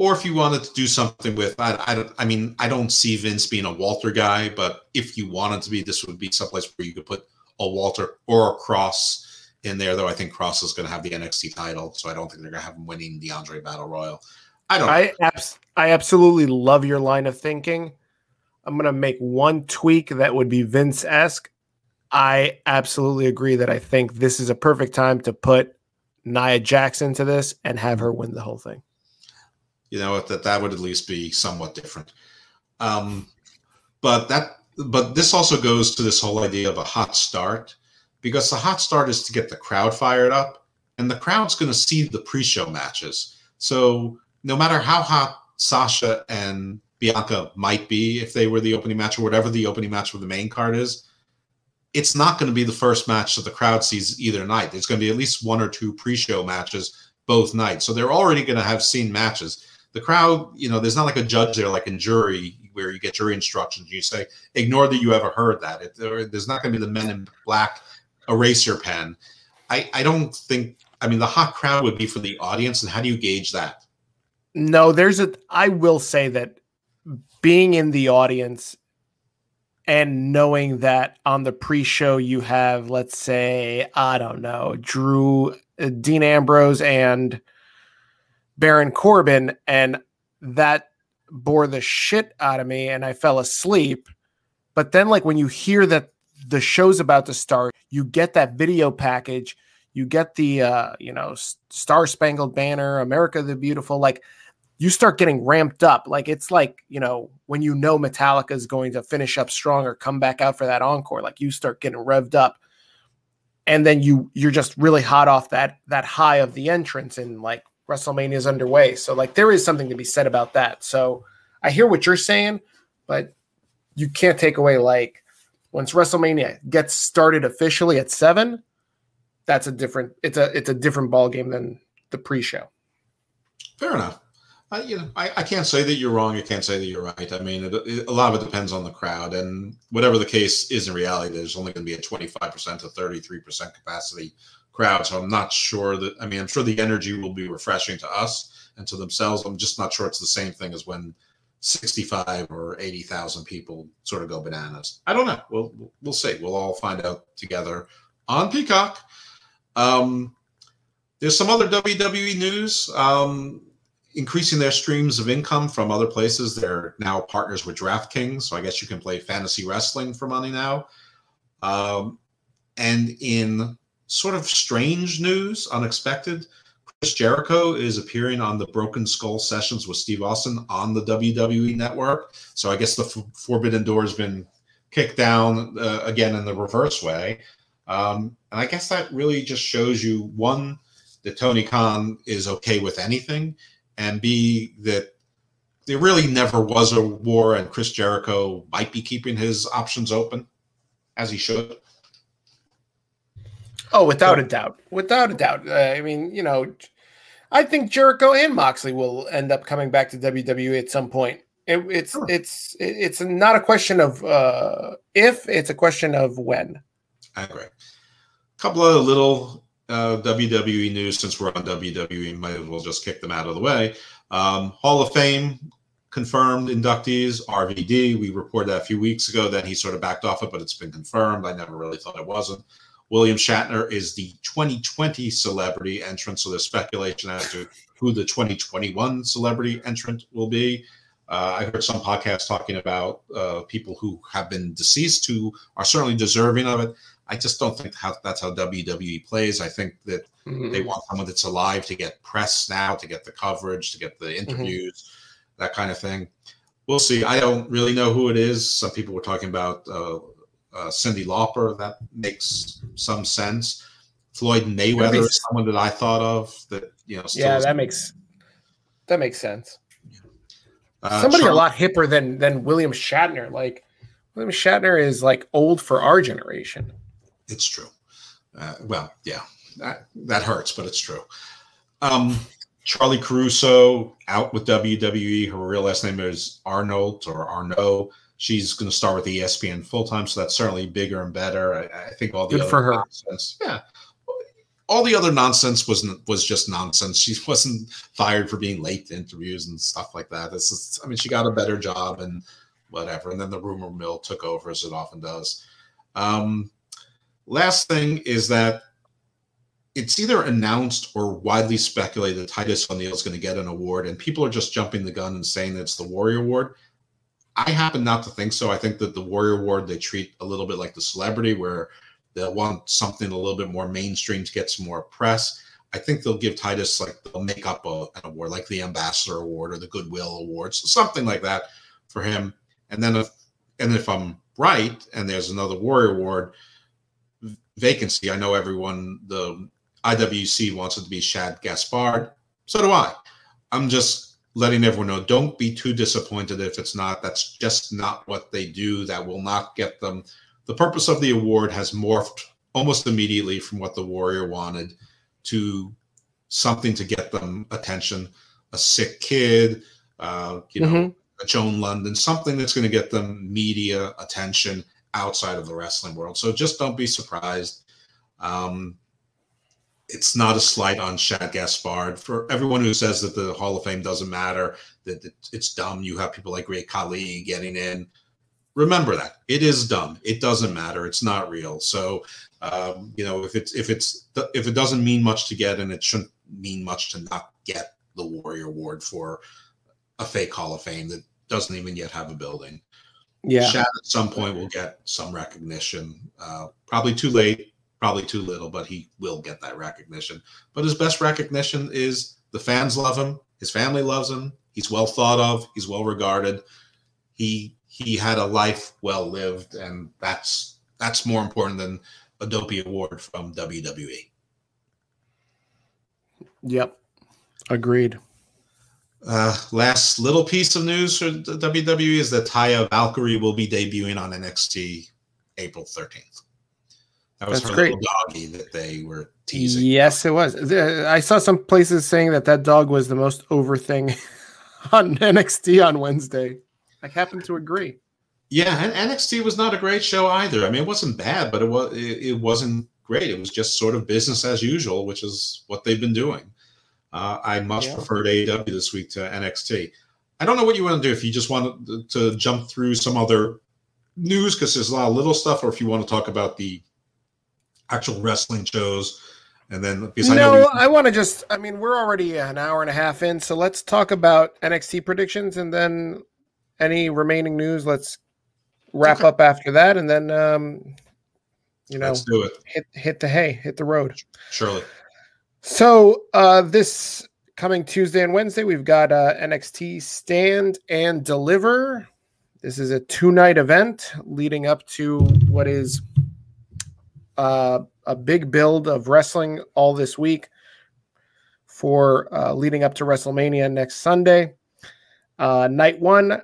B: Or if you wanted to do something with, I, I, I mean, I don't see Vince being a Walter guy, but if you wanted to be, this would be someplace where you could put a Walter or a Cross in there. Though I think Cross is going to have the NXT title, so I don't think they're going to have him winning the Andre Battle Royal. I don't.
A: I abs- I absolutely love your line of thinking. I'm gonna make one tweak that would be Vince esque. I absolutely agree that I think this is a perfect time to put Nia Jax into this and have her win the whole thing.
B: You know that that would at least be somewhat different. Um but that but this also goes to this whole idea of a hot start because the hot start is to get the crowd fired up and the crowd's going to see the pre-show matches. So no matter how hot sasha and bianca might be if they were the opening match or whatever the opening match for the main card is it's not going to be the first match that the crowd sees either night. There's going to be at least one or two pre-show matches both nights. So they're already going to have seen matches the crowd, you know, there's not like a judge there like in jury where you get jury instructions. You say, ignore that you ever heard that. It, there, there's not going to be the men in black eraser pen. I, I don't think, I mean, the hot crowd would be for the audience. And how do you gauge that?
A: No, there's a. I will say that being in the audience and knowing that on the pre-show you have, let's say, I don't know, Drew, uh, Dean Ambrose, and Baron Corbin, and that bore the shit out of me, and I fell asleep. But then, like when you hear that the show's about to start, you get that video package, you get the uh, you know Star Spangled Banner, America the Beautiful, like you start getting ramped up. Like it's like, you know, when you know Metallica is going to finish up strong or come back out for that encore, like you start getting revved up. And then you you're just really hot off that that high of the entrance and like WrestleMania is underway. So like there is something to be said about that. So I hear what you're saying, but you can't take away like once WrestleMania gets started officially at seven, that's a different it's a it's a different ball game than the pre-show.
B: Fair enough. I, you know, I, I can't say that you're wrong. I can't say that you're right. I mean, it, it- a lot of it depends on the crowd, and whatever the case is in reality, there's only going to be a 25% to 33% capacity crowd. So I'm not sure that. I mean, I'm sure the energy will be refreshing to us and to themselves. I'm just not sure it's the same thing as when 65 or 80,000 people sort of go bananas. I don't know. We'll we'll see. We'll all find out together on Peacock. Um, there's some other WWE news. Um, increasing their streams of income from other places. They're now partners with DraftKings, so I guess you can play fantasy wrestling for money now. Um, and in sort of strange news, unexpected, Chris Jericho is appearing on the Broken Skull sessions with Steve Austin on the WWE Network. So I guess the f- Forbidden Door has been kicked down uh, again in the reverse way. Um, and I guess that really just shows you one that Tony Khan is okay with anything, and B that there really never was a war, and Chris Jericho might be keeping his options open as he should.
A: Oh, without a doubt, without a doubt. Uh, I mean, you know, I think Jericho and Moxley will end up coming back to WWE at some point. It, it's sure. it's it's not a question of uh, if; it's a question of when.
B: I agree. A couple of little uh, WWE news since we're on WWE, might as well just kick them out of the way. Um, Hall of Fame confirmed inductees RVD. We reported that a few weeks ago that he sort of backed off it, but it's been confirmed. I never really thought it wasn't. William Shatner is the 2020 celebrity entrant, so there's speculation as to who the 2021 celebrity entrant will be. Uh, I heard some podcasts talking about uh, people who have been deceased who are certainly deserving of it. I just don't think how, that's how WWE plays. I think that mm-hmm. they want someone that's alive to get press now, to get the coverage, to get the mm-hmm. interviews, mm-hmm. that kind of thing. We'll see. I don't really know who it is. Some people were talking about uh, uh, Cyndi Lauper. That makes some sense. Floyd Mayweather makes, is someone that I thought of that you know.
A: yeah, that makes that makes sense. Uh, Somebody Charles, a lot hipper than than William Shatner. Like William Shatner is like old for our generation.
B: It's true. Uh, well, yeah, that that hurts, but it's true. Um, Charly Caruso out with WWE. Her real last name is Arnold or Arnaud. She's going to start with ESPN full time, so that's certainly bigger and better. I, I think all the
A: good for her.
B: Nonsense, yeah, all the other nonsense was was just nonsense. She wasn't fired for being late to interviews and stuff like that. This is, I mean, she got a better job and whatever. And then the rumor mill took over as it often does. Um, last thing is that it's either announced or widely speculated that Titus O'Neil is going to get an award, and people are just jumping the gun and saying that it's the Warrior Award. I happen not to think so. I think that the Warrior Award they treat a little bit like the celebrity, where they'll want something a little bit more mainstream to get some more press. I think they'll give Titus like they'll make up a, an award like the Ambassador Award or the Goodwill Awards, something like that for him. And then if and if I'm right, and there's another Warrior Award vacancy, I know everyone the IWC wants it to be Shad Gaspard. So do I. I'm just letting everyone know. Don't be too disappointed if it's not. That's just not what they do. That will not get them. The purpose of the award has morphed almost immediately from what the warrior wanted to something to get them attention. A sick kid uh, you know mm-hmm. joan lunden something that's going to get them media attention outside of the wrestling world. So just don't be surprised. Um, it's not a slight on Shad Gaspard. For everyone who says that the Hall of Fame doesn't matter, that it's dumb, you have people like Great Khali getting in. Remember that it is dumb. It doesn't matter. It's not real. So, um, you know, if it's if it's if it doesn't mean much to get, and it shouldn't mean much to not get the Warrior Award for a fake Hall of Fame that doesn't even yet have a building. Yeah, Shad at some point will get some recognition. Uh, probably too late probably too little, but he will get that recognition. But his best recognition is the fans love him, his family loves him, he's well thought of, he's well regarded. He he had a life well lived, and that's that's more important than a dopey award from WWE.
A: Yep, agreed.
B: Uh, last little piece of news for WWE is that Taya Valkyrie will be debuting on NXT April 13th. That was That's great. doggy that they were teasing.
A: Yes, it was. I saw some places saying that that dog was the most over thing on NXT on Wednesday. I happen to agree.
B: Yeah, and NXT was not a great show either. I mean, it wasn't bad, but it was it, it wasn't great. It was just sort of business as usual, which is what they've been doing. Uh, I much yeah. preferred AEW this week to NXT. I don't know what you want to do. If you just want to jump through some other news, because there's a lot of little stuff, or if you want to talk about the actual wrestling shows. And then
A: because no, I, I want to just. I mean, we're already an hour and a half in, so let's talk about NXT predictions, and then any remaining news. Let's wrap okay. up after that, and then um, you know,
B: let's do it.
A: Hit hit the hay, hit the road.
B: Surely.
A: So uh, this coming Tuesday and Wednesday, we've got uh, NXT Stand and Deliver. This is a two night event leading up to what is uh, a big build of wrestling all this week for uh, leading up to WrestleMania next Sunday. Uh, night one,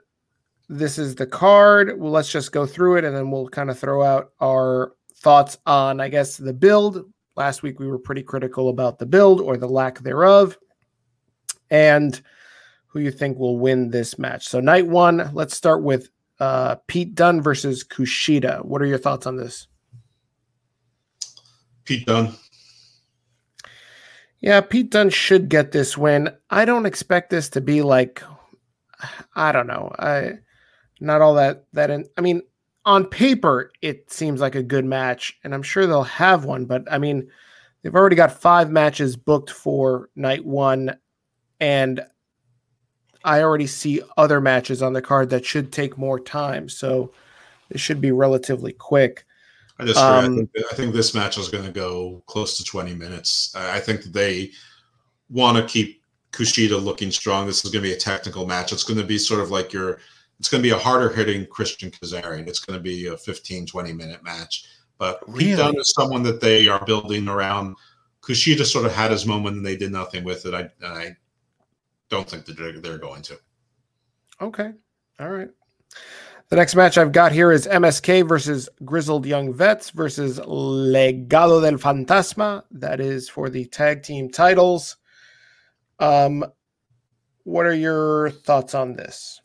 A: this is the card. Well, let's just go through it and then we'll kind of throw out our thoughts on, I guess, the build. Last week we were pretty critical about the build or the lack thereof. And who you think will win this match. So night one, let's start with uh, Pete Dunne versus Kushida. What are your thoughts on this?
B: Pete Dunne.
A: Yeah, Pete Dunne should get this win. I don't expect this to be like, I don't know, I not all that that. In, I mean, on paper, it seems like a good match, and I'm sure they'll have one. But I mean, they've already got five matches booked for night one, and I already see other matches on the card that should take more time. So it should be relatively quick.
B: I disagree. Um, I, think, I think this match is going to go close to 20 minutes. I think they want to keep Kushida looking strong. This is going to be a technical match. It's going to be sort of like your, it's going to be a harder hitting Christian Kazarian. It's going to be a 15, 20 minute match. But really? Dunne is someone that they are building around. Kushida sort of had his moment and they did nothing with it. I, I don't think that they're, they're going to.
A: Okay. All right. The next match I've got here is MSK versus Grizzled Young Vets versus Legado del Fantasma. That is for the tag team titles. Um, what are your thoughts on this?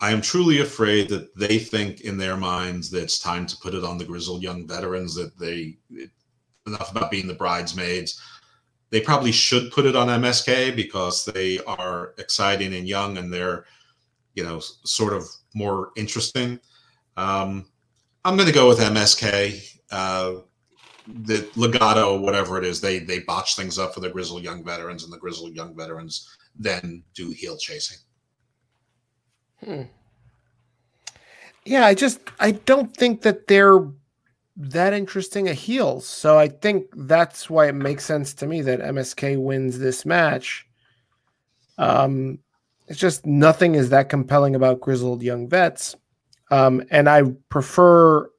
B: I am truly afraid that they think in their minds that it's time to put it on the Grizzled Young Veterans, that they enough about being the bridesmaids. They probably should put it on MSK because they are exciting and young and they're, you know, sort of more interesting. Um, I'm going to go with MSK. Uh, the Legato, whatever it is, they they botch things up for the Grizzled Young Veterans, and the Grizzled Young Veterans then do heel chasing.
A: Hmm. Yeah, I just I don't think that they're that interesting a heel. So I think that's why it makes sense to me that MSK wins this match. Um, it's just nothing is that compelling about grizzled young vets. Um, and I prefer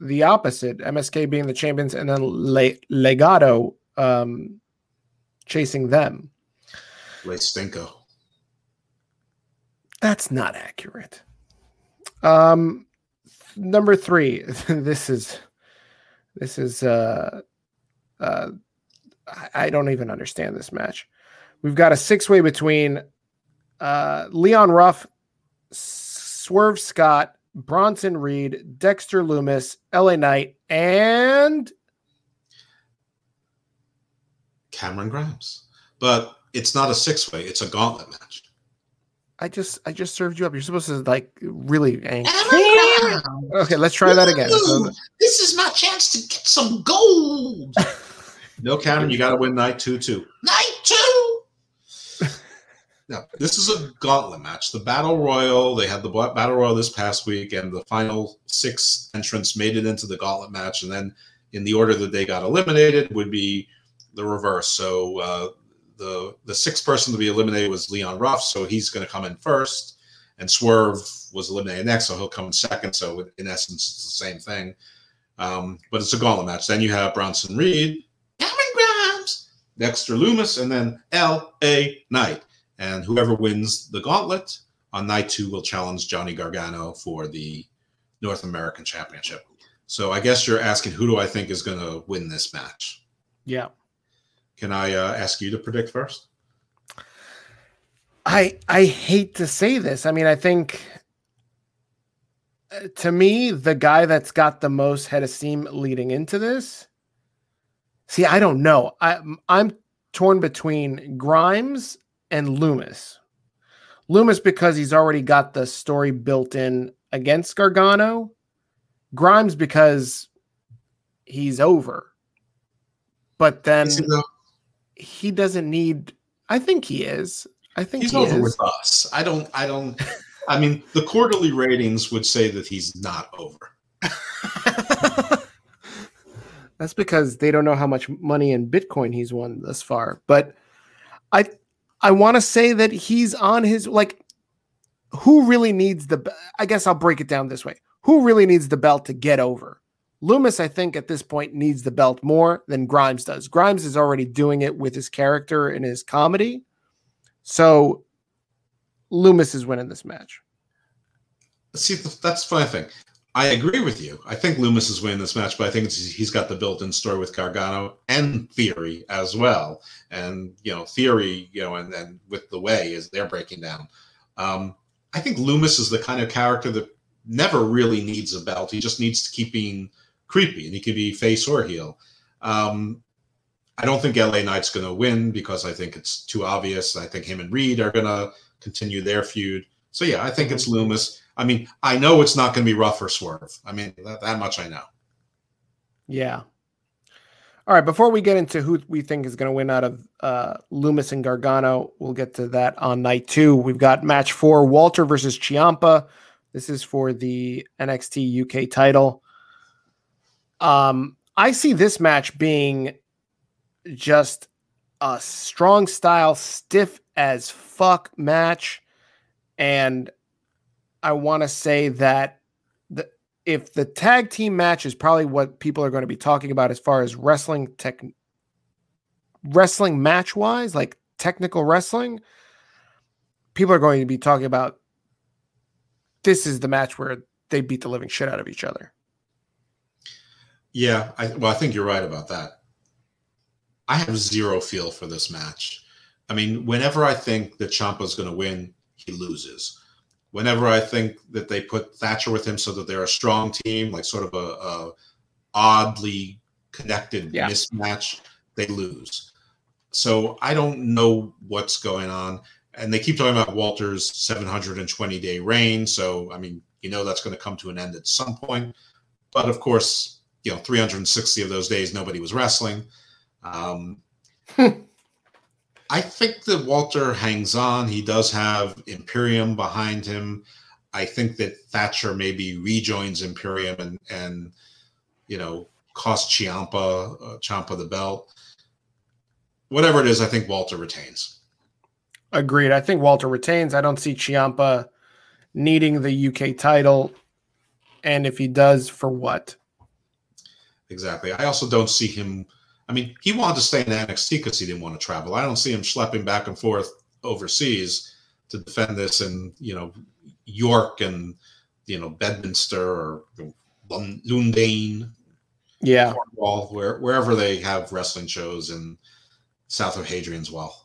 A: the opposite, MSK being the champions and then Le- Legado um, chasing them.
B: Le Stinko.
A: That's not accurate. Um, number three. this is this is uh, uh, I don't even understand this match. We've got a six way between uh, Leon Ruff, Swerve Scott, Bronson Reed, Dexter Lumis, LA Knight, and
B: Cameron Grimes. But it's not a six way, it's a gauntlet match.
A: I just I just served you up. You're supposed to like really angry. Okay, let's try that again.
B: this is my chance to get some gold. no, Cameron, you got to win night two too. Night two. Now, this is a gauntlet match. The Battle Royal, they had the Battle Royal this past week, and the final six entrants made it into the gauntlet match. And then, in the order that they got eliminated, would be the reverse. So, uh, the the sixth person to be eliminated was Leon Ruff, so he's going to come in first. And Swerve was eliminated next, so he'll come in second. So, in essence, it's the same thing. Um, but it's a gauntlet match. Then you have Bronson Reed, Cameron Grimes, Dexter Lumis, and then L.A. Knight. And whoever wins the gauntlet on night two will challenge Johnny Gargano for the North American Championship. So I guess you're asking who do I think is going to win this match?
A: Yeah.
B: Can I uh, ask you to predict first?
A: I I hate to say this. I mean, I think uh, to me, the guy that's got the most head of steam leading into this. See, I don't know. I I'm torn between Grimes and Lumis. Lumis because he's already got the story built in against Gargano. Grimes because he's over. But then he doesn't need I think he is. I think
B: he's
A: he
B: over
A: is.
B: with us. I don't I don't I mean the quarterly ratings would say that he's not over.
A: That's because they don't know how much money in Bitcoin he's won thus far. But I I want to say that he's on his like who really needs the I guess I'll break it down this way. Who really needs the belt to get over? Lumis, I think at this point needs the belt more than Grimes does. Grimes is already doing it with his character and his comedy. So Lumis is winning this match.
B: See, that's the funny thing. I agree with you. I think Lumis is winning this match, but I think he's got the built-in story with Gargano and Theory as well. And you know, Theory, you know, and then with the way is they're breaking down. Um, I think Lumis is the kind of character that never really needs a belt. He just needs to keep being creepy, and he can be face or heel. Um, I don't think LA Knight's going to win because I think it's too obvious. I think him and Reed are going to continue their feud. So yeah, I think it's mm-hmm. I mean, I know it's not going to be rough or swerve. I mean, that, that much I know.
A: Yeah. All right. Before we get into who we think is going to win out of uh, Lumis and Gargano, we'll get to that on night two. We've got match four Walter versus Ciampa. This is for the NXT UK title. Um, I see this match being just a strong style, stiff as fuck match. And I want to say that the if the tag team match is probably what people are going to be talking about as far as wrestling tech wrestling match wise, like technical wrestling, people are going to be talking about this is the match where they beat the living shit out of each other.
B: Yeah, I, well, I think you're right about that. I have zero feel for this match. I mean, whenever I think that Ciampa's going to win, he loses whenever I think that they put Thatcher with him so that they're a strong team, like sort of a, a oddly connected yeah. mismatch, they lose. So I don't know what's going on. And they keep talking about Walter's 720 day reign. So, I mean, you know that's going to come to an end at some point. But of course, you know, 360 of those days, nobody was wrestling. Um, I think that Walter hangs on. He does have Imperium behind him. I think that Thatcher maybe rejoins Imperium and and you know cost Ciampa uh, Ciampa the belt. Whatever it is, I think Walter retains.
A: Agreed. I think Walter retains. I don't see Ciampa needing the UK title, and if he does, for what?
B: Exactly. I also don't see him I mean, he wanted to stay in NXT because he didn't want to travel. I don't see him schlepping back and forth overseas to defend this in you know York and you know Bedminster or Lundane,
A: yeah,
B: Cornwall, where wherever they have wrestling shows in south of Hadrian's Wall.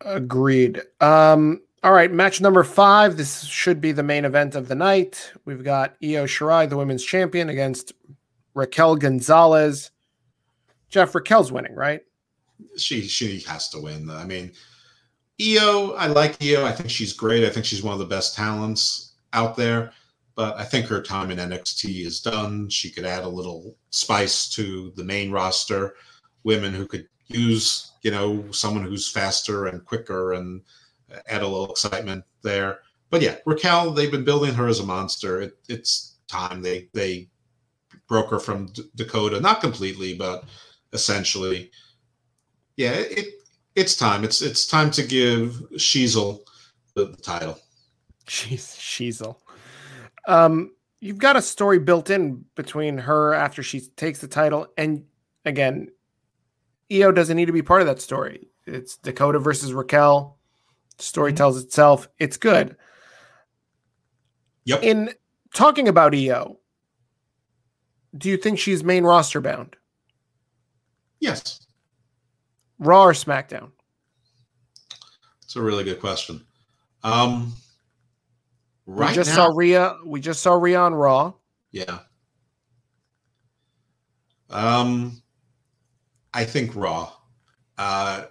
A: Agreed. Um, all right, match number five. This should be the main event of the night. We've got Io Shirai, the women's champion, against Raquel Gonzalez. Jeff Raquel's winning, right?
B: She she has to win. I mean, Io, I like Io. I think she's great. I think she's one of the best talents out there. But I think her time in NXT is done. She could add a little spice to the main roster. Women who could use, you know, someone who's faster and quicker and add a little excitement there. But yeah, Raquel, they've been building her as a monster. It, it's time they they broke her from D- Dakota, not completely, but essentially. Yeah, it it's time. It's it's time to give Sheezel the, the title.
A: She's Sheezel. Um, you've got a story built in between her after she takes the title, and again, Io doesn't need to be part of that story. It's Dakota versus Raquel. The story mm-hmm. tells itself. It's good.
B: Yep.
A: In talking about Io, do you think she's main roster bound?
B: Yes.
A: Raw or SmackDown?
B: It's a really good question. Um,
A: right we just now, saw Rhea. We just saw Rhea on Raw.
B: Yeah. Um, I think Raw. Uh,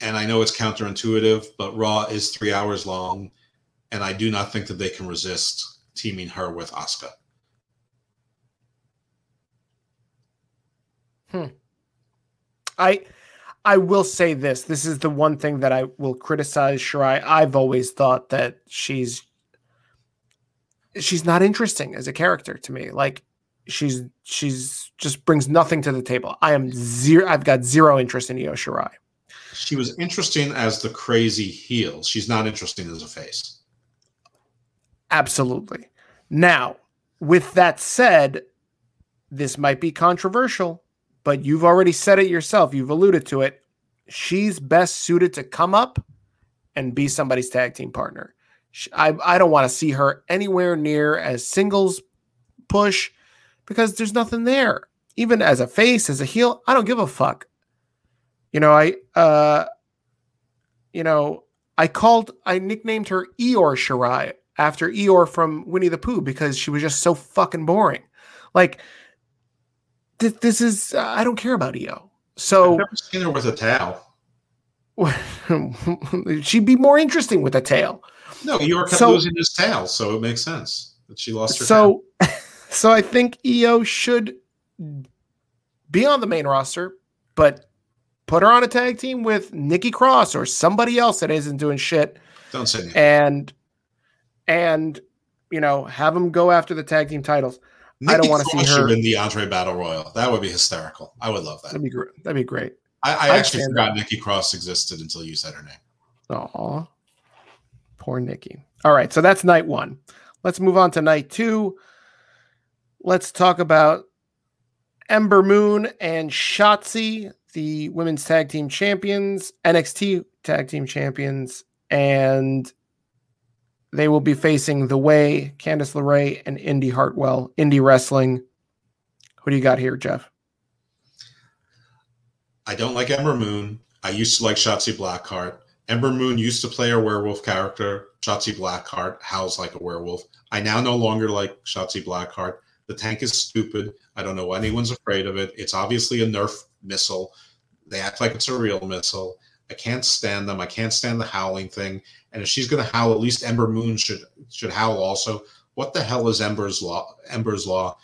B: and I know it's counterintuitive, but Raw is three hours long, and I do not think that they can resist teaming her with Asuka.
A: Hmm. I I will say this. This is the one thing that I will criticize Shirai. I've always thought that she's she's not interesting as a character to me. Like she's she's just brings nothing to the table. I am zero I've got zero interest in Io Shirai.
B: She was interesting as the crazy heel. She's not interesting as a face.
A: Absolutely. Now, with that said, this might be controversial but you've already said it yourself. You've alluded to it. She's best suited to come up and be somebody's tag team partner. I, I don't want to see her anywhere near as singles push because there's nothing there. Even as a face, as a heel, I don't give a fuck. You know, I uh you know, I called I nicknamed her Eeyore Shirai after Eeyore from Winnie the Pooh because she was just so fucking boring. Like th- this is uh, I don't care about Io. So
B: I've never seen her with a towel.
A: she'd be more interesting with a tail.
B: No, Eeyore kept
A: So-
B: losing his tail, so it makes sense that she lost her
A: So, so I think Io should be on the main roster, but put her on a tag team with Nikki Cross or somebody else that isn't doing shit.
B: Don't say
A: and and you know have them go after the tag team titles. I don't wanna see her-
B: in the Andre Battle Royal. That would be hysterical. I would love that.
A: That'd be great. That'd be great.
B: I, I
A: I'd
B: actually forgot Nikki Cross existed until you said her name.
A: Aw, poor Nikki. All right, so that's night one. Let's move on to night two. Let's talk about Ember Moon and Shotzi, the women's tag team champions, NXT tag team champions, and they will be facing The Way, Candice LeRae, and Indy Hartwell, Indy Wrestling. Who do you got here, Jeff?
B: I don't like Ember Moon. I used to like Shotzi Blackheart. Ember Moon used to play a werewolf character. Shotzi Blackheart howls like a werewolf. I now no longer like Shotzi Blackheart. The tank is stupid. I don't know why anyone's afraid of it. It's obviously a Nerf missile. They act like it's a real missile. I can't stand them. I can't stand the howling thing. And if she's going to howl, at least Ember Moon should should howl also. What the hell is Ember's law? Ember's law.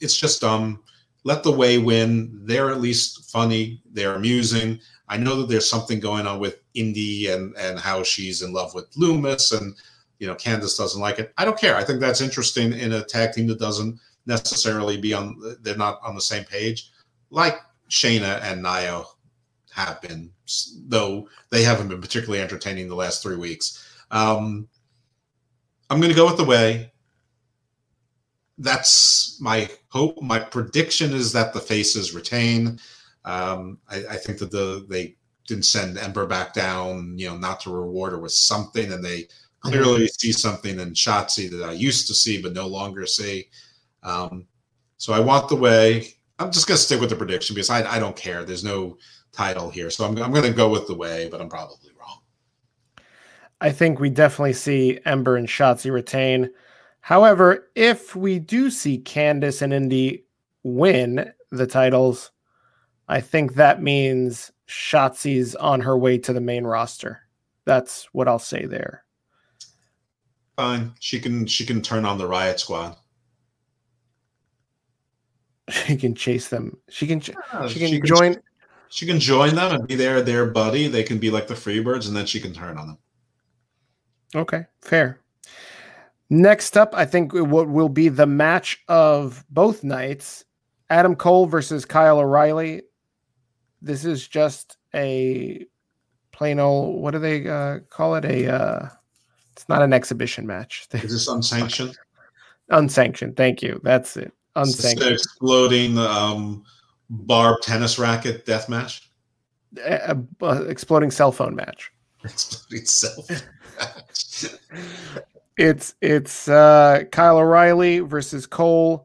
B: It's just dumb let the way win. They're at least funny. They're amusing. I know that there's something going on with Indy and and how she's in love with Lumis and you know Candice doesn't like it. I don't care. I think that's interesting in a tag team that doesn't necessarily be on. They're not on the same page, like Shayna and Nia have been, though they haven't been particularly entertaining the last three weeks. Um, I'm going to go with the way that's my hope. My prediction is that the faces retain. Um, I, I think that the they didn't send Ember back down, you know, not to reward her with something, and they clearly see something in Shotzi that I used to see but no longer see. Um, so I want the way. I'm just going to stick with the prediction because I, I don't care. There's no title here, so I'm, I'm going to go with the way, but I'm probably wrong.
A: I think we definitely see Ember and Shotzi retain. However, if we do see Candice and Indy win the titles, I think that means Shotzi's on her way to the main roster. That's what I'll say there.
B: Fine, she can she can turn on the Riot Squad.
A: She can chase them. She can.
B: Uh,
A: She can join.
B: She can join them and be their their buddy. They can be like the Freebirds, and then she can turn on them.
A: Okay, fair. Next up, I think what will be the match of both nights Adam Cole versus Kyle O'Reilly. This is just a plain old, what do they uh, call it? A, uh, it's not an exhibition match.
B: Is this unsanctioned?
A: Unsanctioned. Thank you. That's it. Unsanctioned.
B: exploding um, barb tennis racket death match.
A: Uh, uh, exploding cell phone match.
B: Exploding self match.
A: It's it's uh, Kyle O'Reilly versus Cole.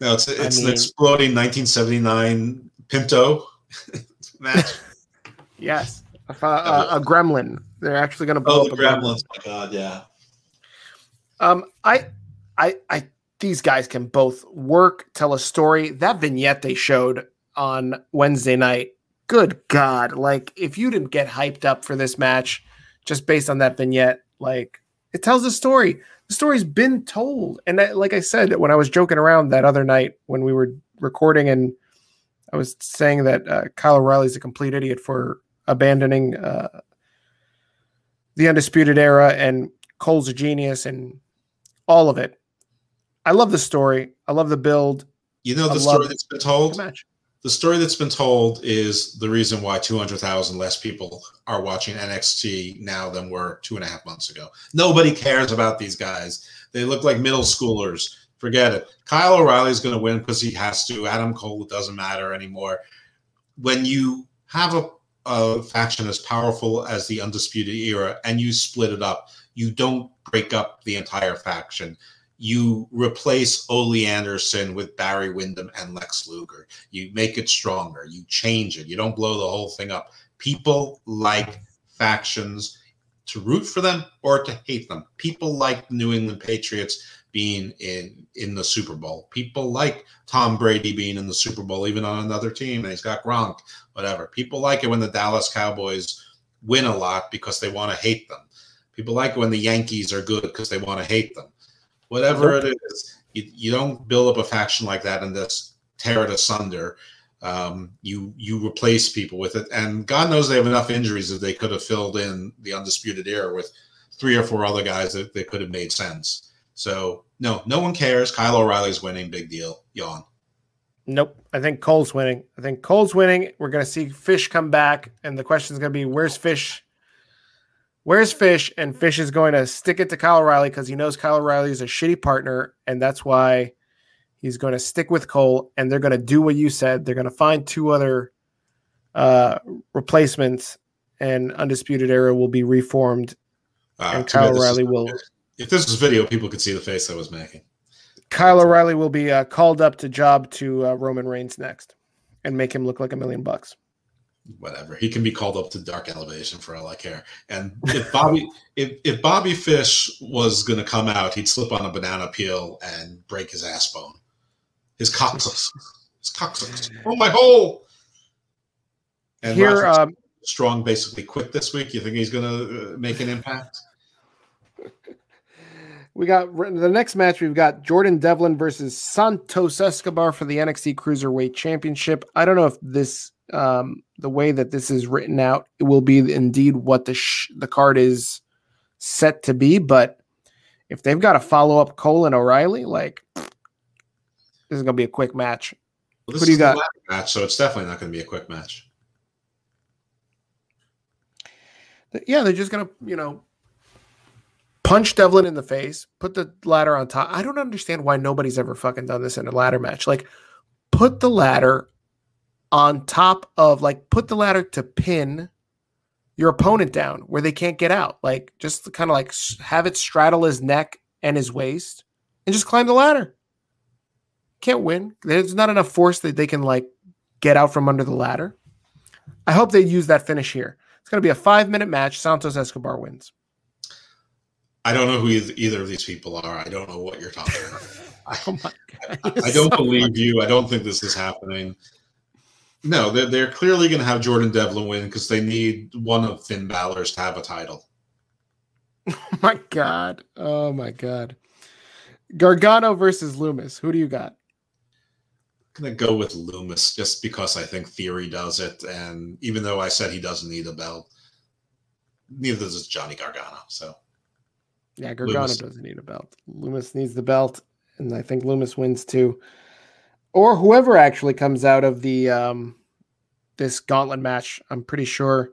B: No, it's
A: I
B: it's
A: mean-
B: an exploding 1979 Pinto match.
A: Yes, a, a, a gremlin. They're actually going to blow
B: oh, the
A: up a gremlin.
B: Gremlins! My God, yeah.
A: Um, I, I, I, these guys can both work, tell a story. That vignette they showed on Wednesday night, good God! Like, if you didn't get hyped up for this match just based on that vignette, like, it tells a story. The story's been told, and I, like I said, when I was joking around that other night when we were recording, and I was saying that uh, Kyle O'Reilly's a complete idiot for abandoning uh, the Undisputed Era, and Cole's a genius, and all of it. I love the story. I love the build.
B: You know the story that's been told.
A: Match.
B: The story that's been told is the reason why 200,000 less people are watching NXT now than were two and a half months ago. Nobody cares about these guys. They look like middle schoolers. Forget it. Kyle O'Reilly is going to win because he has to. Adam Cole, doesn't matter anymore. When you have a, a faction as powerful as the Undisputed Era and you split it up, You don't break up the entire faction. You replace Ole Anderson with Barry Windham and Lex Luger. You make it stronger. You change it. You don't blow the whole thing up. People like factions to root for them or to hate them. People like the New England Patriots being in in the Super Bowl. People like Tom Brady being in the Super Bowl, even on another team, and he's got Gronk, whatever. People like it when the Dallas Cowboys win a lot because they want to hate them. People like it when the Yankees are good because they want to hate them. Whatever it is, you, you don't build up a faction like that and just tear it asunder. Um, you you replace people with it, and God knows they have enough injuries that they could have filled in the undisputed era with three or four other guys that they could have made sense. So no, no one cares. Kyle O'Reilly's winning. Big deal. Yawn.
A: Nope. I think Cole's winning. I think Cole's winning. We're going to see Fish come back, and the question is going to be, where's Fish? Where's Fish? And Fish is going to stick it to Kyle O'Reilly because he knows Kyle O'Reilly is a shitty partner, and that's why he's going to stick with Cole. And they're going to do what you said. They're going to find two other uh, replacements, and Undisputed Era will be reformed, uh, and Kyle O'Reilly will
B: if this was video, people could see the face I was making.
A: Kyle O'Reilly will be uh, called up to job to uh, Roman Reigns next, and make him look like a million bucks.
B: Whatever, he can be called up to Dark Elevation for all I care. And if Bobby, if, if Bobby Fish was going to come out, he'd slip on a banana peel and break his ass bone, his coccyx, his coccyx. Oh my hole! And Here, um, Strong basically quit this week. You think he's going to uh, make an impact?
A: We got the next match. We've got Jordan Devlin versus Santos Escobar for the NXT Cruiserweight Championship. I don't know if this, um, the way that this is written out, it will be indeed what the sh- the card is set to be. But if they've got to follow up Cole and O'Reilly, like this is going to be a quick match.
B: Well, this Who do you got? Match, so it's definitely not going to be a quick match.
A: Yeah, they're just going to, you know, punch Devlin in the face, put the ladder on top. I don't understand why nobody's ever fucking done this in a ladder match. Like, put the ladder on top of, like, put the ladder to pin your opponent down where they can't get out. Like, just kind of like have it straddle his neck and his waist and just climb the ladder. Can't win. There's not enough force that they can, like, get out from under the ladder. I hope they use that finish here. It's going to be a five minute match. Santos Escobar wins.
B: I don't know who either of these people are. I don't know what you're talking about. oh my God. I, I don't so believe funny. you. I don't think this is happening. No, they're, they're clearly going to have Jordan Devlin win because they need one of Finn Balor's to have a title.
A: Oh my God. Oh my God. Gargano versus Lumis. Who do you got?
B: I'm going to go with Lumis just because I think Theory does it. And even though I said he doesn't need a belt, neither does Johnny Gargano. So
A: yeah, Gargano Lumis. doesn't need a belt. Lumis needs the belt, and I think Lumis wins too. Or whoever actually comes out of the um this gauntlet match, I'm pretty sure,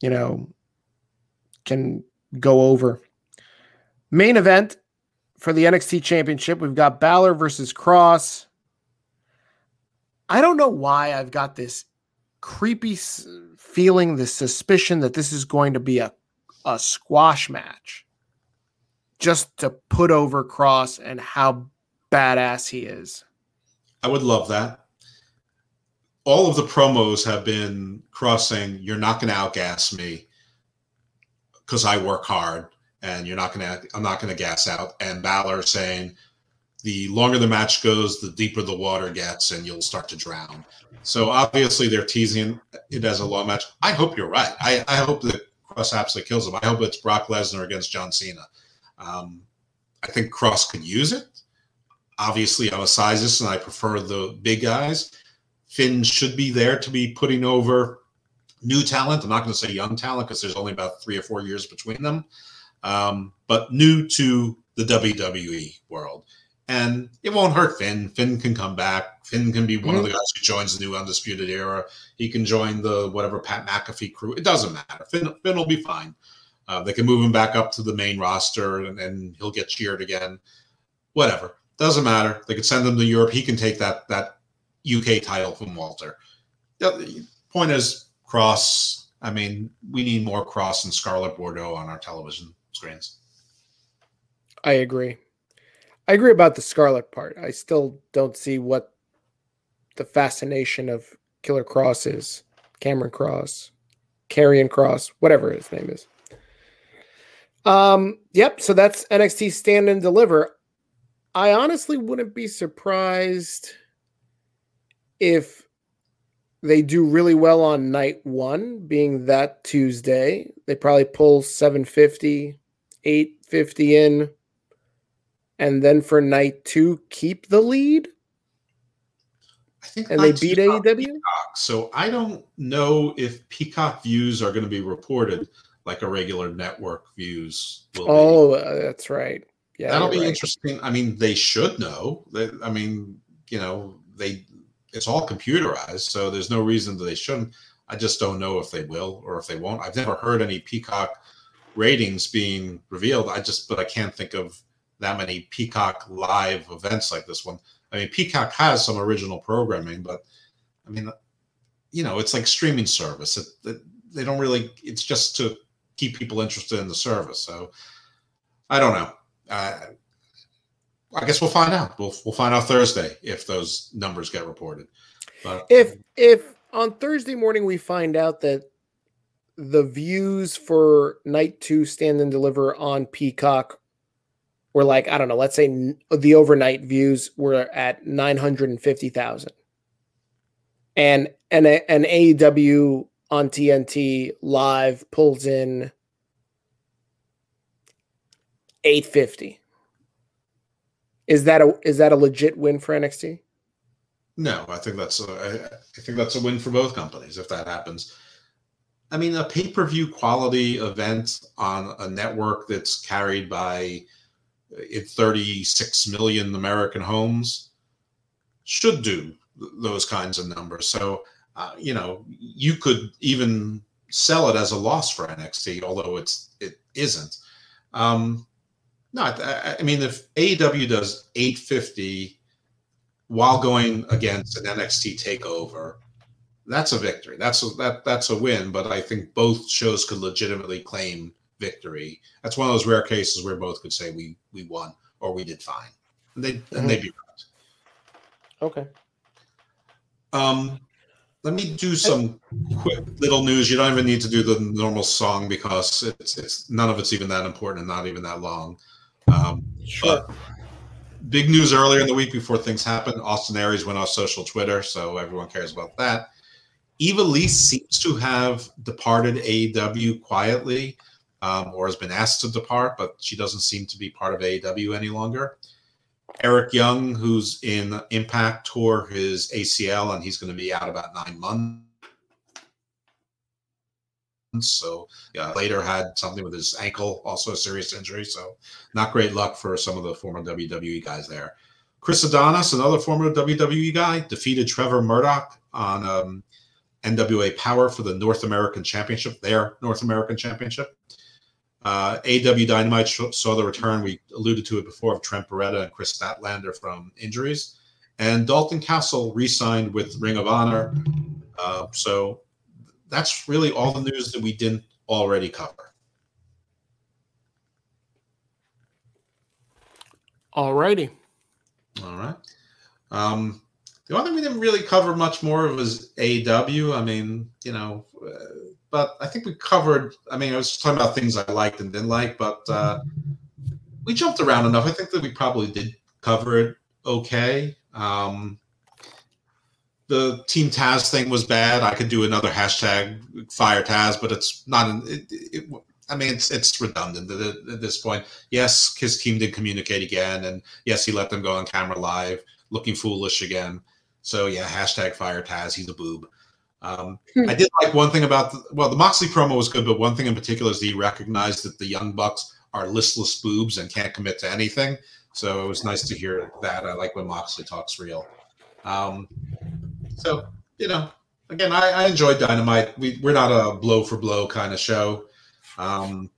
A: you know, can go over. Main event for the NXT Championship, we've got Balor versus Kross. I don't know why I've got this creepy feeling, this suspicion that this is going to be a, a squash match just to put over Kross and how badass he is.
B: I would love that. All of the promos have been Kross saying, You're not going to outgas me because I work hard and you're not going to, I'm not going to gas out. And Balor saying, The longer the match goes, the deeper the water gets and you'll start to drown. So obviously they're teasing it as a long match. I hope you're right. I, I hope that Kross absolutely kills him. I hope it's Brock Lesnar against John Cena. Um, I think Kross could use it. Obviously, I'm a sizist and I prefer the big guys. Finn should be there to be putting over new talent. I'm not going to say young talent because there's only about three or four years between them, um, but new to the WWE world. And it won't hurt Finn. Finn can come back. Finn can be one mm-hmm. of the guys who joins the new Undisputed Era. He can join the whatever Pat McAfee crew. It doesn't matter. Finn, Finn will be fine. Uh, they can move him back up to the main roster and, and he'll get cheered again. Whatever. Doesn't matter. They could send him to Europe. He can take that that UK title from Walter. The point is, Kross. I mean, we need more Kross and Scarlett Bordeaux on our television screens.
A: I agree. I agree about the Scarlett part. I still don't see what the fascination of Killer Cross is. Cameron Cross, Karrion Kross, whatever his name is. Um, yep, so that's NXT stand and deliver. I honestly wouldn't be surprised if they do really well on night one, being that Tuesday. They probably pull 750, 850 in and then for night two keep the lead.
B: I think
A: and they beat AEW.
B: Peacock, so I don't know if Peacock views are going to be reported like a regular network views.
A: oh, uh, that's right.
B: Yeah, that'll be right. interesting. I mean, they should know. They, I mean, you know, they it's all computerized, so there's no reason that they shouldn't. I just don't know if they will or if they won't. I've never heard any Peacock ratings being revealed. I just, but I can't think of that many Peacock live events like this one. I mean, Peacock has some original programming, but I mean, you know, it's like streaming service. It, it, they don't really. It's just to keep people interested in the service. So I don't know. Uh, I guess we'll find out. We'll we'll find out Thursday if those numbers get reported.
A: But if if on Thursday morning we find out that the views for night two stand and deliver on Peacock were like I don't know, let's say the overnight views were at nine hundred and fifty thousand, and and an AEW on TNT live pulls in eight fifty. Is that a is that a legit win for NXT?
B: No, I think that's a, I think that's a win for both companies if that happens. I mean, a pay per view quality event on a network that's carried by in 36 million American homes should do those kinds of numbers. So, uh, you know, you could even sell it as a loss for NXT, although it's it isn't. Um, no, I, I mean, if AEW does 850 while going against an NXT takeover, that's a victory. That's a, that that's a win. But I think both shows could legitimately claim victory. That's one of those rare cases where both could say we we won or we did fine. And they mm-hmm. and they'd be right.
A: Okay.
B: Um let me do some quick little news. You don't even need to do the normal song because it's it's none of it's even that important and not even that long. Um, sure. big news earlier in the week before things happened. Austin Aries went off social Twitter, so everyone cares about that. Eva Lee seems to have departed AEW quietly um, or has been asked to depart, but she doesn't seem to be part of AEW any longer. Eric Young, who's in Impact, tore his ACL and he's going to be out about nine months. So yeah, later had something with his ankle, also a serious injury. So not great luck for some of the former WWE guys there. Chris Adonis, another former WWE guy, defeated Trevor Murdoch on um, NWA Power for the North American Championship, their North American Championship. Uh, AEW Dynamite saw the return. We alluded to it before of Trent Beretta and Kris Statlander from injuries, and Dalton Castle re-signed with Ring of Honor. Uh, so that's really all the news that we didn't already cover.
A: All righty.
B: All right. Um, the only thing we didn't really cover much more was AEW. I mean, you know, uh, but I think we covered. I mean, I was talking about things I liked and didn't like, but uh, we jumped around enough. I think that we probably did cover it okay. Um, the Team Taz thing was bad. I could do another hashtag fire Taz, but it's not. An, it, it, I mean, it's it's redundant at, at, this point. Yes, his team did communicate again, and yes, he let them go on camera live, looking foolish again. So yeah, hashtag fire Taz. He's a boob. Um, hmm. I did like one thing about the, well, the Moxley promo was good, but one thing in particular is he recognized that the Young Bucks are listless boobs and can't commit to anything. So it was nice to hear that. I like when Moxley talks real. Um, so you know, again, I, I enjoyed Dynamite. We we're not a blow for blow kind of show. Um,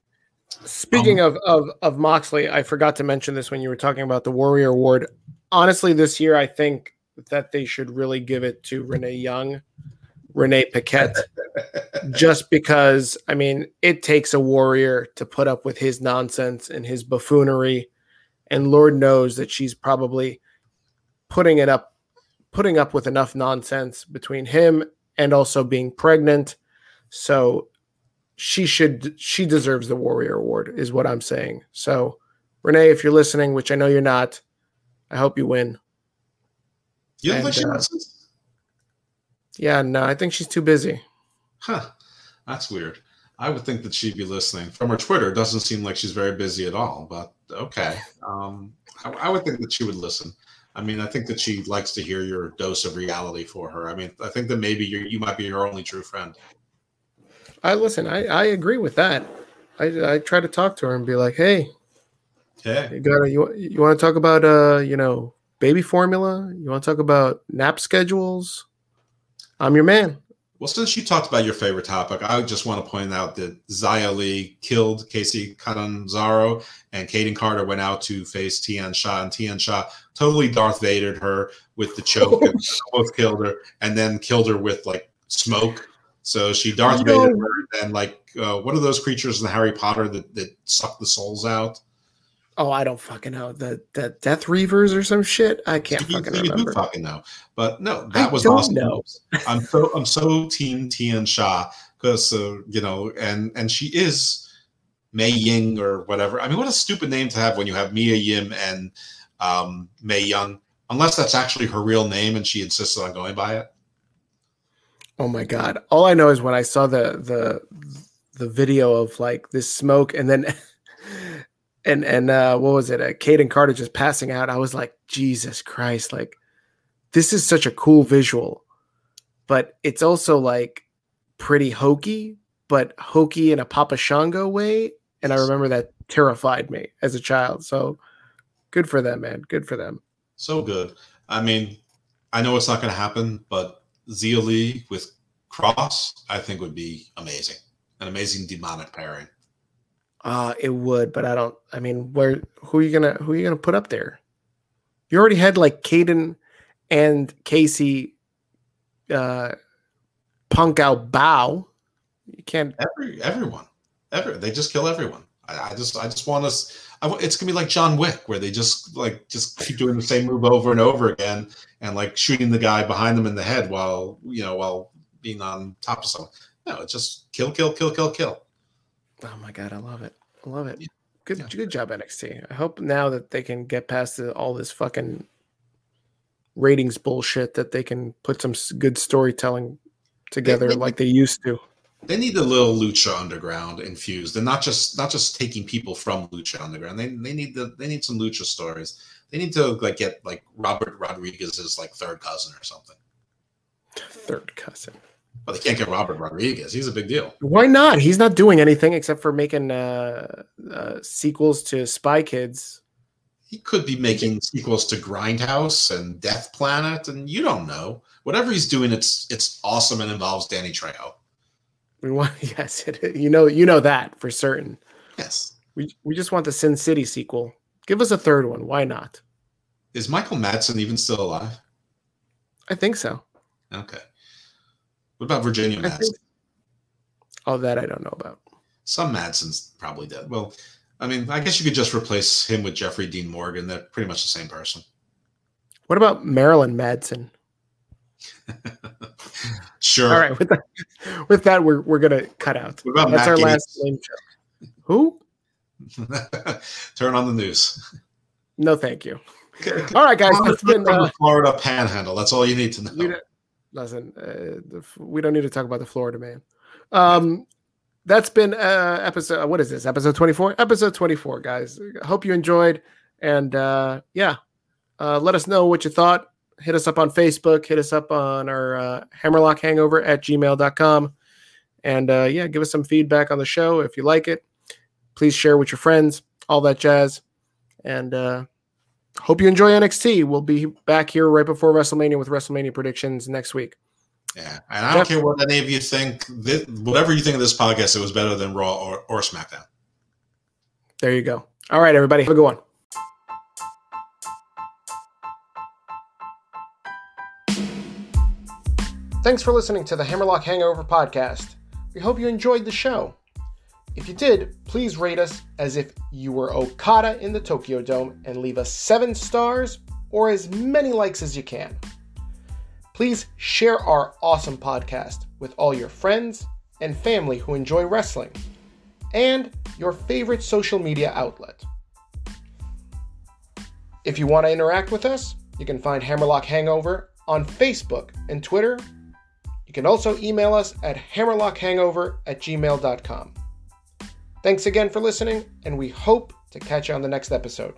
A: Speaking um, of, of of Moxley, I forgot to mention this when you were talking about the Warrior Award. Honestly, this year I think that they should really give it to Renee Young Renee Paquette. just because I mean it takes a warrior to put up with his nonsense and his buffoonery, and Lord knows that she's probably putting it up, putting up with enough nonsense between him and also being pregnant. So she should she deserves the warrior award is what I'm saying. So Renee, if you're listening, which I know you're not, I hope you win.
B: You don't and, think she uh, listens?
A: Yeah, no, I think she's too busy.
B: Huh. That's weird. I would think that she'd be listening. From her Twitter, it doesn't seem like she's very busy at all, but okay. Um, I, I, would think that she would listen. I mean, I think that she likes to hear your dose of reality for her. I mean, I think that maybe you you might be her only true friend.
A: I listen. I, I agree with that. I, I try to talk to her and be like, hey,
B: hey,
A: you got you you want to talk about uh you know baby formula? You want to talk about nap schedules? I'm your man.
B: Well, since you talked about your favorite topic, I just want to point out that Xia Li killed Kacy Catanzaro, and Kayden Carter went out to face Tian Sha, and Tian Sha totally Darth Vadered her with the choke, and both killed her, and then killed her with like smoke. So she Darth Vadered her, and like uh, what are those creatures in the Harry Potter that that suck the souls out?
A: Oh, I don't fucking know. The the Death Reavers or some shit. I can't you, fucking you remember.
B: fucking know. But no, that I was awesome. Know. I'm so I'm so team Tian Sha because uh, you know, and and she is Mei Ying or whatever. I mean, what a stupid name to have when you have Mia Yim and um, Mae Young, unless that's actually her real name and she insisted on going by it.
A: Oh my god! All I know is when I saw the the the video of like this smoke and then and and uh, what was it? Uh, Kayden Carter just passing out. I was like, Jesus Christ! Like, this is such a cool visual, but it's also like pretty hokey, but hokey in a Papa Shango way. And I remember that terrified me as a child. So good for them, man. Good for them.
B: So good. I mean, I know it's not going to happen, but Xia Li with Kross, I think would be amazing. An amazing demonic pairing.
A: Uh, it would, but I don't. I mean, where who are you gonna who are you gonna put up there? You already had like Kayden and Kacy uh, punk out bow. You can't.
B: Every everyone, ever they just kill everyone. I, I just I just want us. I, it's gonna be like John Wick, where they just like just keep doing the same move over and over again, and like shooting the guy behind them in the head while you know while being on top of someone. No, it's just kill, kill, kill, kill, kill.
A: Oh my god, I love it. I love it. Good, yeah. good job NXT. I hope now that they can get past the, all this fucking ratings bullshit that they can put some good storytelling together they, they, like they used to.
B: They need a little Lucha Underground infused, and not just not just taking people from Lucha Underground. They they need the they need some Lucha stories. They need to like get like Robert Rodriguez's like third cousin or something.
A: Third cousin.
B: But they can't get Robert Rodriguez. He's a big deal.
A: Why not? He's not doing anything except for making uh, uh, sequels to Spy Kids.
B: He could be making sequels to Grindhouse and Death Planet, and you don't know. Whatever he's doing, it's it's awesome and involves Danny Trejo.
A: We want yes, it, you know you know that for certain.
B: Yes.
A: We we just want the Sin City sequel. Give us a third one. Why not?
B: Is Michael Madsen even still alive?
A: I think so.
B: Okay. What about Virginia Madsen?
A: All that I don't know about.
B: Some Madsen's probably dead. Well, I mean, I guess you could just replace him with Jeffrey Dean Morgan. They're pretty much the same person.
A: What about Marilyn Madsen?
B: sure.
A: All right. With that, with that, we're we're gonna cut out.
B: What about
A: That's
B: Matt
A: our
B: Gaetz?
A: last name show. Who?
B: Turn on the news.
A: No, thank you. All right, guys. It's been
B: uh, Florida Panhandle. That's all you need to know
A: listen, uh, we don't need to talk about the Florida man. Um, that's been uh, episode. What is this? Episode twenty four. Episode twenty four, guys. Hope you enjoyed, and uh, yeah, uh, let us know what you thought. Hit us up on Facebook. Hit us up on our uh, Hammerlock Hangover at gmail.com. And uh, yeah, give us some feedback on the show if you like it. Please share with your friends, all that jazz. And uh, hope you enjoy NXT. We'll be back here right before WrestleMania with WrestleMania predictions next week.
B: Yeah, and I don't Jeff, care what any of you think. This, whatever you think of this podcast, it was better than Raw or, or SmackDown.
A: There you go. All right, everybody, have a good one. Thanks for listening to the Hammerlock Hangover podcast. we hope you enjoyed the show. If you did, please rate us as if you were Okada in the Tokyo Dome and leave us seven stars or as many likes as you can. Please share our awesome podcast with all your friends and family who enjoy wrestling and your favorite social media outlet. If you want to interact with us, you can find Hammerlock Hangover on Facebook and Twitter. You can also email us at hammerlockhangover at gmail.com. Thanks again for listening, and we hope to catch you on the next episode.